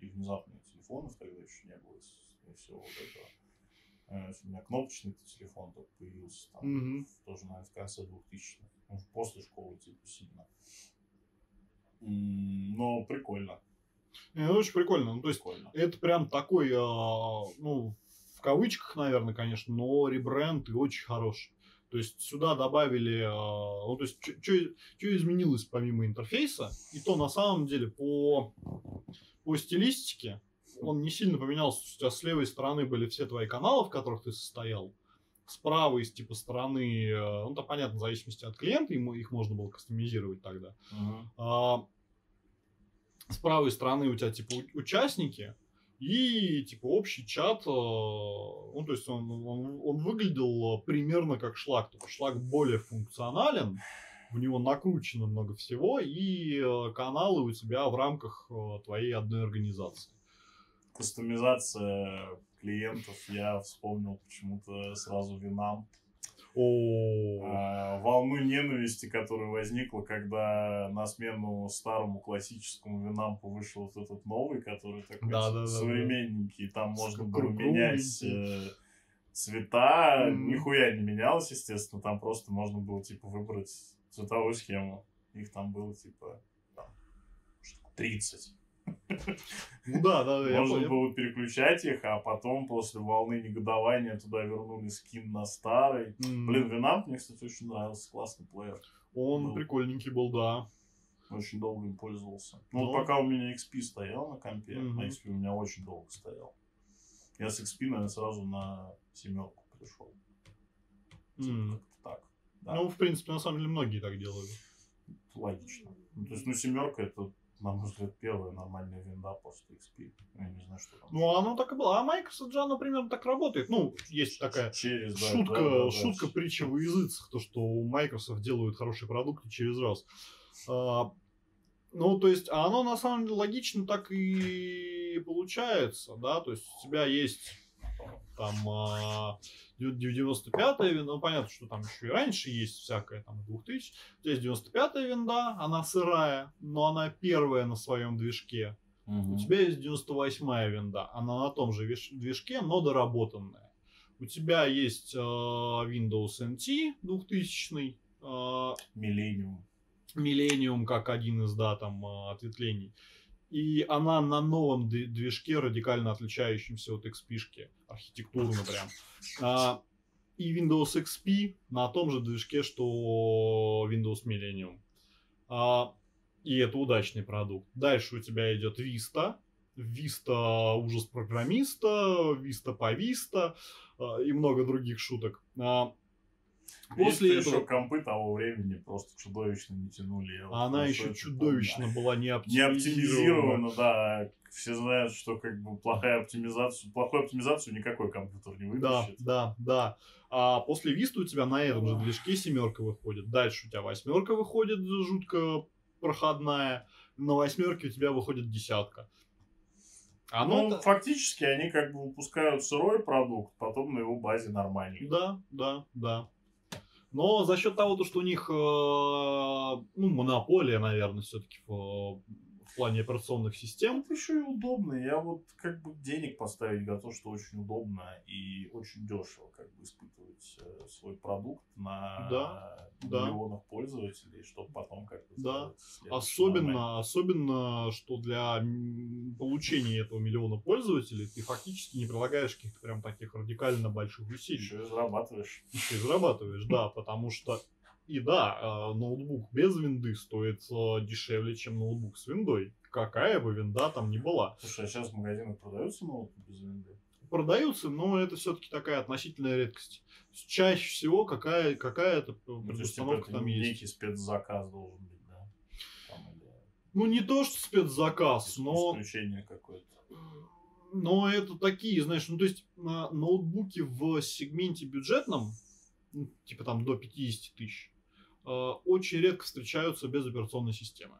Speaker 4: и внезапно телефонов тогда еще не было, и всего вот этого. Э, У меня кнопочный телефон только появился там,
Speaker 1: Мгм.
Speaker 4: тоже, наверное, в конце 2000-х. Ну, после школы, типа, сильно. Но прикольно.
Speaker 1: Это очень прикольно. Ну, то есть,
Speaker 4: Прикольно.
Speaker 1: это прям такой, а, ну, в кавычках, наверное, конечно, но ребренд и очень хороший. То есть сюда добавили, а, ну, то есть, что изменилось помимо интерфейса, и то на самом деле по, по стилистике он не сильно поменялся. У тебя с левой стороны были все твои каналы, в которых ты состоял. С правой, с типа стороны, э, ну, там понятно, в зависимости от клиента, ему их можно было кастомизировать тогда.
Speaker 4: Мгм.
Speaker 1: А, с правой стороны у тебя типа участники и типа общий чат. э, Ну, то есть он, он, он выглядел э, примерно как шлак, только шлак более функционален, в него накручено много всего, и каналы у тебя в рамках твоей одной организации.
Speaker 4: Кастомизация клиентов, я вспомнил почему-то сразу Винам.
Speaker 1: О,
Speaker 4: А, волну ненависти, которая возникла, когда на смену старому классическому Винампу вышел вот этот новый, который такой
Speaker 1: Да-да-да-да.
Speaker 4: современненький, там
Speaker 1: С
Speaker 4: можно было менять э, цвета,
Speaker 1: Мгм.
Speaker 4: нихуя не менялось, естественно, там просто можно было, типа, выбрать цветовую схему. Их там было, типа, там, штук 30.
Speaker 1: Ну да, да, да,
Speaker 4: Можно было переключать их, а потом после волны негодования туда вернули скин на старый. Блин, Винамп мне, кстати, очень нравился, классный плеер.
Speaker 1: Он прикольненький был, да.
Speaker 4: Очень долго им пользовался. Ну, вот пока у меня XP стоял на компе, на XP у меня очень долго стоял. Я с XP, наверное, сразу на семерку пришел.
Speaker 1: М.
Speaker 4: Как-то так. Да,
Speaker 1: Ну, в принципе, на самом деле, многие так делали.
Speaker 4: логично. Ну, то есть, ну, семерка это, на мой взгляд, первая нормальная винда после XP. Я не знаю, что там.
Speaker 1: Ну, оно так и было. А Microsoft же оно примерно так работает. Ну, есть такая
Speaker 4: Через, да,
Speaker 1: шутка,
Speaker 4: да, да, да.
Speaker 1: шутка притча во языцах, то, что у Microsoft делают хорошие продукты через раз. А, ну, то есть, а оно на самом деле логично так и получается, да, то есть у тебя есть там а, 95-я винда, ну, понятно, что там еще и раньше есть всякая, там, 2000. У тебя есть 95-я винда, она сырая, но она первая на своем движке.
Speaker 4: Мгм.
Speaker 1: У тебя есть 98-я винда, она на том же движке, но доработанная. У тебя есть э, Windows NT 2000 э,
Speaker 4: Millennium.
Speaker 1: Millennium как один из да, там, э, ответвлений. И она на новом движке, радикально отличающемся от XP-шки, архитектурно прям. А, и Windows XP на том же движке, что Windows Millennium. А, и это удачный продукт. Дальше у тебя идет Vista. Vista ужас программиста, Vista по Vista а, и много других шуток. А, После
Speaker 4: Есть
Speaker 1: этого
Speaker 4: еще компы того времени просто чудовищно не тянули. Я вот
Speaker 1: она еще чудовищно
Speaker 4: помню.
Speaker 1: была не
Speaker 4: Не
Speaker 1: оптимизирована.
Speaker 4: да. Все знают, что как бы плохая оптимизация, плохую оптимизацию никакой компьютер не
Speaker 1: Да,
Speaker 4: вытащит.
Speaker 1: да, да. А после Виста у тебя на этом же движке семерка выходит. Дальше у тебя восьмерка выходит жутко проходная. На восьмерке у тебя выходит десятка. А
Speaker 4: ну,
Speaker 1: ну, это-
Speaker 4: фактически они как бы выпускают сырой продукт, потом на его базе нормальный.
Speaker 1: Да, да, да. Но за счет того, то, что у них э, ну, монополия, наверное, все-таки в, плане операционных систем.
Speaker 4: Это еще и удобно. Я вот как бы денег поставить готов, что очень удобно и очень дешево как бы испытывать э, свой продукт на
Speaker 1: Да, да.
Speaker 4: миллионах пользователей, чтобы потом как бы
Speaker 1: Да.
Speaker 4: следующий момент.
Speaker 1: Особенно, особенно, что для получения этого миллиона пользователей ты фактически не прилагаешь каких-то прям таких радикально больших усилий.
Speaker 4: Еще и зарабатываешь.
Speaker 1: Еще и зарабатываешь, да, потому что и да, э, ноутбук без винды стоит э, дешевле, чем ноутбук с виндой. Какая бы винда там ни была.
Speaker 4: Слушай, а сейчас в магазинах продаются ноуты без винды?
Speaker 1: Продаются, но это все-таки такая относительная редкость. Чаще всего какая, какая-то
Speaker 4: Ну, то есть, типа,
Speaker 1: предустановка
Speaker 4: это
Speaker 1: там есть.
Speaker 4: некий спецзаказ должен быть, да? Там, или
Speaker 1: Ну, не то, что спецзаказ, но...
Speaker 4: Исключение какое-то.
Speaker 1: Но это такие, знаешь, ну то есть ноутбуки в сегменте бюджетном, ну, типа там до 50 тысяч, э, очень редко встречаются без операционной системы.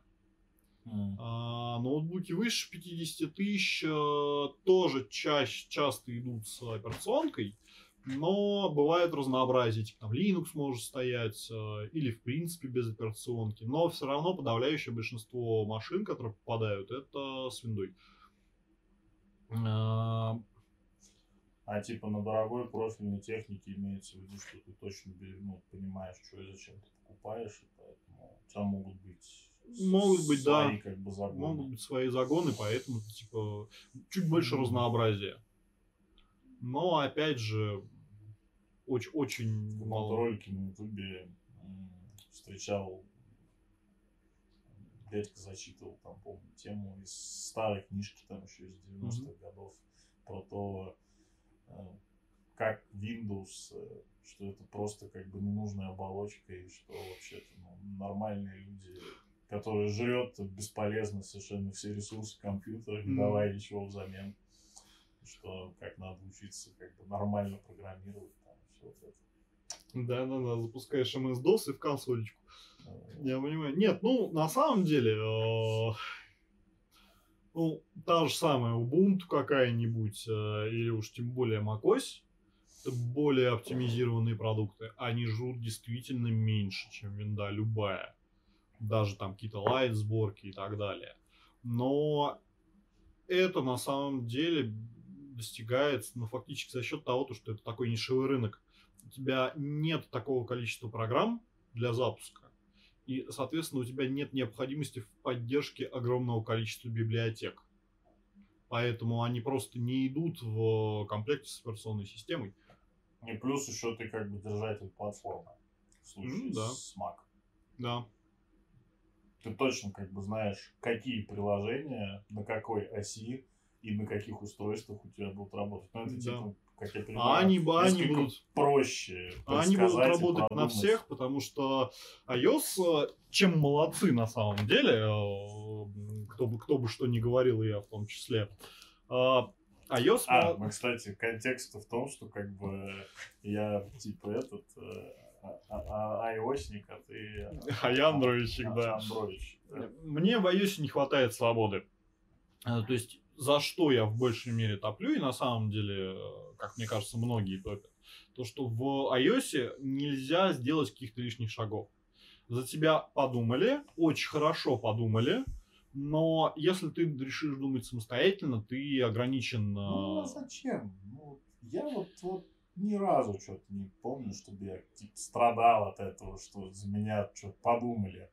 Speaker 4: М.
Speaker 1: А ноутбуки выше 50 тысяч э, тоже чаще, часто идут с операционкой, но бывает разнообразие, типа там Linux может стоять, э, или в принципе без операционки, но все равно подавляющее большинство машин, которые попадают, это с виндой. А,
Speaker 4: А типа на дорогой профильной технике имеется в виду, что ты точно ну, понимаешь, что и зачем ты покупаешь, и поэтому у тебя могут быть
Speaker 1: Могут быть, да.
Speaker 4: как бы загоны.
Speaker 1: могут быть свои загоны, поэтому типа чуть больше разнообразия. Но опять же очень очень
Speaker 4: В
Speaker 1: мало.
Speaker 4: ролике на ютубе встречал дядька зачитывал, там, помню, тему из старой книжки, там, еще из 90-х годов, про то, э, как Windows, э, что это просто как бы ненужная оболочка, и что вообще-то ну, нормальные люди, которые жрет бесполезно совершенно все ресурсы компьютера, не
Speaker 1: Мгм.
Speaker 4: давая ничего взамен, что как надо учиться как бы нормально программировать, там, все вот это.
Speaker 1: Да-да-да, запускаешь MS-DOS и в консолечку.
Speaker 4: Э,
Speaker 1: Я понимаю. Нет, ну, на самом деле, э, ну, та же самая Ubuntu какая-нибудь, э, или уж тем более macOS, более оптимизированные продукты. Они жрут действительно меньше, чем винда любая. Даже там какие-то лайт сборки и так далее. Но это на самом деле достигается, ну, фактически за счет того, то, что это такой нишевой рынок. У тебя нет такого количества программ для запуска. И, соответственно, у тебя нет необходимости в поддержке огромного количества библиотек. Поэтому они просто не идут в комплекте с операционной системой.
Speaker 4: И плюс еще ты как бы держатель платформы. В случае
Speaker 1: М, да.
Speaker 4: с Mac.
Speaker 1: Да.
Speaker 4: Ты точно как бы знаешь, какие приложения, на какой оси и на каких устройствах у тебя будут работать. Ну, это
Speaker 1: Да.
Speaker 4: типа, как я
Speaker 1: А
Speaker 4: понимаю,
Speaker 1: они, бы- они
Speaker 4: несколько
Speaker 1: будут,
Speaker 4: проще.
Speaker 1: а они будут работать на всех, потому что iOS, э, чем молодцы на самом деле, э, кто бы, кто бы что ни говорил, я в том числе, э, iOS
Speaker 4: А, ну, кстати, контекст в том, что как бы я типа этот э, а- а- а- а ты...
Speaker 1: А я андроидчик,
Speaker 4: а-
Speaker 1: да. Мне в iOS не хватает свободы. Э, То есть, за что я в большей мере топлю, и на самом деле, э, как мне кажется, многие топят, то, что в iOS нельзя сделать каких-то лишних шагов. За тебя подумали, очень хорошо подумали, но если ты решишь думать самостоятельно, ты ограничен...
Speaker 4: Ну, а
Speaker 1: э,
Speaker 4: зачем? Ну, я вот, вот ни разу что-то не помню, чтобы я типа, страдал от этого, что за меня что-то подумали.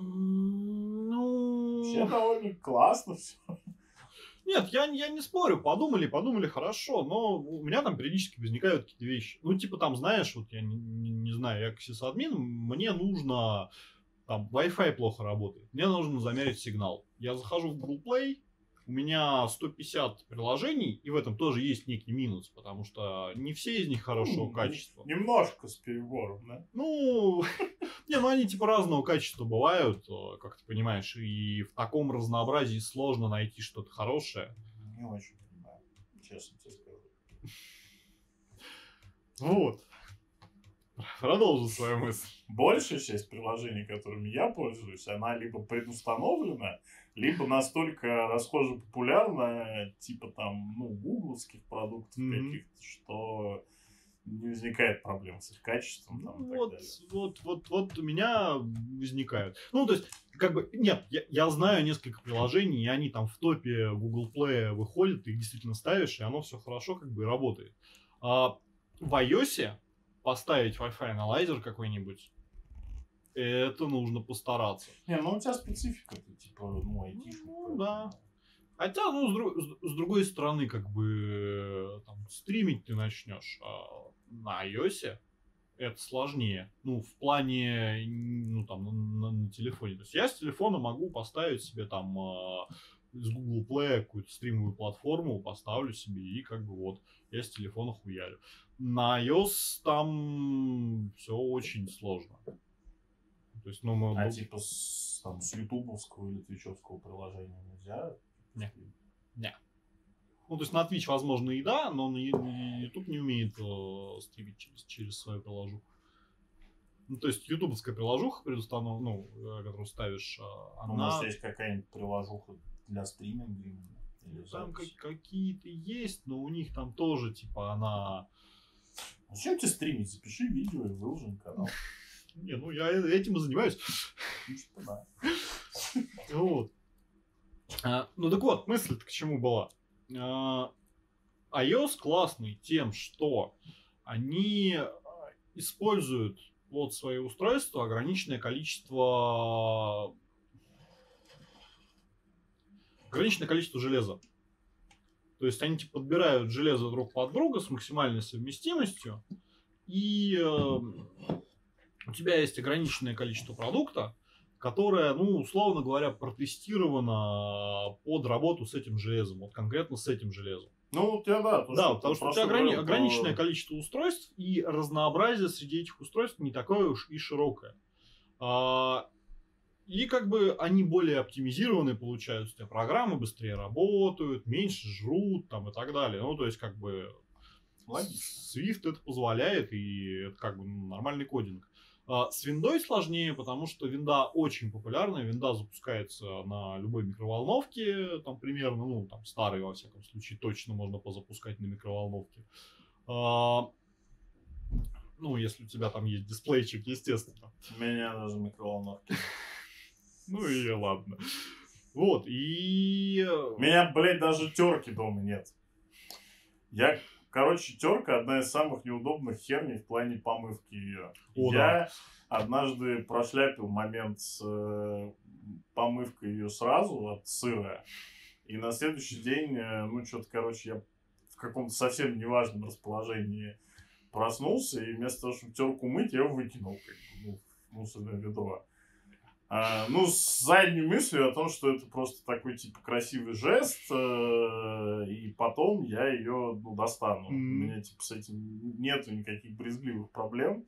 Speaker 1: Ну...
Speaker 4: Вообще довольно классно все.
Speaker 1: Нет, я, я не спорю, подумали, подумали хорошо, но у меня там периодически возникают какие-то вещи. Ну, типа там, знаешь, вот я не, не- не знаю, я как сисадмин, мне нужно, там, Wi-Fi плохо работает, мне нужно замерить сигнал. Я захожу в Google Play, у меня 150 приложений, и в этом тоже есть некий минус, потому что не все из них хорошего
Speaker 4: Ну,
Speaker 1: качества.
Speaker 4: Немножко с перебором, да?
Speaker 1: Ну, не, ну они типа разного качества бывают, э, как ты понимаешь, и в таком разнообразии сложно найти что-то хорошее.
Speaker 4: Не очень понимаю, честно тебе скажу.
Speaker 1: Вот. Продолжу свою мысль.
Speaker 4: Большая часть приложений, которыми я пользуюсь, она либо предустановлена, либо настолько расхоже популярна, типа там, ну, гугловских продуктов
Speaker 1: Мгм.
Speaker 4: каких-то, что не возникает проблем с их качеством там, и так
Speaker 1: Вот,
Speaker 4: далее.
Speaker 1: вот, вот, вот у меня возникают. Ну, то есть, как бы, нет, я, я знаю несколько приложений, и они там в топе Google Play выходят, ты их действительно ставишь, и оно все хорошо как бы работает. А в iOS поставить Wi-Fi аналайзер какой-нибудь, это нужно постараться.
Speaker 4: Не, ну у тебя специфика, ты типа, ну, айтишник.
Speaker 1: Ну,
Speaker 4: поэтому-
Speaker 1: да. Хотя, ну, с, дру- с- другой стороны, как бы, э, там, стримить ты начнешь а на iOS, это сложнее. Ну, в плане, ну, там, на, на- на телефоне. То есть я с телефона могу поставить себе там а, с Google Play какую-то стримовую платформу, поставлю себе и как бы вот, я с телефона хуярю. На iOS там все очень сложно. То есть, ну, мы...
Speaker 4: А типа с, там, с ютубовского или твичевского приложения нельзя?
Speaker 1: Не. Ну, то есть на Twitch, возможно, и да, но на YouTube не умеет э, стримить через, через свою приложуху. Ну, то есть ютубовская приложуха предустанов... ну, э, которую ставишь, э,
Speaker 4: Ну,
Speaker 1: она...
Speaker 4: может, есть какая-нибудь приложуха для стриминга именно? Или
Speaker 1: Там как- какие-то есть, но у них там тоже, типа, она...
Speaker 4: Зачем тебе стримить? Запиши видео и выложи на канал.
Speaker 1: Не, ну я этим и занимаюсь.
Speaker 4: Ну, типа, да.
Speaker 1: Вот. А, ну так вот, мысль-то к чему была? А, iOS классный тем, что они а, используют вот свои устройства ограниченное количество ограниченное количество железа. То есть они типа подбирают железо друг под друга с максимальной совместимостью, и э, у тебя есть ограниченное количество продукта, которая, ну, условно говоря, протестирована под работу с этим железом, вот конкретно с этим железом.
Speaker 4: Ну, вот я, да. то,
Speaker 1: Да,
Speaker 4: ты
Speaker 1: потому что у тебя ограни-
Speaker 4: говорил про-
Speaker 1: ограниченное количество устройств, и разнообразие среди этих устройств не такое уж и широкое. А, И как бы они более оптимизированы получаются, у тебя программы быстрее работают, меньше жрут там и так далее. Ну, то есть, как бы. Swift это позволяет, и это как бы ну, нормальный кодинг. А, С виндой сложнее, потому что винда очень популярная. Винда запускается на любой микроволновке, там примерно, ну, там старый, во всяком случае, точно можно позапускать на микроволновке. А, Ну, если у тебя там есть дисплейчик, естественно.
Speaker 4: У меня даже микроволновки.
Speaker 1: Ну и ладно. Вот, и...
Speaker 4: У меня, блядь, даже терки дома нет. Я, короче, терка одна из самых неудобных херней в плане помывки ее.
Speaker 1: О,
Speaker 4: Я однажды прошляпил момент с э, помывкой ее сразу от сыра. И на следующий день, э, ну, что-то, короче, я в каком-то совсем неважном расположении проснулся, и вместо того, чтобы терку мыть, я ее выкинул как бы, ну, в мусорное ведро. А, ну, с задней мыслью о том, что это просто такой, типа, красивый жест, э, и потом я ее, ну, достану. У
Speaker 1: Мгм.
Speaker 4: меня, типа, с этим нету никаких брезгливых проблем.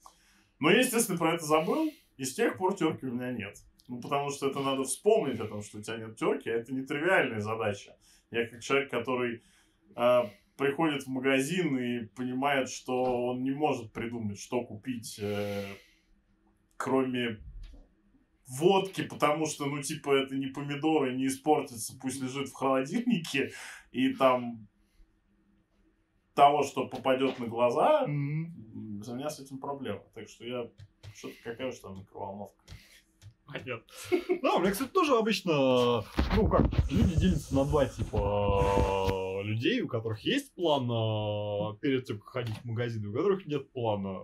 Speaker 4: Но я, естественно, про это забыл, и с тех пор терки у меня нет. Ну, потому что это надо вспомнить о том, что у тебя нет терки, а это нетривиальная задача. Я как человек, который а, приходит в магазин и понимает, что он не может придумать, что купить, э, кроме водки, потому что, ну, типа, это не помидоры, не испортится, пусть лежит в холодильнике, и там того, что попадет на глаза,
Speaker 1: м,
Speaker 4: за меня с этим проблема. Так что я... Что-то какая уж там микроволновка.
Speaker 1: Понятно. Да, у меня, кстати, тоже обычно, ну как, люди делятся на два типа э, людей, у которых есть план э, перед тем, как ходить в магазин, у которых нет плана.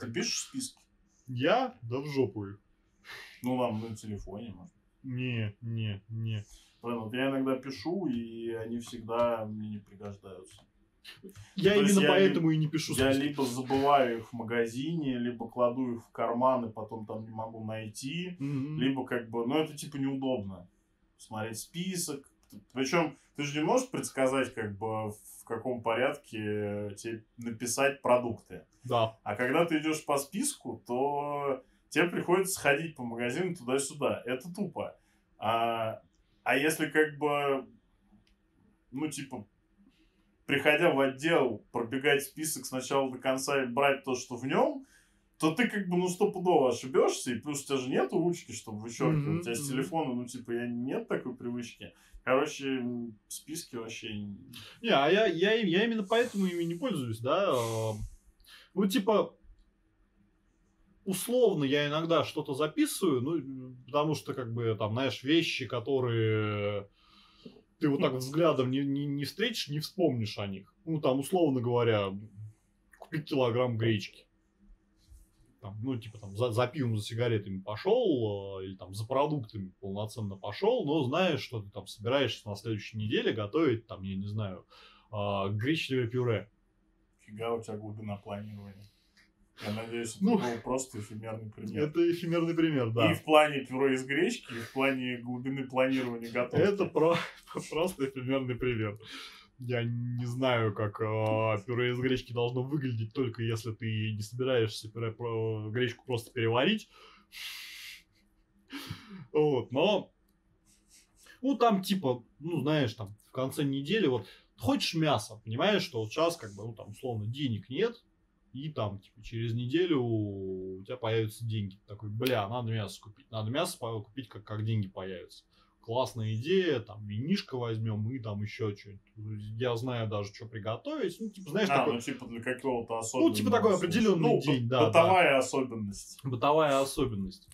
Speaker 4: Ты пишешь списки?
Speaker 1: Я? Да в жопу их.
Speaker 4: Ну, нам на телефоне, может.
Speaker 1: Не, не, не.
Speaker 4: Блин, вот я иногда пишу, и они всегда мне не пригождаются.
Speaker 1: Я
Speaker 4: есть
Speaker 1: именно
Speaker 4: я
Speaker 1: поэтому и не пишу
Speaker 4: Я
Speaker 1: списки.
Speaker 4: либо забываю их в магазине, либо кладу их в карман, и потом там не могу найти.
Speaker 1: Мгм.
Speaker 4: Либо как бы, ну это типа неудобно. Смотреть список. Причем ты же не можешь предсказать, как бы, в каком порядке тебе написать продукты.
Speaker 1: Да.
Speaker 4: А когда ты идешь по списку, то тебе приходится ходить по магазину туда-сюда. Это тупо. А, а если как бы, ну, типа, приходя в отдел, пробегать список сначала до конца и брать то, что в нем, то ты как бы, ну, стопудово ошибешься, и плюс у тебя же нету ручки, чтобы вычеркивать.
Speaker 1: Мгм,
Speaker 4: У тебя с телефона, ну, типа, я, нет такой привычки. Короче, списки вообще... не-
Speaker 1: а я, я, я именно поэтому ими не пользуюсь, да. э, Ну, типа, условно я иногда что-то записываю, ну, потому что, как бы, там, знаешь, вещи, которые ты вот так взглядом не, не, не встретишь, не вспомнишь о них. Ну, там, условно говоря, купить килограмм гречки. Там, ну, типа, там, за, за пивом, за сигаретами пошел, э, или там за продуктами полноценно пошел, но знаешь, что ты там собираешься на следующей неделе готовить, там, я не знаю, а, гречневое пюре.
Speaker 4: Фига у тебя глубина планирования. Я надеюсь, это
Speaker 1: Ну,
Speaker 4: был просто эфемерный пример.
Speaker 1: Это эфемерный пример, да.
Speaker 4: И в плане пюре из гречки, и в плане глубины планирования готовки.
Speaker 1: Это про- просто эфемерный пример. Я не знаю, как э, пюре из гречки должно выглядеть, только если ты не собираешься пюре, про- гречку просто переварить. Вот, но... Ну, там типа, ну, знаешь, там, в конце недели, вот, хочешь мясо, понимаешь, что вот сейчас, как бы, ну, там, условно, денег нет, и там, типа, через неделю у тебя появятся деньги. Ты такой, бля, надо мясо купить. Надо мясо купить, как, как деньги появятся. Классная идея, там, винишко возьмем и там еще что-нибудь. Я знаю даже, что приготовить. Ну, типа, знаешь,
Speaker 4: а,
Speaker 1: такой
Speaker 4: ну типа для какого-то особенного.
Speaker 1: типа такой определенный
Speaker 4: Ну,
Speaker 1: день, да,
Speaker 4: Бытовая особенность.
Speaker 1: бытовая особенность.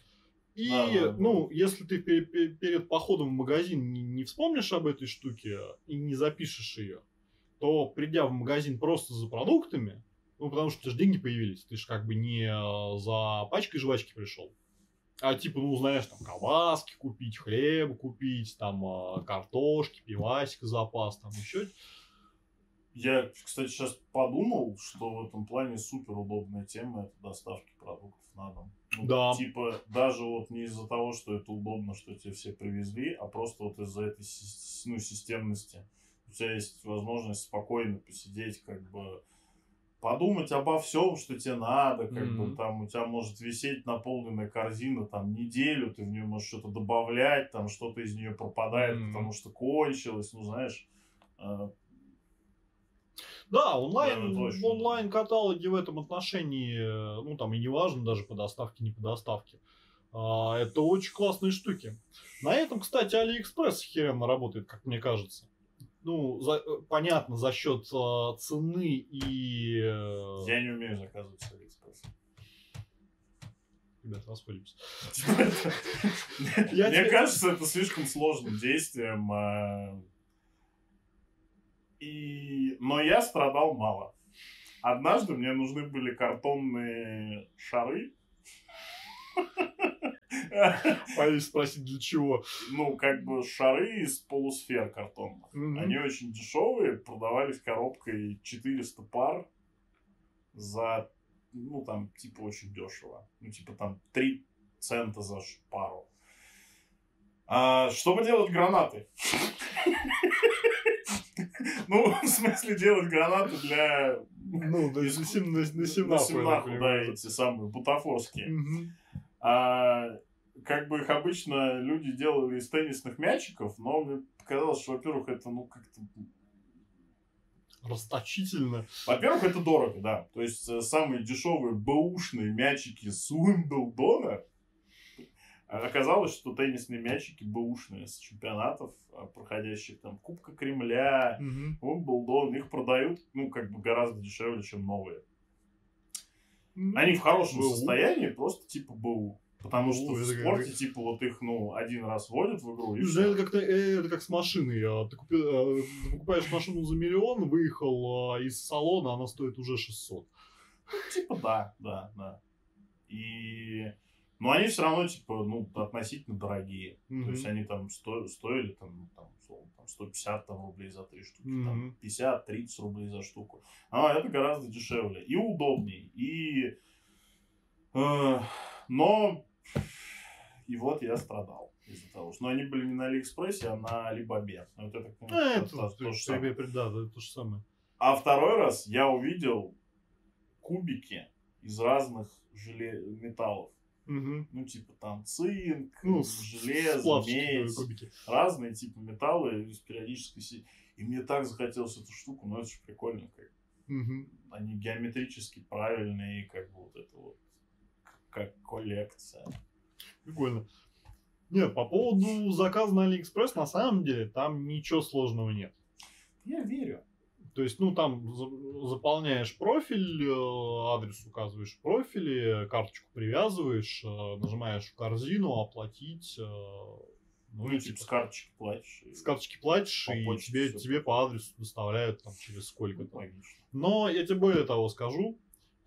Speaker 1: И,
Speaker 4: Да, да, да.
Speaker 1: ну, если ты пе- пе- перед походом в магазин не, не вспомнишь об этой штуке и не запишешь ее, то придя в магазин просто за продуктами, ну, потому что же деньги появились, ты же как бы не э, за пачкой жвачки пришел, а типа, ну, знаешь, там, колбаски купить, хлеб купить, там, э, картошки, пивасик запас, там, еще
Speaker 4: Я, кстати, сейчас подумал, что в этом плане супер удобная тема это доставки продуктов на дом. Ну,
Speaker 1: Да.
Speaker 4: Типа, даже вот не из-за того, что это удобно, что тебе все привезли, а просто вот из-за этой ну, системности. У тебя есть возможность спокойно посидеть, как бы подумать обо всем, что тебе надо, как бы
Speaker 1: Мгм.
Speaker 4: там у тебя может висеть наполненная корзина там неделю, ты в нее можешь что-то добавлять, там что-то из нее пропадает,
Speaker 1: Мгм.
Speaker 4: потому что кончилось, ну знаешь. э,
Speaker 1: Да, онлайн,
Speaker 4: Да, это очень
Speaker 1: онлайн-каталоги в этом отношении, э, ну там и не важно даже по доставке, не по доставке. А, это очень классные штуки. На этом, кстати, Алиэкспресс херенно работает, как мне кажется. Ну, за- э, понятно, за счет э, цены и... э,
Speaker 4: Я не умею заказывать с Алиэкспресс.
Speaker 1: Ребят, расходимся.
Speaker 4: Мне кажется, это слишком сложным действием. а, И... Но я страдал мало. Однажды мне нужны были картонные шары.
Speaker 1: Боюсь спросить, для чего.
Speaker 4: Ну, как бы шары из полусфер картонных. Они очень дешевые, продавались коробкой 400 пар за, ну, там, типа, очень дешево. Ну, типа, там, 3 цента за пару. А, чтобы делать гранаты? Ну, в смысле, делать гранаты для...
Speaker 1: Ну, на, на, на, на
Speaker 4: на да, эти самые бутафорские.
Speaker 1: Мгм.
Speaker 4: А, как бы их обычно люди делали из теннисных мячиков, но мне показалось, что, во-первых, это, ну, как-то
Speaker 1: Расточительно.
Speaker 4: Во-первых, это дорого, да. То есть э, самые дешевые бэушные мячики с Уимблдона э, оказалось, что теннисные мячики бэушные с чемпионатов, э, проходящих там Кубка Кремля,
Speaker 1: Мгм.
Speaker 4: Уимблдон, их продают, ну, как бы гораздо дешевле, чем новые.
Speaker 1: Ну,
Speaker 4: Они в хорошем
Speaker 1: БУ.
Speaker 4: состоянии, просто типа БУ. Потому что в спорте, типа, вот их, ну, один раз вводят в игру, и
Speaker 1: Ну. Это как, это как с машиной. а, Ты, купи- а, ты покупаешь машину за миллион, выехал а, из салона, она стоит уже 600.
Speaker 4: Типа да, да, да. И... Но они все равно, типа, ну, относительно дорогие.
Speaker 1: Мгм.
Speaker 4: То есть они там сто... стоили, там, ну, там, условно, там 150 там, рублей за три штуки,
Speaker 1: Мгм.
Speaker 4: там 50-30 рублей за штуку. А это гораздо дешевле и удобней. И... э, но... И вот я страдал из-за того, что... Но они были не на Алиэкспрессе, а на Алибабе. Ну, Вот это,
Speaker 1: А, это,
Speaker 4: то- то
Speaker 1: то
Speaker 4: же самое.
Speaker 1: да, да, то же самое.
Speaker 4: А второй раз я увидел кубики из разных желе... металлов.
Speaker 1: Мгм.
Speaker 4: Ну, типа там цинк,
Speaker 1: Ну,
Speaker 4: железо, медь,
Speaker 1: кубики.
Speaker 4: разные типа металлы из периодической си- И мне так захотелось эту штуку, но это же прикольно, как
Speaker 1: Мгм.
Speaker 4: они геометрически правильные, как бы вот это вот как коллекция.
Speaker 1: Прикольно. Нет, по поводу заказа на Алиэкспресс, на самом деле, там ничего сложного нет.
Speaker 4: Я верю.
Speaker 1: То есть, ну, там за- заполняешь профиль, э, адрес указываешь в профиле, карточку привязываешь, э, нажимаешь в корзину, оплатить, э, ну,
Speaker 4: Ну,
Speaker 1: и
Speaker 4: типа
Speaker 1: типа
Speaker 4: с карточки платишь. и
Speaker 1: с карточки платишь, и
Speaker 4: почте
Speaker 1: тебе, тебе по адресу доставляют там через сколько-то.
Speaker 4: Логично.
Speaker 1: Но я тебе более того скажу,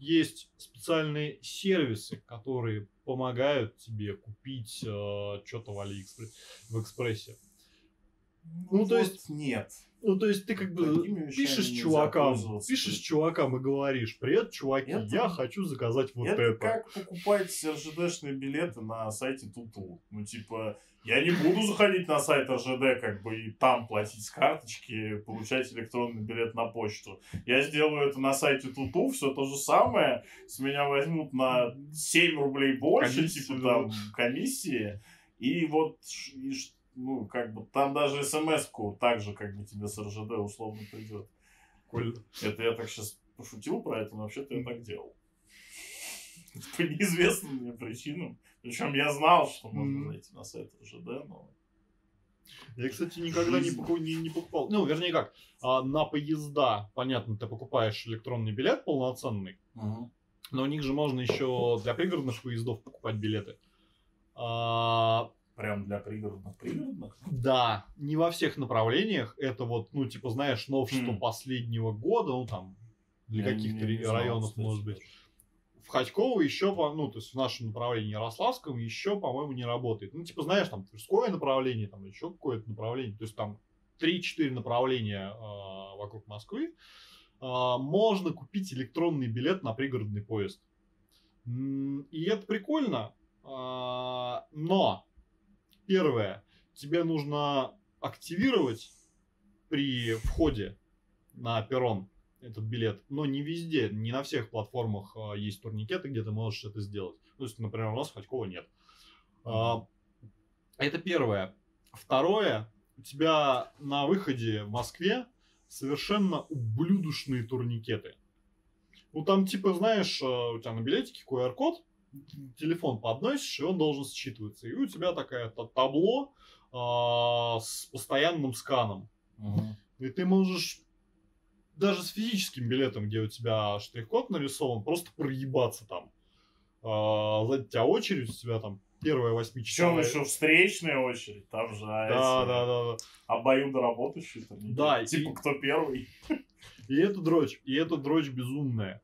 Speaker 1: есть специальные сервисы, которые помогают тебе купить что-то в Алиэкспрессе, в экспрессе. Ну, то
Speaker 4: вот
Speaker 1: есть-
Speaker 4: нет.
Speaker 1: Ну, то есть ты как бы пишешь чувакам, пишешь чувакам и говоришь, привет, чуваки,
Speaker 4: Это-
Speaker 1: я хочу заказать вот это.
Speaker 4: это, как покупать РЖДшные билеты на сайте Туту. Ну, типа, я не буду заходить на сайт РЖД, как бы, и там платить с карточки, получать электронный билет на почту. Я сделаю это на сайте Туту, все то же самое. С меня возьмут на 7 рублей больше,
Speaker 1: Комиссию,
Speaker 4: типа, там, комиссии. И вот, и ну, как бы, там даже смс-ку так же, как бы, тебе с РЖД условно придет.
Speaker 1: Прикольно.
Speaker 4: Это я так сейчас пошутил про это, но вообще-то я так делал. По неизвестным мне причинам. Причем я знал, что можно зайти на сайт РЖД, но...
Speaker 1: Я, кстати, никогда не,
Speaker 4: Жизнь.
Speaker 1: поку- не- не покупал. Ну, вернее как, а, на поезда, понятно, ты покупаешь электронный билет полноценный, но у них же можно еще для пригородных поездов покупать билеты. А,
Speaker 4: Прям для пригородных пригородных.
Speaker 1: Да, не во всех направлениях. Это вот, ну, типа, знаешь, новшество
Speaker 4: Хм.
Speaker 1: последнего года, ну, там, для каких-то
Speaker 4: знал,
Speaker 1: районов,
Speaker 4: кстати,
Speaker 1: может быть. В Ходьково еще, ну, то есть в нашем направлении Ярославском еще, по-моему, не работает. Ну, типа, знаешь, там, Тверское направление, там, еще какое-то направление. То есть там 3-4 направления а, вокруг Москвы, а, можно купить электронный билет на пригородный поезд. И это прикольно, а, но первое, тебе нужно активировать при входе на перрон этот билет, но не везде, не на всех платформах а, есть турникеты, где ты можешь это сделать. То есть, например, у нас в Ходьково нет. А, Это первое. Второе, у тебя на выходе в Москве совершенно ублюдочные турникеты. Ну там типа, знаешь, э, у тебя на билетике QR-код, телефон подносишь, и он должен считываться. И у тебя такая та- табло а, с постоянным сканом.
Speaker 4: Мгм.
Speaker 1: И ты можешь даже с физическим билетом, где у тебя штрих-код нарисован, просто проебаться там. А, сзади тебя очередь, у тебя там первая
Speaker 4: Причем
Speaker 1: восьмичасовая.
Speaker 4: еще встречная очередь, там же а,
Speaker 1: Да,
Speaker 4: эти
Speaker 1: да, да, да.
Speaker 4: обоюдоработающие турники.
Speaker 1: Да,
Speaker 4: Типа,
Speaker 1: и-
Speaker 4: кто первый.
Speaker 1: И это дрочь, и это дрочь безумная.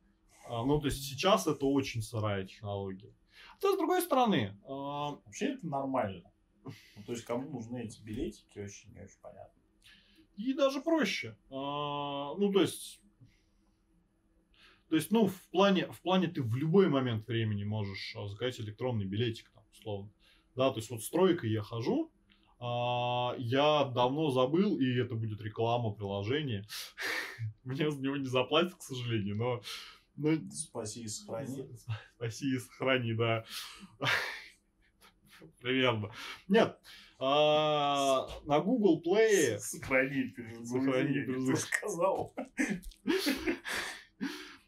Speaker 1: А, ну, то есть сейчас это очень сырая технология. Хотя, с другой стороны, а,
Speaker 4: Вообще это нормально. Ну, то есть, кому нужны эти билетики, очень не очень понятно.
Speaker 1: и даже проще. А, ну, то есть... То есть, ну, в плане, в плане ты в любой момент времени можешь заказать электронный билетик, там, условно. Да, то есть вот с тройкой я хожу, я давно забыл, и это будет реклама приложения. Мне за него не заплатят, к сожалению, но... но
Speaker 4: Спаси и сохрани.
Speaker 1: Спаси и сохрани, да. Примерно. Нет. а, на Google Play
Speaker 4: Сохрани, перезагрузи,
Speaker 1: Сохрани,
Speaker 4: я не то
Speaker 1: перезагрузи.
Speaker 4: сказал.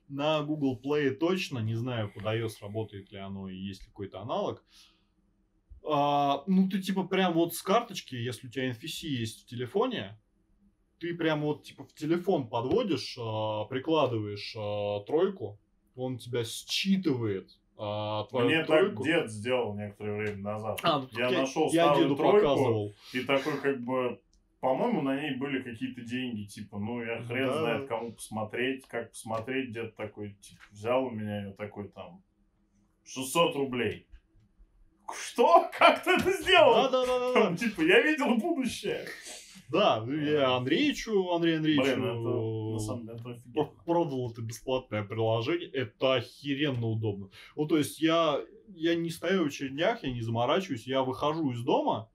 Speaker 1: на Google Play точно, не знаю, под iOS работает ли оно и есть ли какой-то аналог. А, ну, ты типа прям вот с карточки, если у тебя NFC есть в телефоне, ты прям вот типа в телефон подводишь, а, прикладываешь а, тройку, он тебя считывает а, твою
Speaker 4: Мне
Speaker 1: тройку.
Speaker 4: так дед сделал некоторое время назад.
Speaker 1: А,
Speaker 4: я
Speaker 1: так
Speaker 4: нашел
Speaker 1: я
Speaker 4: старую
Speaker 1: деду
Speaker 4: тройку,
Speaker 1: показывал.
Speaker 4: и такой как бы... По-моему, на ней были какие-то деньги, типа, ну, я хрен
Speaker 1: Да.
Speaker 4: знает, кому посмотреть, как посмотреть. Дед такой, типа, взял у меня ее такой там 600 рублей. Что? Как ты это сделал?
Speaker 1: Да, да, да, да,
Speaker 4: Там, типа, я видел будущее.
Speaker 1: Да, я Андреевичу, Андрей Андреевичу
Speaker 4: Блин, это, на самом деле, это офигенно.
Speaker 1: продал это бесплатное приложение, это охеренно удобно. Ну, то есть я, я не стою в очередях, я не заморачиваюсь, я выхожу из дома,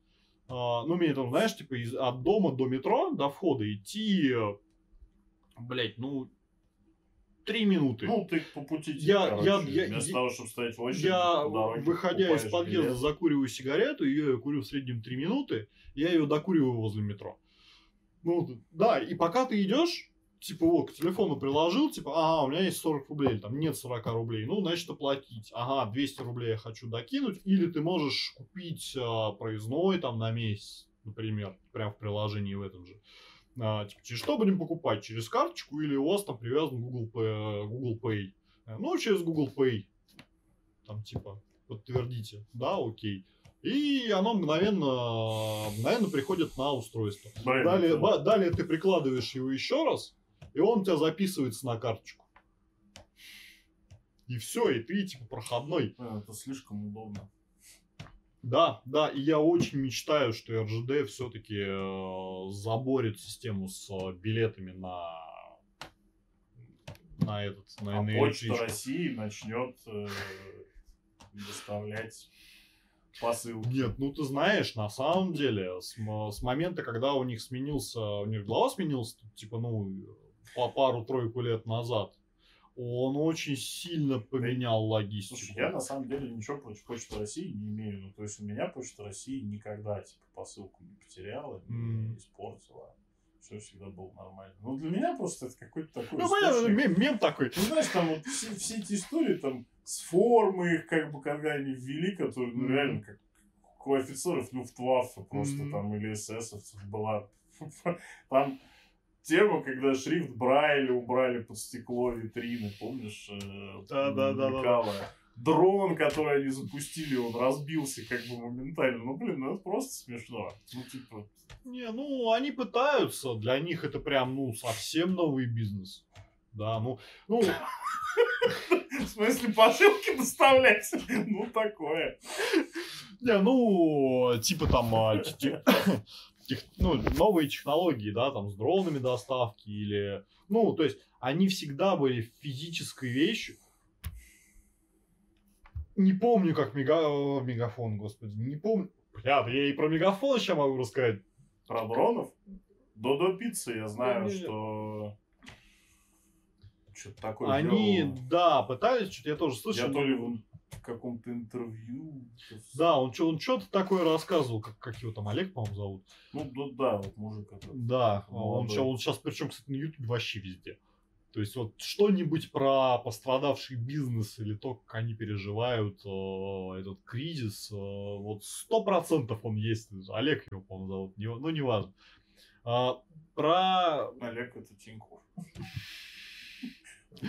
Speaker 1: а, ну, мне там, знаешь, типа из, от дома до метро, до входа идти, э, блять, ну, три минуты.
Speaker 4: Ну, ты по пути,
Speaker 1: Я-
Speaker 4: короче,
Speaker 1: я- я-
Speaker 4: вместо
Speaker 1: я-
Speaker 4: того, чтобы стоять в очереди,
Speaker 1: я,
Speaker 4: дороге
Speaker 1: выходя из подъезда,
Speaker 4: билет.
Speaker 1: закуриваю сигарету, ее я курю в среднем три минуты, я ее докуриваю возле метро. Ну, да, и пока ты идешь, типа, вот, к телефону приложил, типа, ага, у меня есть 40 рублей, там нет 40 рублей, ну, значит, оплатить. Ага, 200 рублей я хочу докинуть, или ты можешь купить а, проездной там на месяц, например, прям в приложении в этом же. А, типа, через что будем покупать? Через карточку или у вас там привязан Google Pay? Google Pay? Э, Ну, через Google Pay. Там, типа, подтвердите. Да, окей. И оно мгновенно, мгновенно приходит на устройство.
Speaker 4: Блин,
Speaker 1: Далее, ба- далее ты прикладываешь его еще раз, и он у тебя записывается на карточку. И все, и ты типа проходной.
Speaker 4: Это слишком удобно.
Speaker 1: Да, да, и я очень мечтаю, что РЖД все-таки заборет систему с э, билетами на на этот на,
Speaker 4: А
Speaker 1: на
Speaker 4: Почта. России начнет э, доставлять посылки.
Speaker 1: Нет, ну ты знаешь, на самом деле, с, с момента, когда у них сменился, у них глава сменился, типа, ну, по пару-тройку лет назад, он очень сильно поменял логистику.
Speaker 4: Слушай, я на самом деле ничего против Почты России не имею. Ну, то есть у меня Почта России никогда типа посылку не потеряла, не
Speaker 1: Мгм.
Speaker 4: испортила. Все всегда было нормально. Ну, для меня просто это какой-то такой
Speaker 1: Ну, понятно, мем, мем такой.
Speaker 4: Ну, знаешь, там вот все, все эти истории там с формы их, как бы, когда они ввели, которые, ну,
Speaker 1: Мгм.
Speaker 4: реально, как у офицеров Люфтваффе просто
Speaker 1: Мгм.
Speaker 4: там, или эсэсовцев была. Там тема, когда шрифт Брайля убрали под стекло витрины, помнишь? э,
Speaker 1: Да, да, да, да.
Speaker 4: Дрон, который они запустили, он разбился как бы моментально. Ну, блин, ну это просто смешно. Ну, типа,
Speaker 1: Не, ну, они пытаются, для них это прям, ну, совсем новый бизнес. Да, ну, ну,
Speaker 4: в смысле, посылки доставлять? Ну, такое.
Speaker 1: Не, ну, типа там, а, тех- ну, новые технологии, да, там, с дронами доставки или... Ну, то есть, они всегда были физической вещью. Не помню, как мега... мегафон, господи, не помню. Бля, да я и про мегафон сейчас могу рассказать.
Speaker 4: Про дронов? Додо пиццы я знаю,
Speaker 1: Не-не-не.
Speaker 4: что... Что-то такое
Speaker 1: Они,
Speaker 4: делал.
Speaker 1: да, пытались, что-то я тоже слышал.
Speaker 4: Я то ли в каком-то интервью...
Speaker 1: Да, он, что он что-то такое рассказывал, как, как его там Олег, по-моему, зовут.
Speaker 4: Ну, да, да, вот мужик этот.
Speaker 1: Да, он, ща- он сейчас, причем, кстати, на YouTube вообще везде. То есть вот что-нибудь про пострадавший бизнес или то, как они переживают э, этот кризис, э, вот сто процентов он есть. Олег его, по-моему, зовут, не, ну неважно. А, про
Speaker 4: Олег это Тиньков.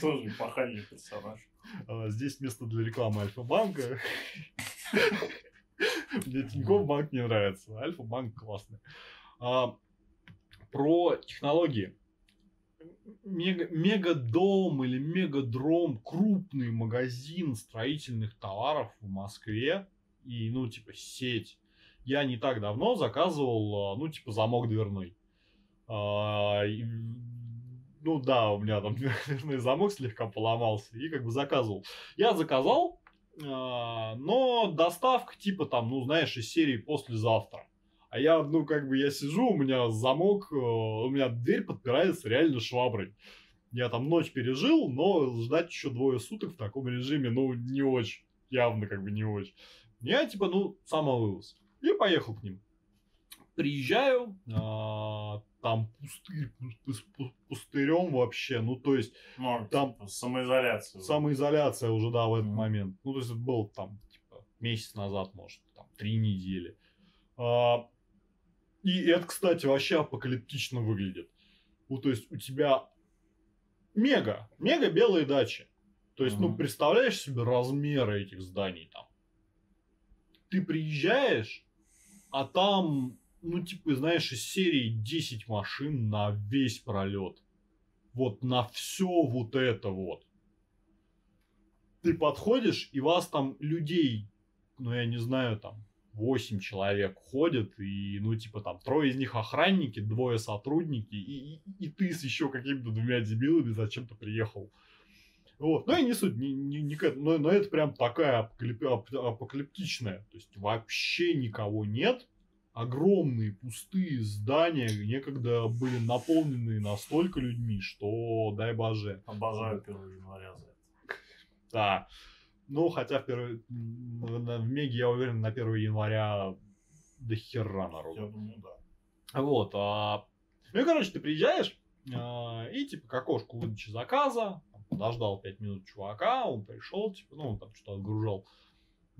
Speaker 4: Тоже эпохальный персонаж.
Speaker 1: А, Здесь место для рекламы Альфа-банка. Мне Тинькофф банк не нравится. Альфа-банк классный. А, Про технологии. Мега- Мегадом или мегадром, крупный магазин строительных товаров в Москве и, ну, типа, сеть. Я не так давно заказывал, а, ну, типа, замок дверной. А, и, ну да, у меня там дверной замок слегка поломался, и как бы заказывал. Я заказал, а, но доставка типа там, ну знаешь, из серии послезавтра. А я, ну как бы я сижу, у меня замок, э, у меня дверь подпирается реально шваброй. Я там ночь пережил, но ждать еще двое суток в таком режиме, ну, не очень. Явно как бы не очень. Я типа, ну, самовывоз. И поехал к ним. Приезжаю, а, там пустырь, пус- пус- пустырем вообще, ну, то есть
Speaker 4: Ну,
Speaker 1: Там-
Speaker 4: типа, самоизоляция.
Speaker 1: самоизоляция уже, да, в этот
Speaker 4: Мгм.
Speaker 1: момент. Ну, то есть это был там, типа, месяц назад, может, там, три недели. А, и это, кстати, вообще апокалиптично выглядит. Ну, то есть у тебя мега, мега белые дачи. То есть, ну,
Speaker 4: Мгм.
Speaker 1: представляешь себе размеры этих зданий там. Ты приезжаешь, а там, ну, типа, знаешь, из серии 10 машин на весь пролет. Вот на все вот это вот. Ты подходишь, и вас там людей, ну, я не знаю, там, 8 человек ходят, и, ну, типа, там, трое из них охранники, двое сотрудники, и, и, и ты с еще какими-то двумя дебилами зачем-то приехал. Вот. Ну и не суть, не, не, не но, но это прям такая апокалип- ап- апокалиптичная. То есть вообще никого нет. Огромные пустые здания некогда были наполнены настолько людьми, что дай боже.
Speaker 4: Обожаю 1 января за это.
Speaker 1: Да. Ну, хотя в, первый, в Меге, я уверен, на 1 января до хера народу.
Speaker 4: Я думаю, да.
Speaker 1: Вот. а, Ну и, короче, ты приезжаешь, а, и, типа, к окошку выдачи заказа, подождал 5 минут чувака, он пришел, типа, ну, он там что-то отгружал.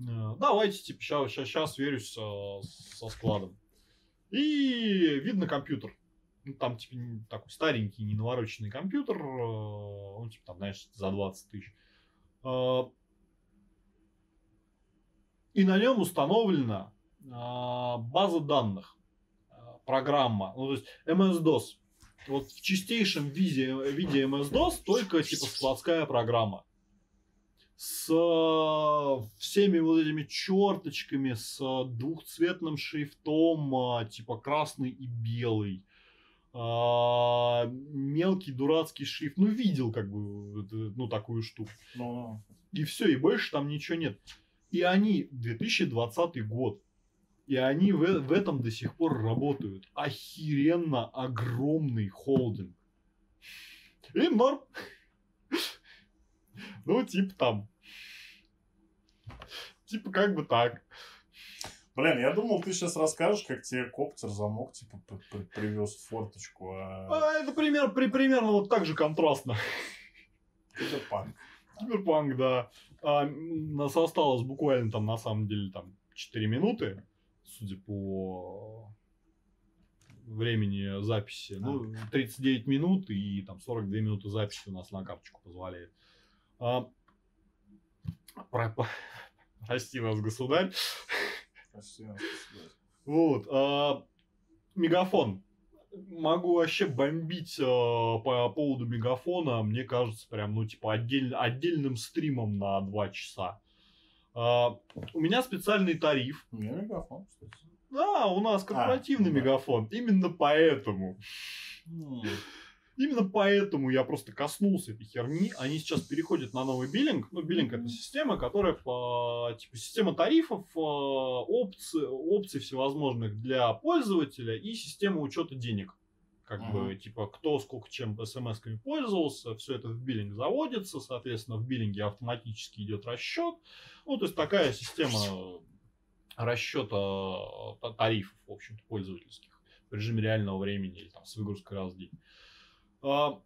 Speaker 1: А, Давайте, типа, сейчас, сейчас, сверюсь а, со складом. И видно компьютер. Ну, там, типа, такой старенький, не навороченный компьютер, а, он, типа, там, знаешь, за 20 тысяч. А, И на нем установлена база данных программа, ну, то есть MS-DOS. Вот в чистейшем виде, виде MS-DOS только типа складская программа. С э, всеми вот этими черточками, с э, двухцветным шрифтом, а, типа красный и белый. А, мелкий дурацкий шрифт. Ну, видел как бы ну, такую штуку.
Speaker 4: Ну,
Speaker 1: И все, и больше там ничего нет. И они, 2020 год, и они в, в этом до сих пор работают. Охеренно огромный холдинг. Им норм. Ну, типа там. Типа как бы так.
Speaker 4: Блин, я думал, ты сейчас расскажешь, как тебе коптер замок, типа, при- при- привез в форточку, а
Speaker 1: А, это пример, при, примерно вот так же контрастно.
Speaker 4: это панк.
Speaker 1: Киберпанк, да. А, нас осталось буквально там, на самом деле, там 4 минуты, судя по времени записи. Ну, 39 минут и там 42 минуты записи у нас на карточку позволяет. А, про- прости нас, государь.
Speaker 4: Прости нас, государь.
Speaker 1: Вот. а, мегафон. Могу вообще бомбить а, по поводу мегафона. Мне кажется, прям, ну, типа, отдель- отдельным стримом на 2 часа. А, у меня специальный тариф.
Speaker 4: У меня мегафон, кстати.
Speaker 1: Да, у нас корпоративный
Speaker 4: ну да.
Speaker 1: мегафон. Именно поэтому. Именно поэтому я просто коснулся этой херни. Они сейчас переходят на новый биллинг. Ну, биллинг это система, которая по типа система тарифов, э, опций, опций всевозможных для пользователя и система учета денег. Как бы,
Speaker 4: Мгм.
Speaker 1: типа, кто сколько чем смс-ками пользовался, все это в биллинг заводится, соответственно, в биллинге автоматически идет расчет. Ну, то есть такая система расчета та- тарифов, в общем-то, пользовательских в режиме реального времени или там с выгрузкой раз в день. А,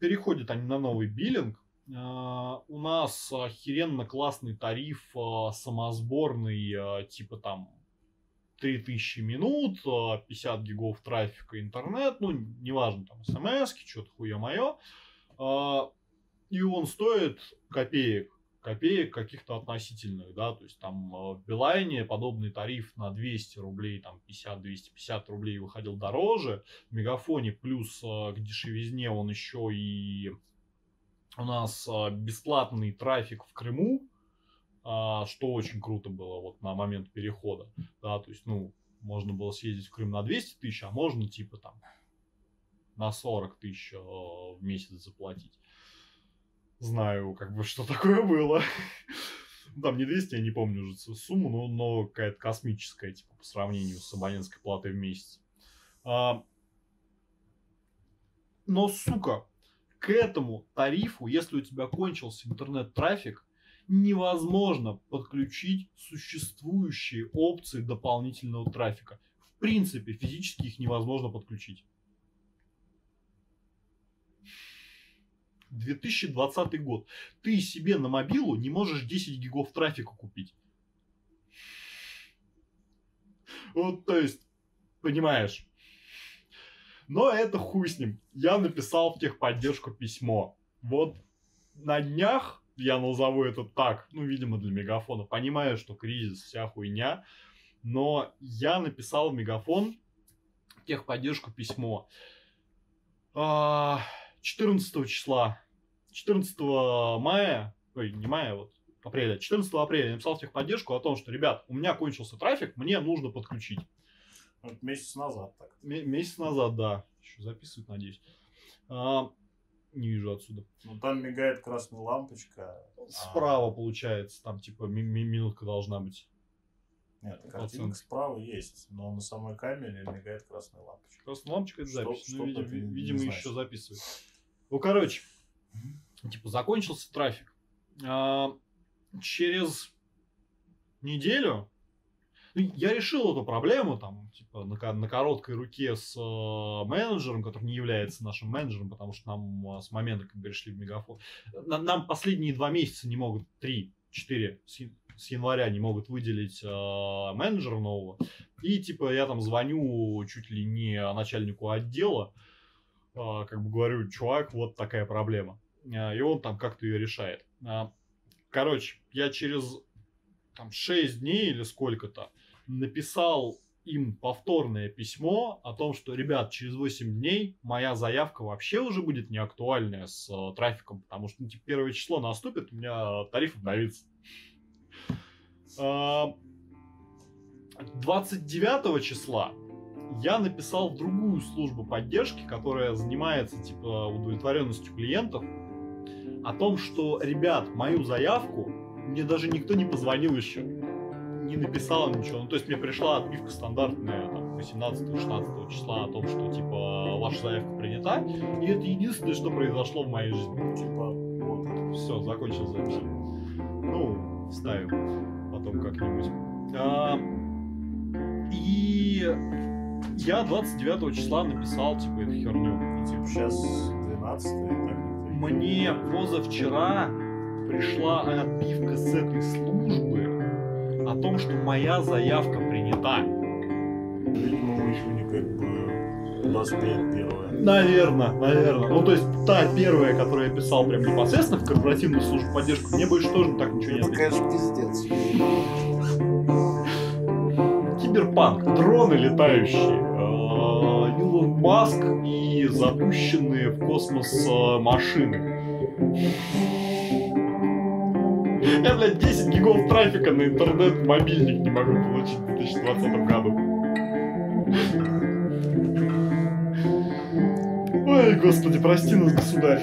Speaker 1: Переходят они на новый биллинг. А, У нас охеренно классный тариф а, самосборный, типа там 3000 минут, а, 50 гигов трафика интернет, ну, неважно, там, смс, что-то хуя мое. И он стоит копеек, копеек каких-то относительных, да, то есть там э, в Билайне подобный тариф на 200 рублей, там 50-250 рублей выходил дороже, в Мегафоне плюс э, к дешевизне он еще и у нас э, бесплатный трафик в Крыму, а, что очень круто было вот на момент перехода, да, то есть, ну, можно было съездить в Крым на 200 тысяч, а можно типа там на 40 тысяч в месяц заплатить. Знаю, как бы, что такое было. Там не 200, я не помню уже сумму, но, но какая-то космическая, типа, по сравнению с абонентской платой в месяц. А, но, сука, к этому тарифу, если у тебя кончился интернет-трафик, невозможно подключить существующие опции дополнительного трафика. В принципе, физически их невозможно подключить. 2020 год. Ты себе на мобилу не можешь 10 гигов трафика купить. Вот, то есть, понимаешь. Но это хуй с ним. Я написал в техподдержку письмо. Вот на днях, я назову это так, ну, видимо, для мегафона, понимаю, что кризис, вся хуйня, но я написал в мегафон техподдержку письмо. А, 14 числа, 14 мая, ой, не мая, вот апреля, 14 апреля я написал в техподдержку о том, что, ребят, у меня кончился трафик, мне нужно подключить.
Speaker 4: Вот месяц назад так.
Speaker 1: Ме- месяц назад, да. Еще записывать, надеюсь. А, не вижу отсюда.
Speaker 4: Ну там мигает красная лампочка.
Speaker 1: Справа, получается, там типа ми- ми- минутка должна быть.
Speaker 4: Нет, картинка справа есть, но на самой камере мигает красная лампочка.
Speaker 1: Просто лампочка это
Speaker 4: Что-
Speaker 1: запись.
Speaker 4: что
Speaker 1: ну, видимо,
Speaker 4: не
Speaker 1: видимо
Speaker 4: знаю,
Speaker 1: еще
Speaker 4: что.
Speaker 1: записывает. Ну, короче, типа, закончился трафик. А, через неделю я решил эту проблему, там, типа, на, на короткой руке с э, менеджером, который не является нашим менеджером, потому что нам э, с момента, как перешли в Мегафон, на- нам последние два месяца не могут, три, четыре, с, с января не могут выделить э, менеджера нового. И, типа, я там звоню чуть ли не начальнику отдела, как бы говорю, чувак, вот такая проблема. Э, И он там как-то ее решает. А, Короче, я через там 6 дней или сколько-то написал им повторное письмо о том, что, ребят, через 8 дней моя заявка вообще уже будет не актуальная с э, трафиком, потому что, ну, типа, первое число наступит, у меня тариф обновится. А, 29 числа я написал в другую службу поддержки, которая занимается, типа, удовлетворенностью клиентов, о том, что, ребят, мою заявку мне даже никто не позвонил еще, не написал ничего. Ну, то есть мне пришла отбивка стандартная, там, 18-16 числа о том, что, типа, ваша заявка принята, и это единственное, что произошло в моей жизни.
Speaker 4: Типа, вот.
Speaker 1: Все, закончил запись. Ну, вставим потом как-нибудь. А, и я 29 числа написал, типа, эту херню.
Speaker 4: И типа сейчас 12 и так не
Speaker 1: Мне позавчера пришла отбивка с этой службы о том, что моя заявка принята.
Speaker 4: Видимо, в июне как бы 25 первое.
Speaker 1: Наверное, наверное. Ну, то есть, та первая, которую я писал прям непосредственно в корпоративную службу поддержки, мне больше тоже так ничего не
Speaker 6: Это,
Speaker 1: ответили.
Speaker 6: конечно, пиздец.
Speaker 1: Киберпанк, дроны летающие, Маск и запущенные в космос э, машины. Я, блядь, 10 гигов трафика на интернет мобильник не могу получить в 2020 году. Ой, господи, прости нас, государь.